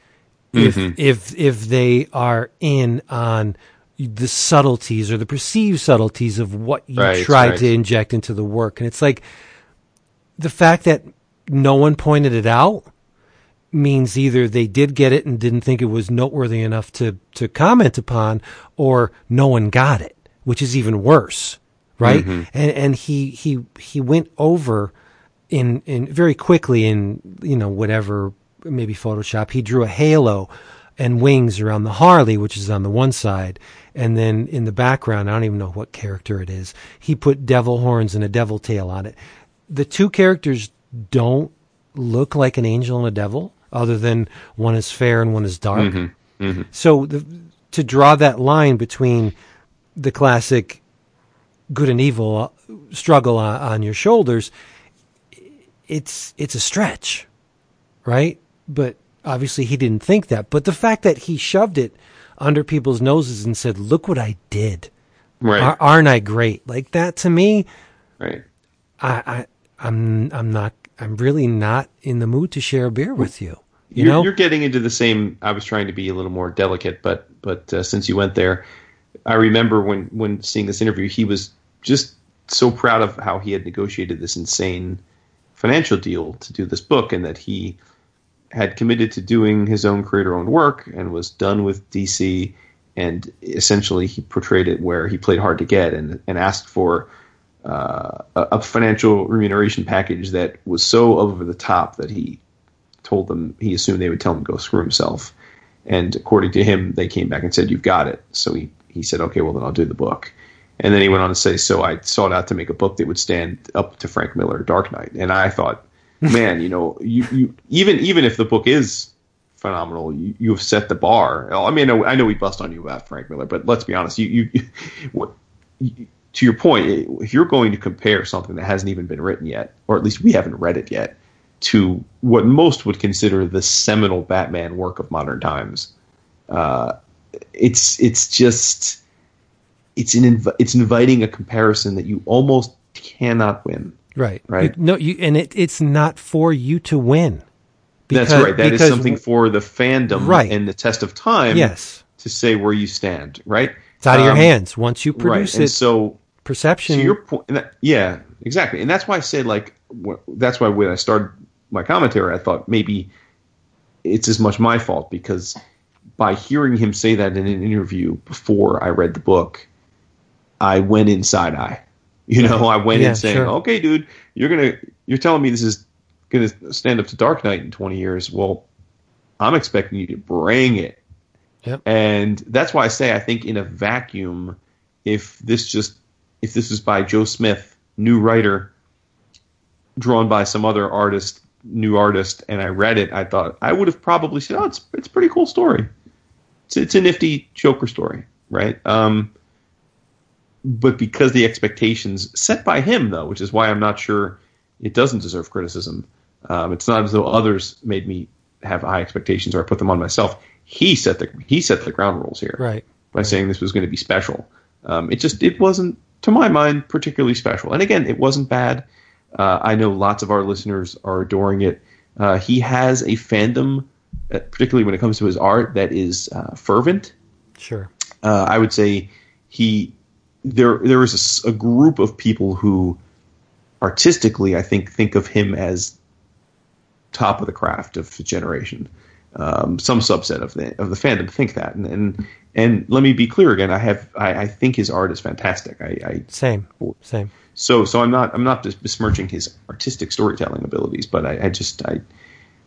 if mm-hmm. if if they are in on the subtleties or the perceived subtleties of what you Right, tried right. to inject into the work. And it's like the fact that no one pointed it out means either they did get it and didn't think it was noteworthy enough to to comment upon or no one got it which is even worse right? Mm-hmm. And and he he he went over in in very quickly in you know whatever maybe Photoshop. He drew a halo and wings around the Harley which is on the one side and then in the background I don't even know what character it is he put devil horns and a devil tail on it. The two characters don't look like an angel and a devil other than one is fair and one is dark. Mm-hmm. Mm-hmm. So the, to draw that line between the classic good and evil uh, struggle on, on your shoulders it's it's a stretch right but obviously he didn't think that but the fact that he shoved it under people's noses and said look what i did Right. Ar- aren't i great like that to me right. I, I i'm i'm not i'm really not in the mood to share a beer with you you you're, know you're getting into the same. I was trying to be a little more delicate, but but uh, since you went there, I remember when when seeing this interview, he was just so proud of how he had negotiated this insane financial deal to do this book, and that he had committed to doing his own creator-owned work and was done with DC. And essentially, he portrayed it where he played hard to get and and asked for uh, a, financial remuneration package that was so over the top that he told them he assumed they would tell him go screw himself. And according to him, they came back and said, "You've got it." So he he said, "Okay, well then I'll do the book." And then he went on to say, "So I sought out to make a book that would stand up to Frank Miller, Dark Knight." And I thought, [laughs] man, you know, you, you even even if the book is phenomenal, you, you have set the bar. I mean, I know, I know we bust on you about Frank Miller, but let's be honest, you you, what, you to your point, if you're going to compare something that hasn't even been written yet, or at least we haven't read it yet, to what most would consider the seminal Batman work of modern times. Uh, it's it's just it's an inv- it's inviting a comparison that you almost cannot win. Right. Right. You, no, you and it, it's not for you to win. That's right. That is because- something for the fandom Right. and the test of time Yes. to say where you stand. Right. It's out of your Um, hands. Once you produce Right. produce And it, so perception. to your point, that, yeah, exactly, and that's why I said like that's why when I started my commentary, I thought maybe it's as much my fault because by hearing him say that in an interview before I read the book, I went inside eye. You know, I went Yeah, in saying, sure. "Okay, dude, you're gonna you're telling me this is gonna stand up to Dark Knight in 20 years. Well, I'm expecting you to bring it." Yep. And that's why I say I think in a vacuum, if this just if this is by Joe Smith, new writer, drawn by some other artist, new artist, and I read it, I thought I would have probably said, "Oh, it's it's a pretty cool story. It's it's a nifty Joker story, right?" Um, but because the expectations set by him, though, which is why I'm not sure it doesn't deserve criticism. Um, it's not as though others made me have high expectations or I put them on myself. He set the he set the ground rules here right. by saying this was going to be special. Um, it just it wasn't, to my mind, particularly special. And again, it wasn't bad. Uh, I know lots of our listeners are adoring it. Uh, he has a fandom, uh, particularly when it comes to his art, that is uh, fervent. Sure. Uh, I would say he there there is a group of people who artistically, I think, think of him as top of the craft of the generation. Um, some subset of the of the fandom think that, and and, and let me be clear again. I have I, I think his art is fantastic. I, I Same. Same. so so I'm not I'm not besmirching his artistic storytelling abilities, but I, I just I,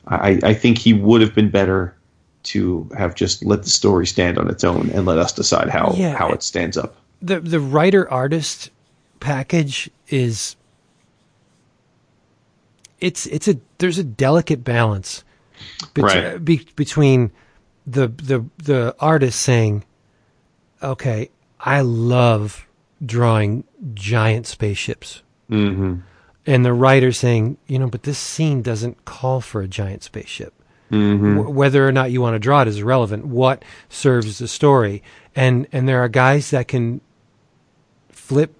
I I think he would have been better to have just let the story stand on its own and let us decide how Yeah. how it stands up. The the writer artist package is it's it's a there's a delicate balance bet- Right. be, between the the the artist saying okay i love drawing giant spaceships Mm-hmm. and the writer saying you know but this scene doesn't call for a giant spaceship Mm-hmm. Wh- whether or not you want to draw it is irrelevant. What serves the story, and and there are guys that can flip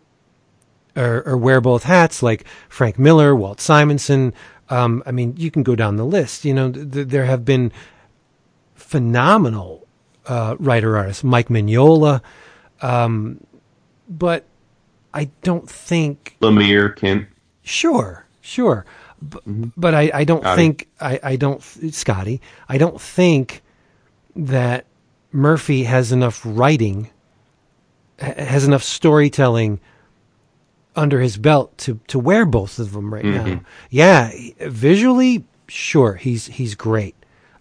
or, or wear both hats, like Frank Miller, Walt Simonson. Um, I mean, you can go down the list. You know, th- th- there have been phenomenal uh, writer artists, Mike Mignola, um, but I don't think Lemire, Kent. Sure, sure, B- but I, I don't think I, I don't Scotty. I don't think that Murphy has enough writing, has enough storytelling under his belt to to wear both of them right now. Yeah, visually, sure, he's he's great.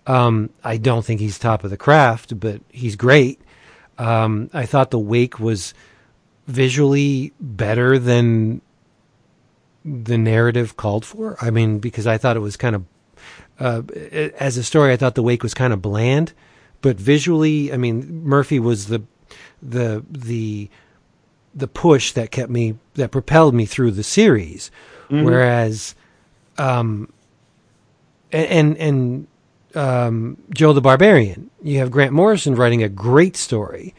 Um, I don't think he's top of the craft, but he's great. Um, I thought the Wake was visually better than the narrative called for. I mean, because I thought it was kind of uh, as a story, I thought the Wake was kind of bland, but visually, I mean, Murphy was the the the the push that kept me that propelled me through the series, whereas um and and, and um, Joe the Barbarian, you have Grant Morrison writing a great story,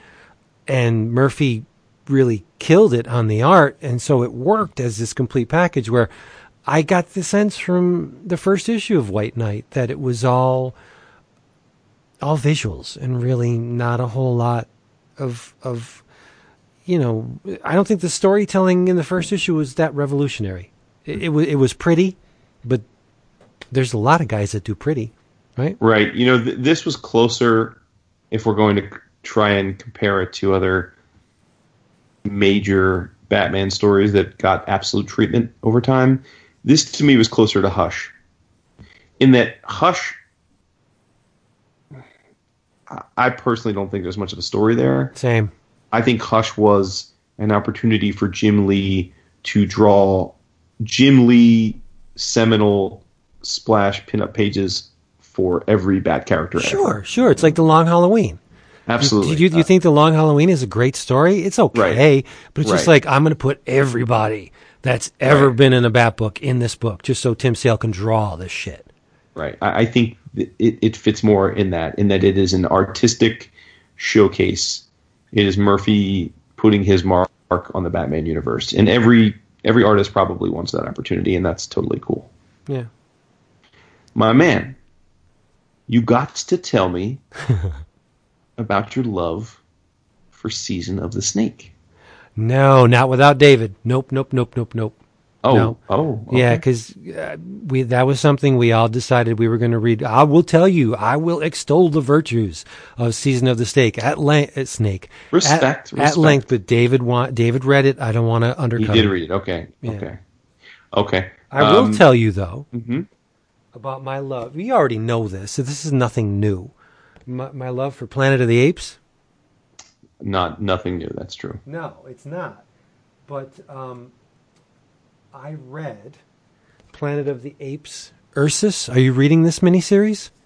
and Murphy really killed it on the art, and so it worked as this complete package. Where I got the sense from the first issue of White Knight that it was all all visuals and really not a whole lot of of you know. I don't think the storytelling in the first issue was that revolutionary. It, it was it was pretty, but there's a lot of guys that do pretty, right? Right. You know, th- this was closer. If we're going to try and compare it to other major Batman stories that got absolute treatment over time, this to me was closer to Hush. In that Hush, I- personally don't think there's much of a story there. Same. I think Hush was an opportunity for Jim Lee to draw Jim Lee seminal splash pinup pages for every Bat character. ever. Sure, sure. It's like the Long Halloween. absolutely. Do you, do you think the Long Halloween is a great story? It's okay, Right. but it's just like I'm going to put everybody that's ever Right. been in a Bat book in this book, just so Tim Sale can draw this shit. Right. I, I think th- it, it fits more in that, in that it is an artistic showcase. It is Murphy putting his mark on the Batman universe, and every every artist probably wants that opportunity, and that's totally cool. Yeah. My man, you got to tell me [laughs] about your love for Season of the Snake. No, not without David. Nope, nope, nope, nope, nope. Oh, No. oh, okay. Yeah, because uh, we that was something we all decided we were going to read. I will tell you, I will extol the virtues of Season of the Snake at length. Uh, snake Respect, at, respect. at length. But David want David read it. I don't want to undercut it. you did read it. Okay, Yeah. okay, okay. I will Um, tell you though mhm. about my love. We already know this, so this is nothing new. My, my love for Planet of the Apes. Not nothing new. That's true. No, it's not. But um, I read Planet of the Apes. Ursus, are you reading this miniseries? [laughs]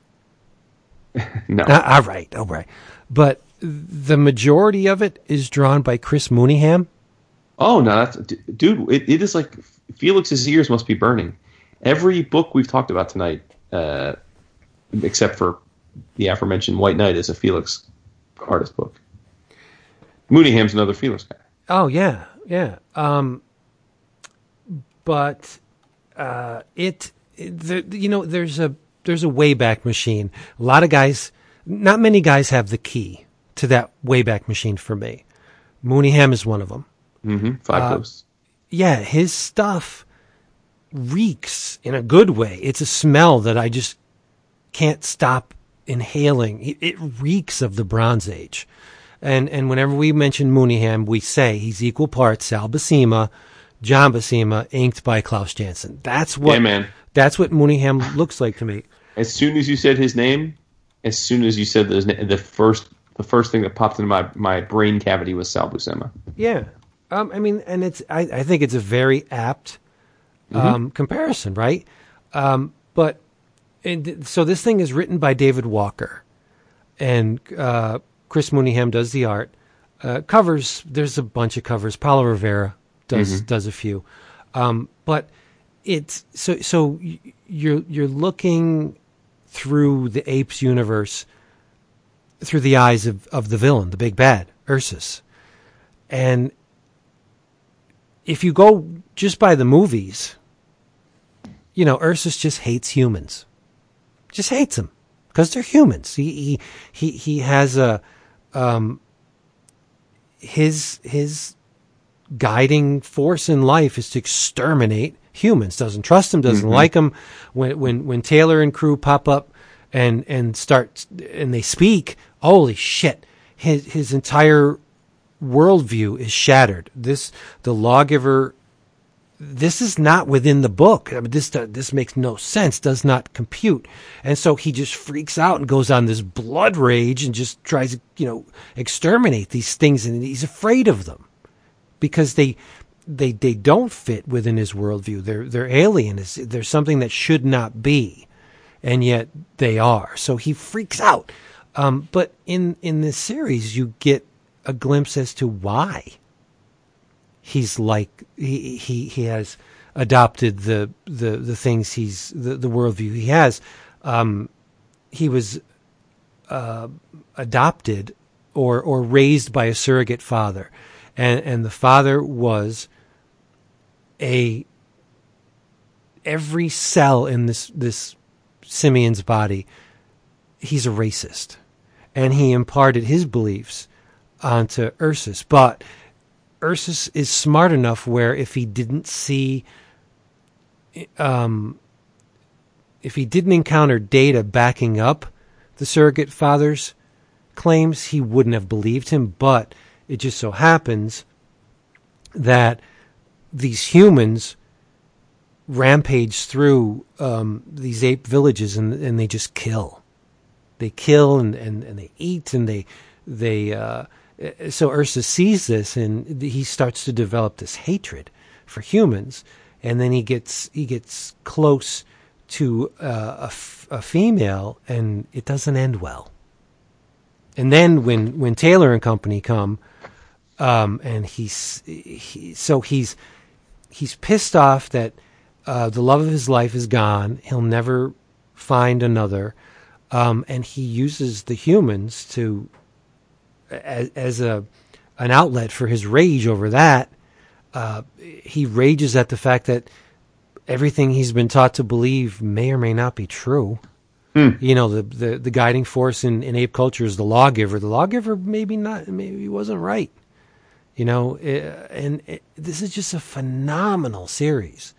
No. Uh, all right, all right. But the majority of it is drawn by Chris Mooneyham. Oh no, that's d- dude. It, it is like Felix's ears must be burning. Every book we've talked about tonight, uh, except for the aforementioned White Knight, is a Felix artist book. Mooneyham's another Felix guy. Oh yeah, yeah. Um, but uh, it, it the, you know, there's a there's a wayback machine. A lot of guys, not many guys have the key to that wayback machine for me. Mooneyham is one of them. Mm-hmm. Five Uh, Ghosts. yeah, his stuff reeks in a good way. It's a smell that I just can't stop inhaling. It, it reeks of the Bronze Age. And and whenever we mention Mooneyham, we say he's equal parts Sal Buscema, John Buscema, inked by Klaus Janson. That's what Yeah, man. that's what Mooneyham looks like to me. As soon as you said his name, as soon as you said his name, the first the first thing that popped into my, my brain cavity was Sal Buscema. Yeah. Um, I mean, and it's I, I think it's a very apt um, comparison, right? Um, but and so this thing is written by David Walker, and uh, Chris Mooneyham does the art. Uh, covers there's a bunch of covers. Paolo Rivera does does a few, um, but it's so so you're you're looking through the apes universe through the eyes of, of the villain, the big bad, Ursus. And if you go just by the movies, you know, Ursus just hates humans. Just hates them because they're humans. He he he he has a um his his guiding force in life is to exterminate humans. Doesn't trust them, doesn't mm-hmm. like them. When when when Taylor and crew pop up and and start and they speak, holy shit! His his entire worldview is shattered. This the lawgiver. This is not within the book. I mean, this this makes no sense. Does not compute, and so he just freaks out and goes on this blood rage and just tries to you know exterminate these things, and he's afraid of them because they they they don't fit within his worldview. They're they're alien. It's, they're something that should not be, and yet they are. So he freaks out. Um, but in in this series, you get a glimpse as to why he's like he he he has adopted the the the things he's the the worldview he has. Um, he was uh, adopted or or raised by a surrogate father, and and the father was a every cell in this this simian's body. He's a racist, and he imparted his beliefs onto Ursus, but Ursus is smart enough where if he didn't see, um, if he didn't encounter data backing up the surrogate father's claims, he wouldn't have believed him. But it just so happens that these humans rampage through um, these ape villages and, and they just kill. They kill and, and, and they eat and they they uh, so Ursus sees this and he starts to develop this hatred for humans, and then he gets he gets close to uh, a, f- a female, and it doesn't end well. And then when when Taylor and company come, um, and he's he, so he's he's pissed off that uh, the love of his life is gone. He'll never find another, um, and he uses the humans to as, as a an outlet for his rage over that. Uh, he rages at the fact that everything he's been taught to believe may or may not be true. You know, the, the, the guiding force in, in ape culture is the lawgiver. The lawgiver maybe not, maybe wasn't right. You know, eh, and it, this is just a phenomenal series.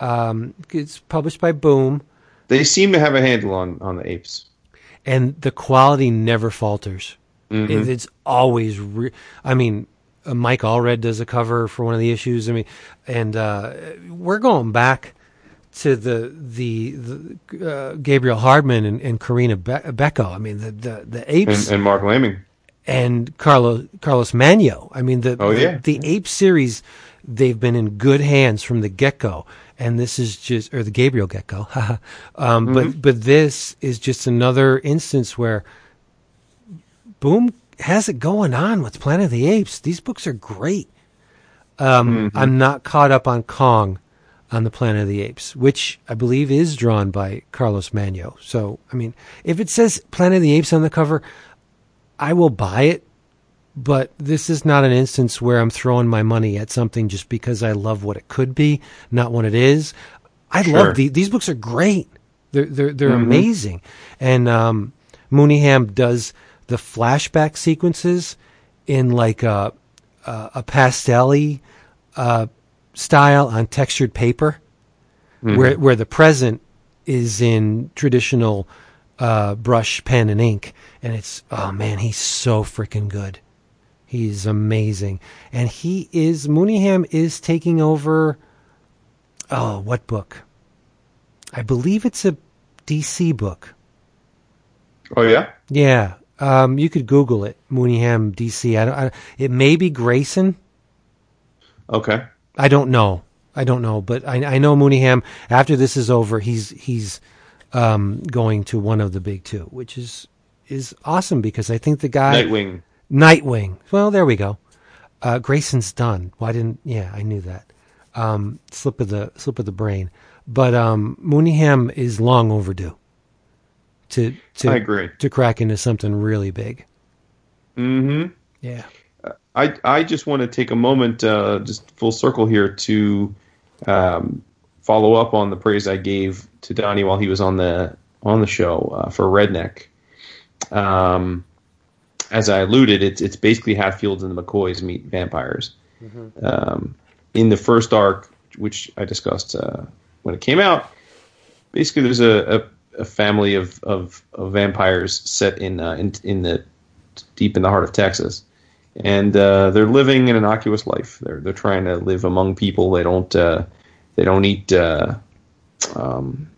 Um, it's published by Boom, They seem to have a handle on on the apes. and the quality never falters. It, it's always, re- I mean, uh, Mike Allred does a cover for one of the issues. I mean, and uh, we're going back to the the, the uh, Gabriel Hardman and, and Corinna Be- Bechko. I mean, the the, the apes And, and Marc Laming. And Carlos Carlos Magno. I mean, the Oh, the, yeah. the Ape series, they've been in good hands from the get go, and this is just or the Gabriel get go. [laughs] um, Mm-hmm. But but this is just another instance where Boom has it going on with Planet of the Apes. These books are great. Um, Mm-hmm. I'm not caught up on Kong on the Planet of the Apes, which I believe is drawn by Carlos Magno. So, I mean, if it says Planet of the Apes on the cover, I will buy it, but this is not an instance where I'm throwing my money at something just because I love what it could be, not what it is. I Sure. love the, these books are great. They're they're they're amazing, and um, Mooneyham does the flashback sequences in like a a, a pastel uh, style on textured paper, where where the present is in traditional uh, brush, pen, and ink, and it's oh man, he's so freaking good. He's amazing, and he is Mooneyham is taking over. Oh, what book? I believe it's a DC book. Oh yeah. Yeah, um, you could Google it, Mooneyham DC. I don't. I, it may be Grayson. Okay. I don't know. I don't know, but I, I know Mooneyham. After this is over, he's he's um, going to one of the big two, which is is awesome because I think the guy Nightwing. Nightwing. Well, there we go. Uh, Grayson's done. Why didn't? Yeah, I knew that. Um, slip of the slip of the brain. But um, Mooneyham is long overdue to to I agree. to crack into something really big. Mm-hmm. Yeah. I I just want to take a moment, uh, just full circle here, to um, follow up on the praise I gave to Donny while he was on the on the show uh, for Redneck. Um, as I alluded, it's it's basically Hatfields and the McCoys meet vampires. Um, in the first arc, which I discussed uh, when it came out, basically there's a, a, a family of, of, of vampires set in, uh, in in the deep in the heart of Texas, and uh, they're living an innocuous life. They're they're trying to live among people. They don't uh, they don't eat uh, um,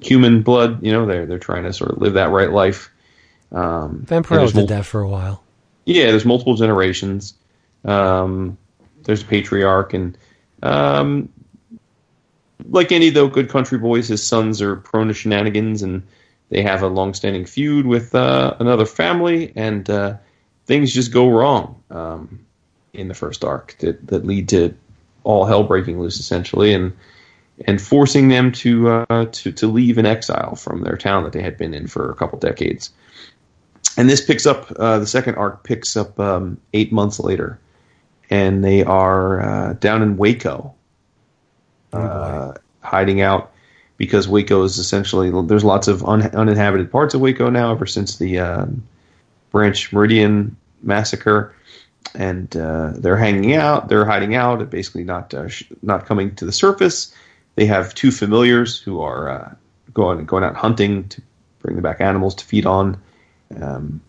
human blood. You know, they're they're trying to sort of live that right life. Um, Vampiro did mul- that for a while. yeah, there's multiple generations. Um, there's a patriarch, and um, like any though good country boys, his sons are prone to shenanigans, and they have a long-standing feud with uh, another family, and uh, things just go wrong um, in the first arc that, that lead to all hell breaking loose, essentially, and and forcing them to uh, to to leave in exile from their town that they had been in for a couple decades. And this picks up uh, the second arc picks up um, eight months later, and they are uh, down in Waco, uh, hiding out because Waco is essentially there's lots of un- uninhabited parts of Waco now ever since the um, Branch Davidian massacre, and uh, they're hanging out, they're hiding out, basically not uh, sh- not coming to the surface. They have two familiars who are uh, going going out hunting to bring them back animals to feed on. Um,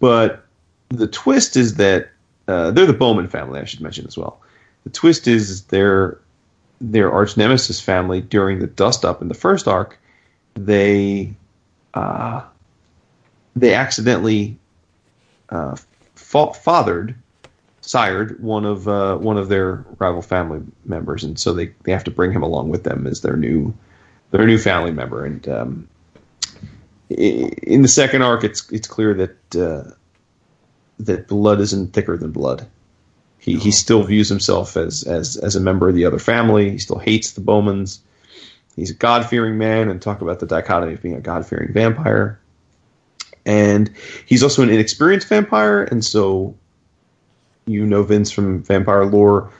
but the twist is that uh, they're the Bowman family. I should mention as well. The twist is their their arch nemesis family during the dust up in the first arc. They uh, they accidentally uh, fa- fathered sired one of uh, one of their rival family members, and so they, they have to bring him along with them as their new their new family member. And um, in the second arc, it's it's clear that uh, that blood isn't thicker than blood. he, he still views himself as, as as a member of the other family. He still hates the Bowmans. He's a God fearing man, and talk about the dichotomy of being a God fearing vampire. And he's also an inexperienced vampire, and so you know Vince from vampire lore.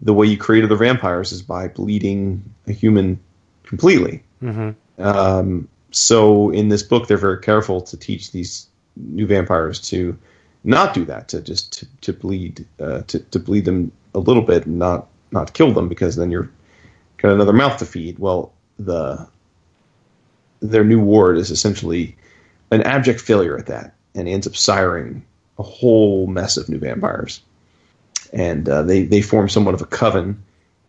The way you create other vampires is by bleeding a human completely. Um, so in this book, they're very careful to teach these new vampires to not do that, to just to, to bleed, uh, to, to bleed them a little bit and not not kill them because then you're got another mouth to feed. Well, the their new ward is essentially an abject failure at that, and ends up siring a whole mess of new vampires. And uh, they they form somewhat of a coven,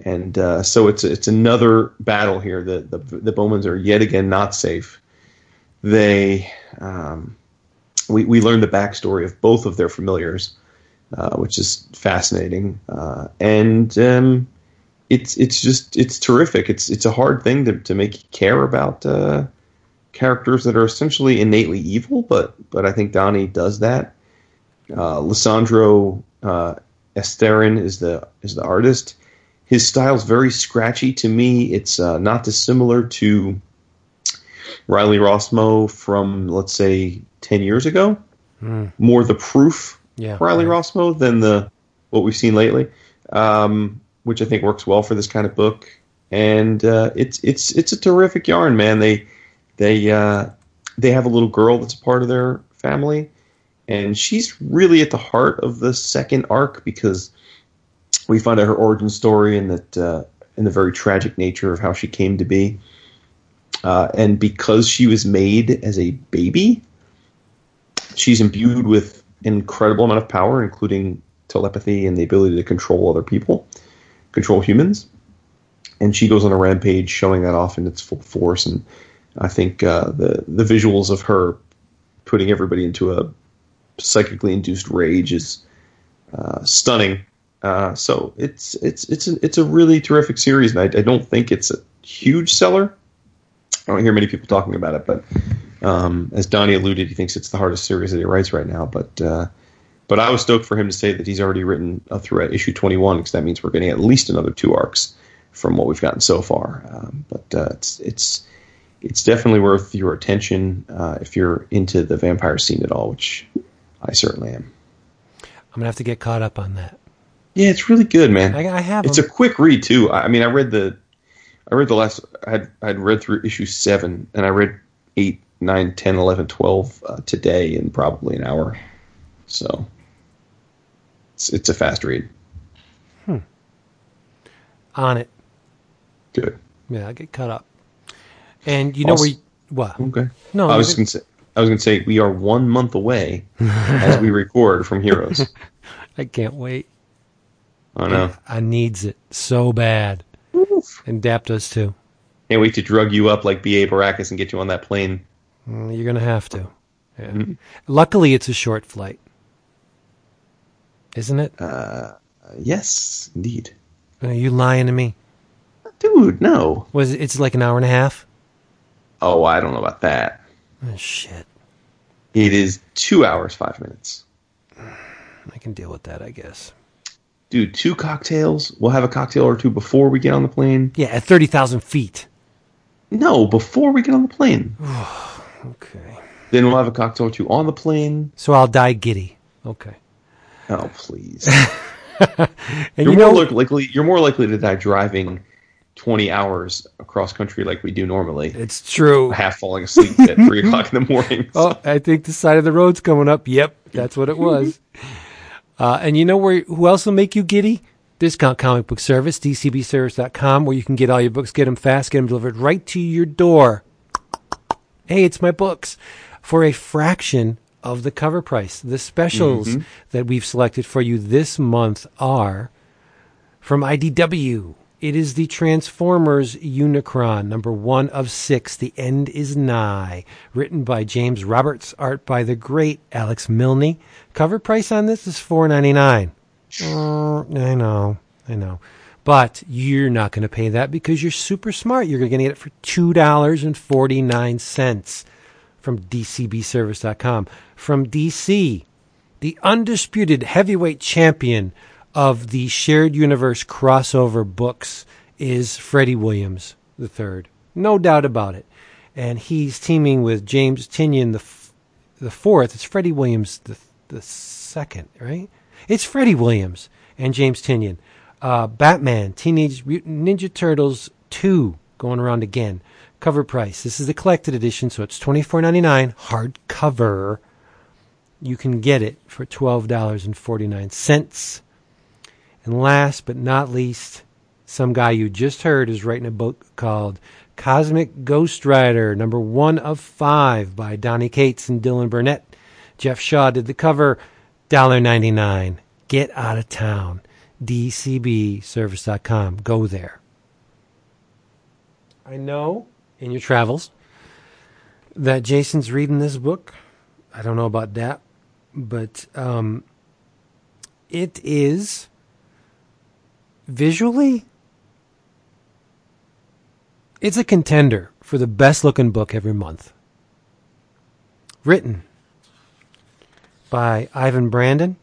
and uh, so it's it's another battle here. The, the the Bowmans are yet again not safe. They um, we we learn the backstory of both of their familiars, uh, which is fascinating, uh, and um, it's it's just it's terrific. It's it's a hard thing to to make you care about uh, characters that are essentially innately evil, but but I think Donny does that. Uh, Lisandro uh, Estherren is the is the artist. His style's very scratchy to me. It's uh, not dissimilar to Riley Rossmo from let's say ten years ago. More the proof Yeah. Riley Rossmo than the what we've seen lately, um, which I think works well for this kind of book. And uh, it's it's it's a terrific yarn, man. They they uh, they have a little girl that's part of their family, and she's really at the heart of the second arc because we find out her origin story and that uh, and the very tragic nature of how she came to be. Uh, and because she was made as a baby, she's imbued with an incredible amount of power, including telepathy and the ability to control other people, control humans. And she goes on a rampage, showing that off in its full force. And I think uh, the the visuals of her putting everybody into a psychically induced rage is uh, stunning. Uh, so it's it's it's a, it's a really terrific series, and I, I don't think it's a huge seller. I don't hear many people talking about it, but um, as Donny alluded, he thinks it's the hardest series that he writes right now. But uh, but I was stoked for him to say that he's already written through issue 21 because that means we're getting at least another two arcs from what we've gotten so far. Um, but uh, it's it's it's definitely worth your attention uh, if you're into the vampire scene at all, which I certainly am. I'm gonna have to get caught up on that. Yeah, it's really good, man. I, I have. It's them. a quick read too. I I mean, I read the, I read the last. I had I'd read through issue seven, and I read eight, nine, 10, 11, 12 uh, today in probably an hour. So it's it's a fast read. on it. Good. Yeah, I'll get caught up. And you know Also- where? You, what? Okay. No, I was gonna say. I was gonna say we are one month away as we [laughs] record from Heroes. [laughs] I can't wait. I know. I needs it so bad. And Dap does too. Can't wait to drug you up like B.A. Baracus and get you on that plane. Mm, You're gonna have to. Yeah. Mm-hmm. Luckily, it's a short flight, isn't it? Uh, yes, indeed. Are you lying to me? Dude, no. Was it, it's like an hour and a half? Oh, I don't know about that. Oh, shit. It is two hours, five minutes. I can deal with that, I guess. Dude, two cocktails. We'll have a cocktail or two before we get on the plane. Yeah, at thirty thousand feet. No, before we get on the plane. [sighs] Okay. Then we'll have a cocktail or two on the plane. So I'll die giddy. Okay. Oh, please. [laughs] And you're you more know, look- likely. You're more likely to die driving twenty hours across country like we do normally. it's true. half falling asleep at [laughs] three o'clock in the morning. Oh, I think the side of the road's coming up. Yep, that's what it was. [laughs] uh, and you know where? Who else will make you giddy? Discount Comic Book Service, dcbservice.com, where you can get all your books, get them fast, get them delivered right to your door. Hey, it's my books for a fraction of the cover price. The specials that we've selected for you this month are from IDW. It is the Transformers Unicron, number one of six. The end is nigh. Written by James Roberts, art by the great Alex Milne. Cover price on this is four ninety nine. Uh, I know, I know, but you're not going to pay that because you're super smart. You're going to get it for two dollars and forty nine cents from DCBService.com. From DC, the undisputed heavyweight champion of the shared universe crossover books is Freddie Williams the third, no doubt about it. And he's teaming with James Tynion the f- the fourth. It's Freddie Williams the the second, right? It's Freddie Williams and James Tynion. Uh, Batman, Teenage Mutant Ninja Turtles two, going around again. Cover price. This is the collected edition, so it's twenty four ninety nine hardcover. You can get it for twelve dollars and forty nine cents. And last but not least, some guy you just heard is writing a book called Cosmic Ghost Rider, number one of five by Donny Cates and Dylan Burnett. Geoff Shaw did the cover, $1.99. Get out of town. DCBService.com. Go there. I know in your travels that Jason's reading this book. I don't know about that, but um, it is visually it's a contender for the best looking book every month. Written by Ivan Brandon,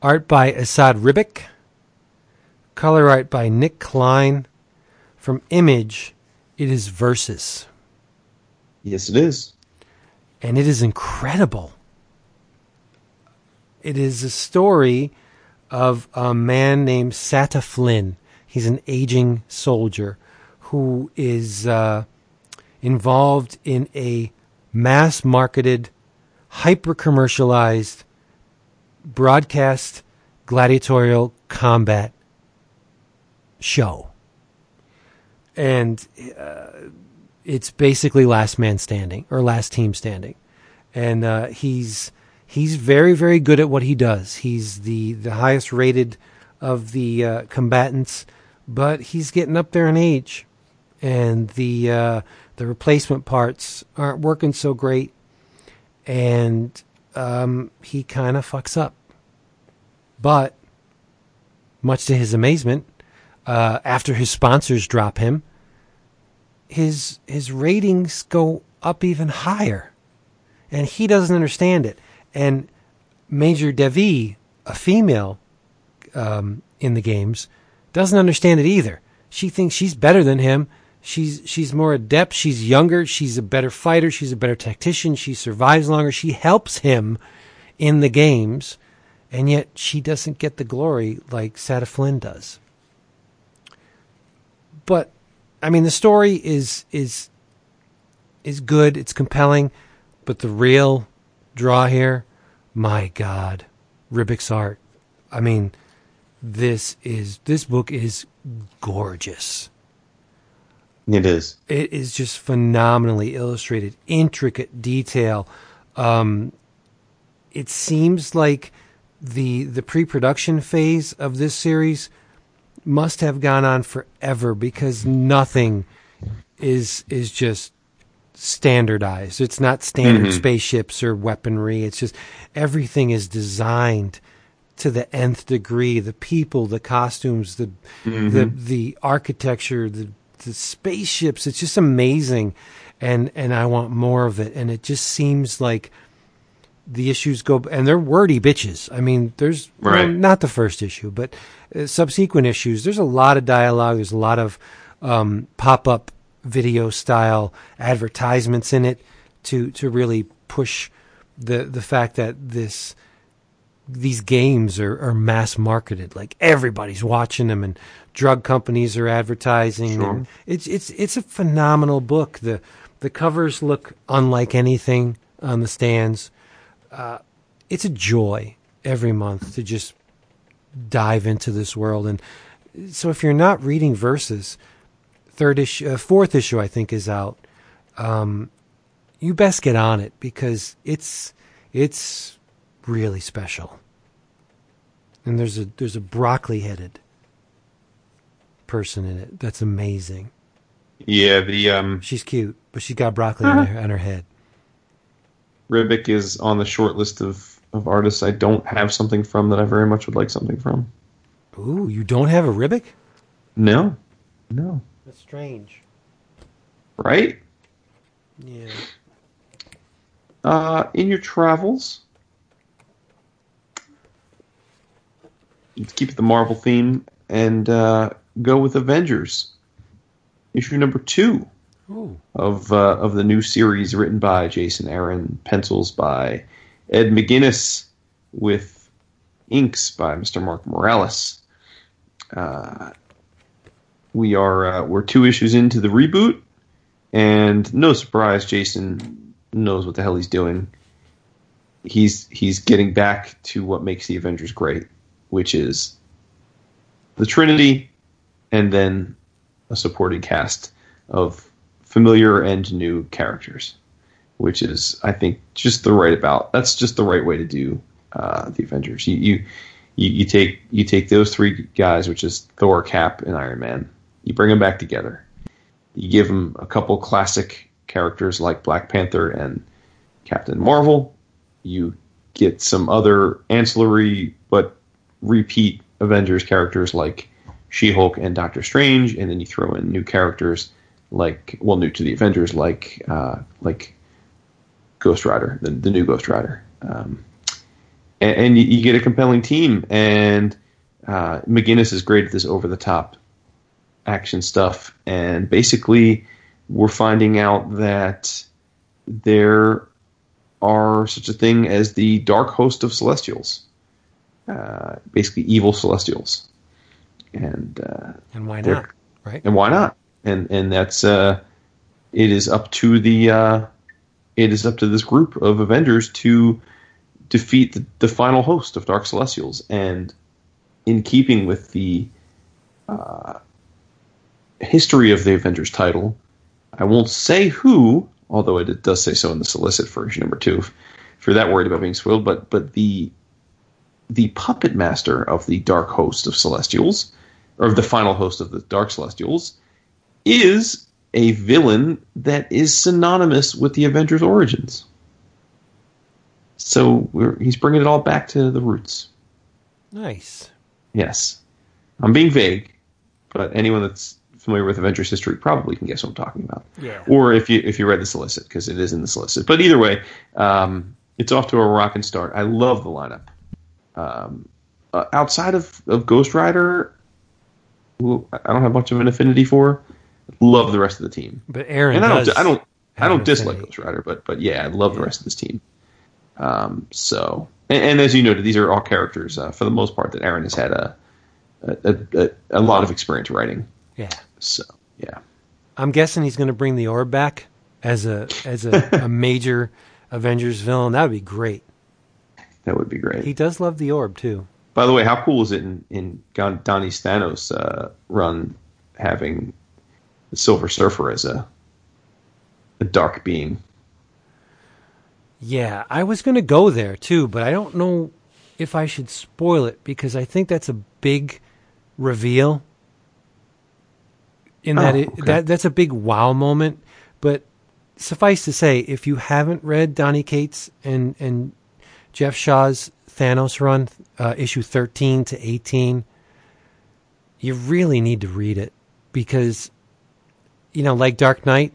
art by Esad Ribic, color art by Nic Klein. From Image, it is Versus. Yes, it is. And it is incredible. It is a story of a man named Sata Flynn. He's an aging soldier who is uh, involved in a mass marketed, hyper commercialized broadcast gladiatorial combat show. And uh, it's basically last man standing or last team standing. And uh, he's he's very very good at what he does. He's the the highest rated of the uh, combatants, but he's getting up there in age, and the uh, the replacement parts aren't working so great, and um, he kind of fucks up. But much to his amazement, uh, after his sponsors drop him, his his ratings go up even higher, and he doesn't understand it. And Major Devi, a female um, in the games, doesn't understand it either. She thinks she's better than him. She's she's more adept. She's younger. She's a better fighter. She's a better tactician. She survives longer. She helps him in the games, and yet she doesn't get the glory like Sada Flynn does. But I mean, the story is is is good. It's compelling, but the real draw here, my God, Ribic's art. I mean, this is this book is gorgeous. It is. It is just phenomenally illustrated, intricate detail. Um, it seems like the the pre-production phase of this series must have gone on forever because nothing is is just standardized. It's not standard Mhm. spaceships or weaponry. It's just everything is designed to the nth degree. The people, the costumes, the the the architecture, the the spaceships. It's just amazing, and and I want more of it. And it just seems like the issues go and they're wordy bitches. I mean, there's well, not the first issue, but uh, subsequent issues. There's a lot of dialogue. There's a lot of um, pop up video style advertisements in it to to really push the the fact that this these games are, are mass marketed. Like everybody's watching them, and drug companies are advertising. Sure. It's it's it's a phenomenal book. the The covers look unlike anything on the stands. Uh, it's a joy every month to just dive into this world. And so, if you're not reading Versus, third issue, uh, fourth issue, I think is out. Um, you best get on it because it's it's really special. And there's a there's a broccoli headed person in it that's amazing. Yeah, the um, She's cute, but she's got broccoli on, her, on her head. Ribic is on the short list of, of artists I don't have something from that I very much would like something from. Ooh, you don't have a Ribic? No, no, That's strange. right? Yeah. Uh, in your travels, let's keep it the Marvel theme and uh, go with Avengers issue number two Ooh. of uh, of the new series written by Jason Aaron, pencils by Ed McGuinness, with inks by Mr. Mark Morales. We are uh, we're two issues into the reboot, and no surprise, Jason knows what the hell he's doing. He's he's getting back to what makes the Avengers great, which is the Trinity, and then a supporting cast of familiar and new characters, which is I think just the right about. That's just the right way to do uh, the Avengers. You, you you you take you take those three guys, which is Thor, Cap, and Iron Man. You bring them back together. You give them a couple classic characters like Black Panther and Captain Marvel. You get some other ancillary but repeat Avengers characters like She Hulk and Doctor Strange, and then you throw in new characters like well, new to the Avengers like uh, like Ghost Rider, the, the new Ghost Rider, um, and, and you, you get a compelling team. And uh, McGuinness is great at this over the top action stuff, and basically we're finding out that there are such a thing as the dark host of Celestials, uh, basically evil Celestials, and uh, And why not? Right? and why not? And and that's uh, it is up to the uh, it is up to this group of Avengers to defeat the, the final host of Dark Celestials, and in keeping with the uh, history of the Avengers title, I won't say who, although it, does say so in the solicit for issue number two. If, if you're that worried about being spoiled, but but the the puppet master of the Dark Host of Celestials, or of the final host of the Dark Celestials, is a villain that is synonymous with the Avengers' origins. So we're, he's bringing it all back to the roots. Nice. Yes, I'm being vague, but anyone that's familiar with Avengers history probably can guess what I'm talking about. Yeah. Or if you if you read the solicit, because it is in the solicit. But either way, um, it's off to a rocking start. I love the lineup. Um, uh, outside of, of Ghost Rider, who I don't have much of an affinity for. Love the rest of the team, But Aaron and I don't I don't I don't dislike. Ghost Rider, but but yeah, I love the rest of this team. Um, so and, and as you noted, these are all characters uh, for the most part that Aaron has had a a, a, a lot of experience writing. Yeah. So yeah. I'm guessing he's going to bring the orb back as a as a, [laughs] a major Avengers villain. That would be great. That would be great. He does love the orb too. By the way, how cool is it in, in Don- Donny's Thanos uh, run having the Silver Surfer as a a dark being? Yeah, I was going to go there too, but I don't know if I should spoil it because I think that's a big reveal. In that, Oh, it, okay. that that's a big wow moment. But suffice to say, if you haven't read Donny Cates and and Geoff Shaw's Thanos run, uh, issue thirteen to eighteen, you really need to read it because, you know, like Dark Knight,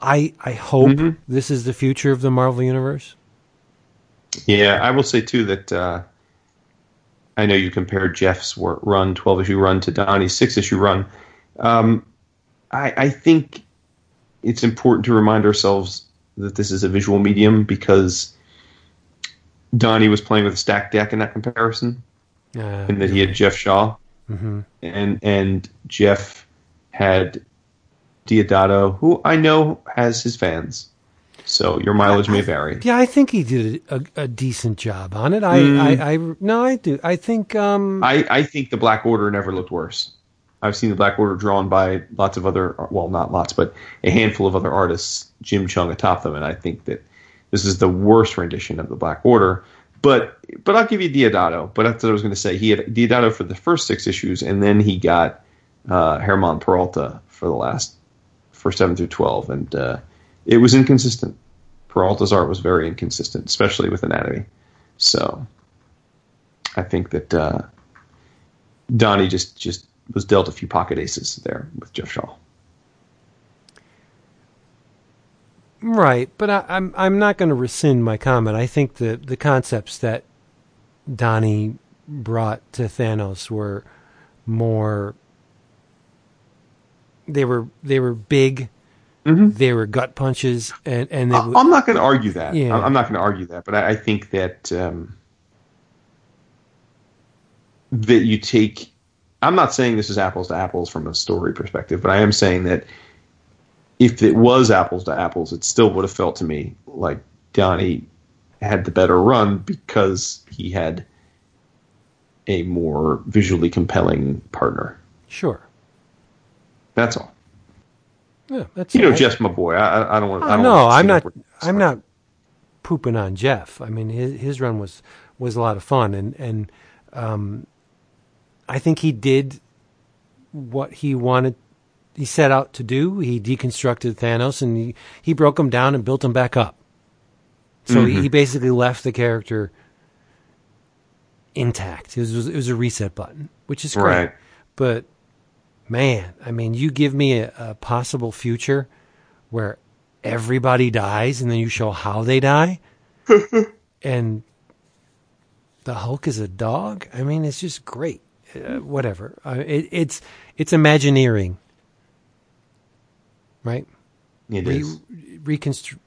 I I hope Mhm. this is the future of the Marvel universe. Yeah, I will say too that uh, I know you compared Jeff's run, twelve issue run, to Donny's six issue run. Um, I, I think it's important to remind ourselves that this is a visual medium because Donny was playing with a stacked deck in that comparison, Uh, and that he had Geoff Shaw, hmm and and Jeff had Diodato, who I know has his fans. So your mileage may vary. Yeah, I think he did a, a decent job on it. I, Mm. I, I, no, I do. I think, um, I, I think the Black Order never looked worse. I've seen the Black Order drawn by lots of other, well, not lots, but a handful of other artists, Jim Cheung atop them, and I think that this is the worst rendition of the Black Order. But but I'll give you Diodato. But that's what I was going to say. He had Diodato for the first six issues, and then he got uh, Herman Peralta for the last for seven through twelve, and uh, it was inconsistent. Peralta's art was very inconsistent, especially with anatomy. So I think that uh, Donny just just was dealt a few pocket aces there with Geoff Shaw. right. But I, I'm, I'm not going to rescind my comment. I think the, the concepts that Donny brought to Thanos were more. They were they were big. They were gut punches, and and they, I'm not going to argue that. Yeah. I'm not going to argue that, but I, I think that um, that you take. I'm not saying this is apples to apples from a story perspective, but I am saying that if it was apples to apples, it still would have felt to me like Donny had the better run because he had a more visually compelling partner. sure. That's all. Yeah, that's You know, I- Jeff's my boy. I, I- I don't want. I Oh, don't no, I'm not. I'm not pooping on Jeff. I mean, his his run was was a lot of fun, and and um, I think he did what he wanted. He set out to do. He deconstructed Thanos, and he he broke him down and built him back up. So he, mm-hmm. he basically left the character intact. It was it was a reset button, which is great. Right. But man, I mean, you give me a, a possible future where everybody dies and then you show how they die [laughs] and the Hulk is a dog. I mean, it's just great. Uh, whatever. Uh, it, it's it's Imagineering, right? It Re- is. reconstru-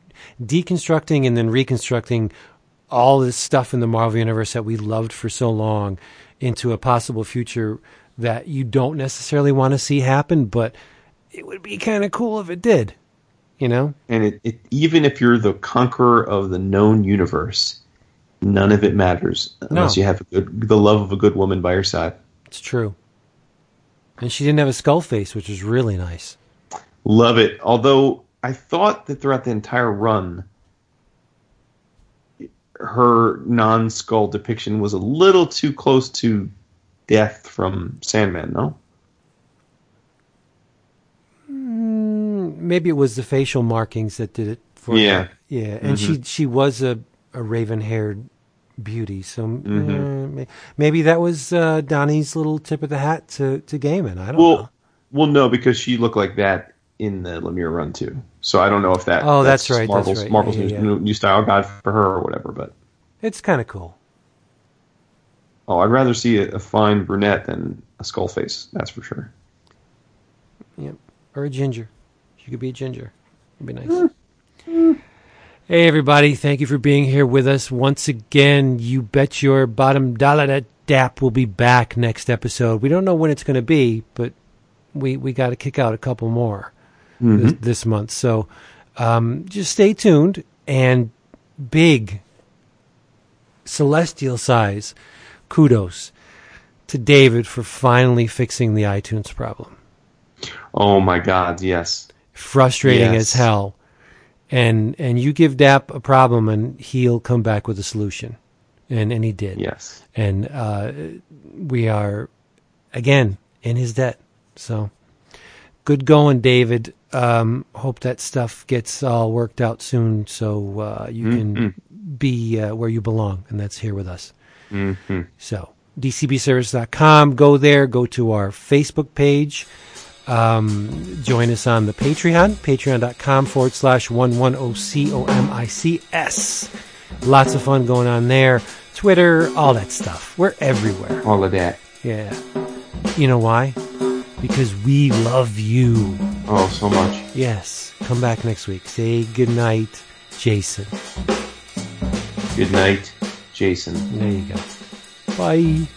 deconstructing and then reconstructing all this stuff in the Marvel universe that we loved for so long into a possible future that you don't necessarily want to see happen, but it would be kind of cool if it did. You know? And it, it even if you're the conqueror of the known universe, none of it matters unless No. you have a good, the love of a good woman by your side. It's true. And she didn't have a skull face, which was really nice. Love it. Although I thought that throughout the entire run, her non-skull depiction was a little too close to death from Sandman. No, mm, Maybe it was the facial markings that did it for Yeah. her. Yeah. And mm-hmm. she she was a, a raven haired beauty. So uh, maybe that was uh, Donny's little tip of the hat to, to Gaiman. I don't know. well, well, no, because she looked like that in the Lemire run too. So I don't know if that. Oh, that's right, that's Marvel's right. Marvel's Yeah, new, yeah. new, style guide for her or whatever. But It's kind of cool. oh, I'd rather see a, a fine brunette than a skull face. That's for sure. Yep. Or a ginger. She could be a ginger. It'd be nice. Hey, everybody. Thank you for being here with us once again. You bet your bottom dollar that DAP will be back next episode. We don't know when it's going to be, but we, we got to kick out a couple more this, this month. So um, just stay tuned. And big celestial size kudos to David for finally fixing the iTunes problem Oh my God, yes. frustrating Yes. as hell. And and you give Dap a problem and he'll come back with a solution. And and he did. Yes. And uh, we are again in his debt. So good going, David. Um, hope that stuff gets all worked out soon so uh, you can be uh, where you belong, and that's here with us. hmm So, dcbservice.com. Go there. Go to our Facebook page. Um, join us on the Patreon, patreon.com forward slash 110COMICS. Lots of fun going on there. Twitter, all that stuff. We're everywhere. All of that. Yeah. You know why? Because we love you. Oh, so much. Yes. Come back next week. Say goodnight, Jason. Good night, Jason. There you go. Bye.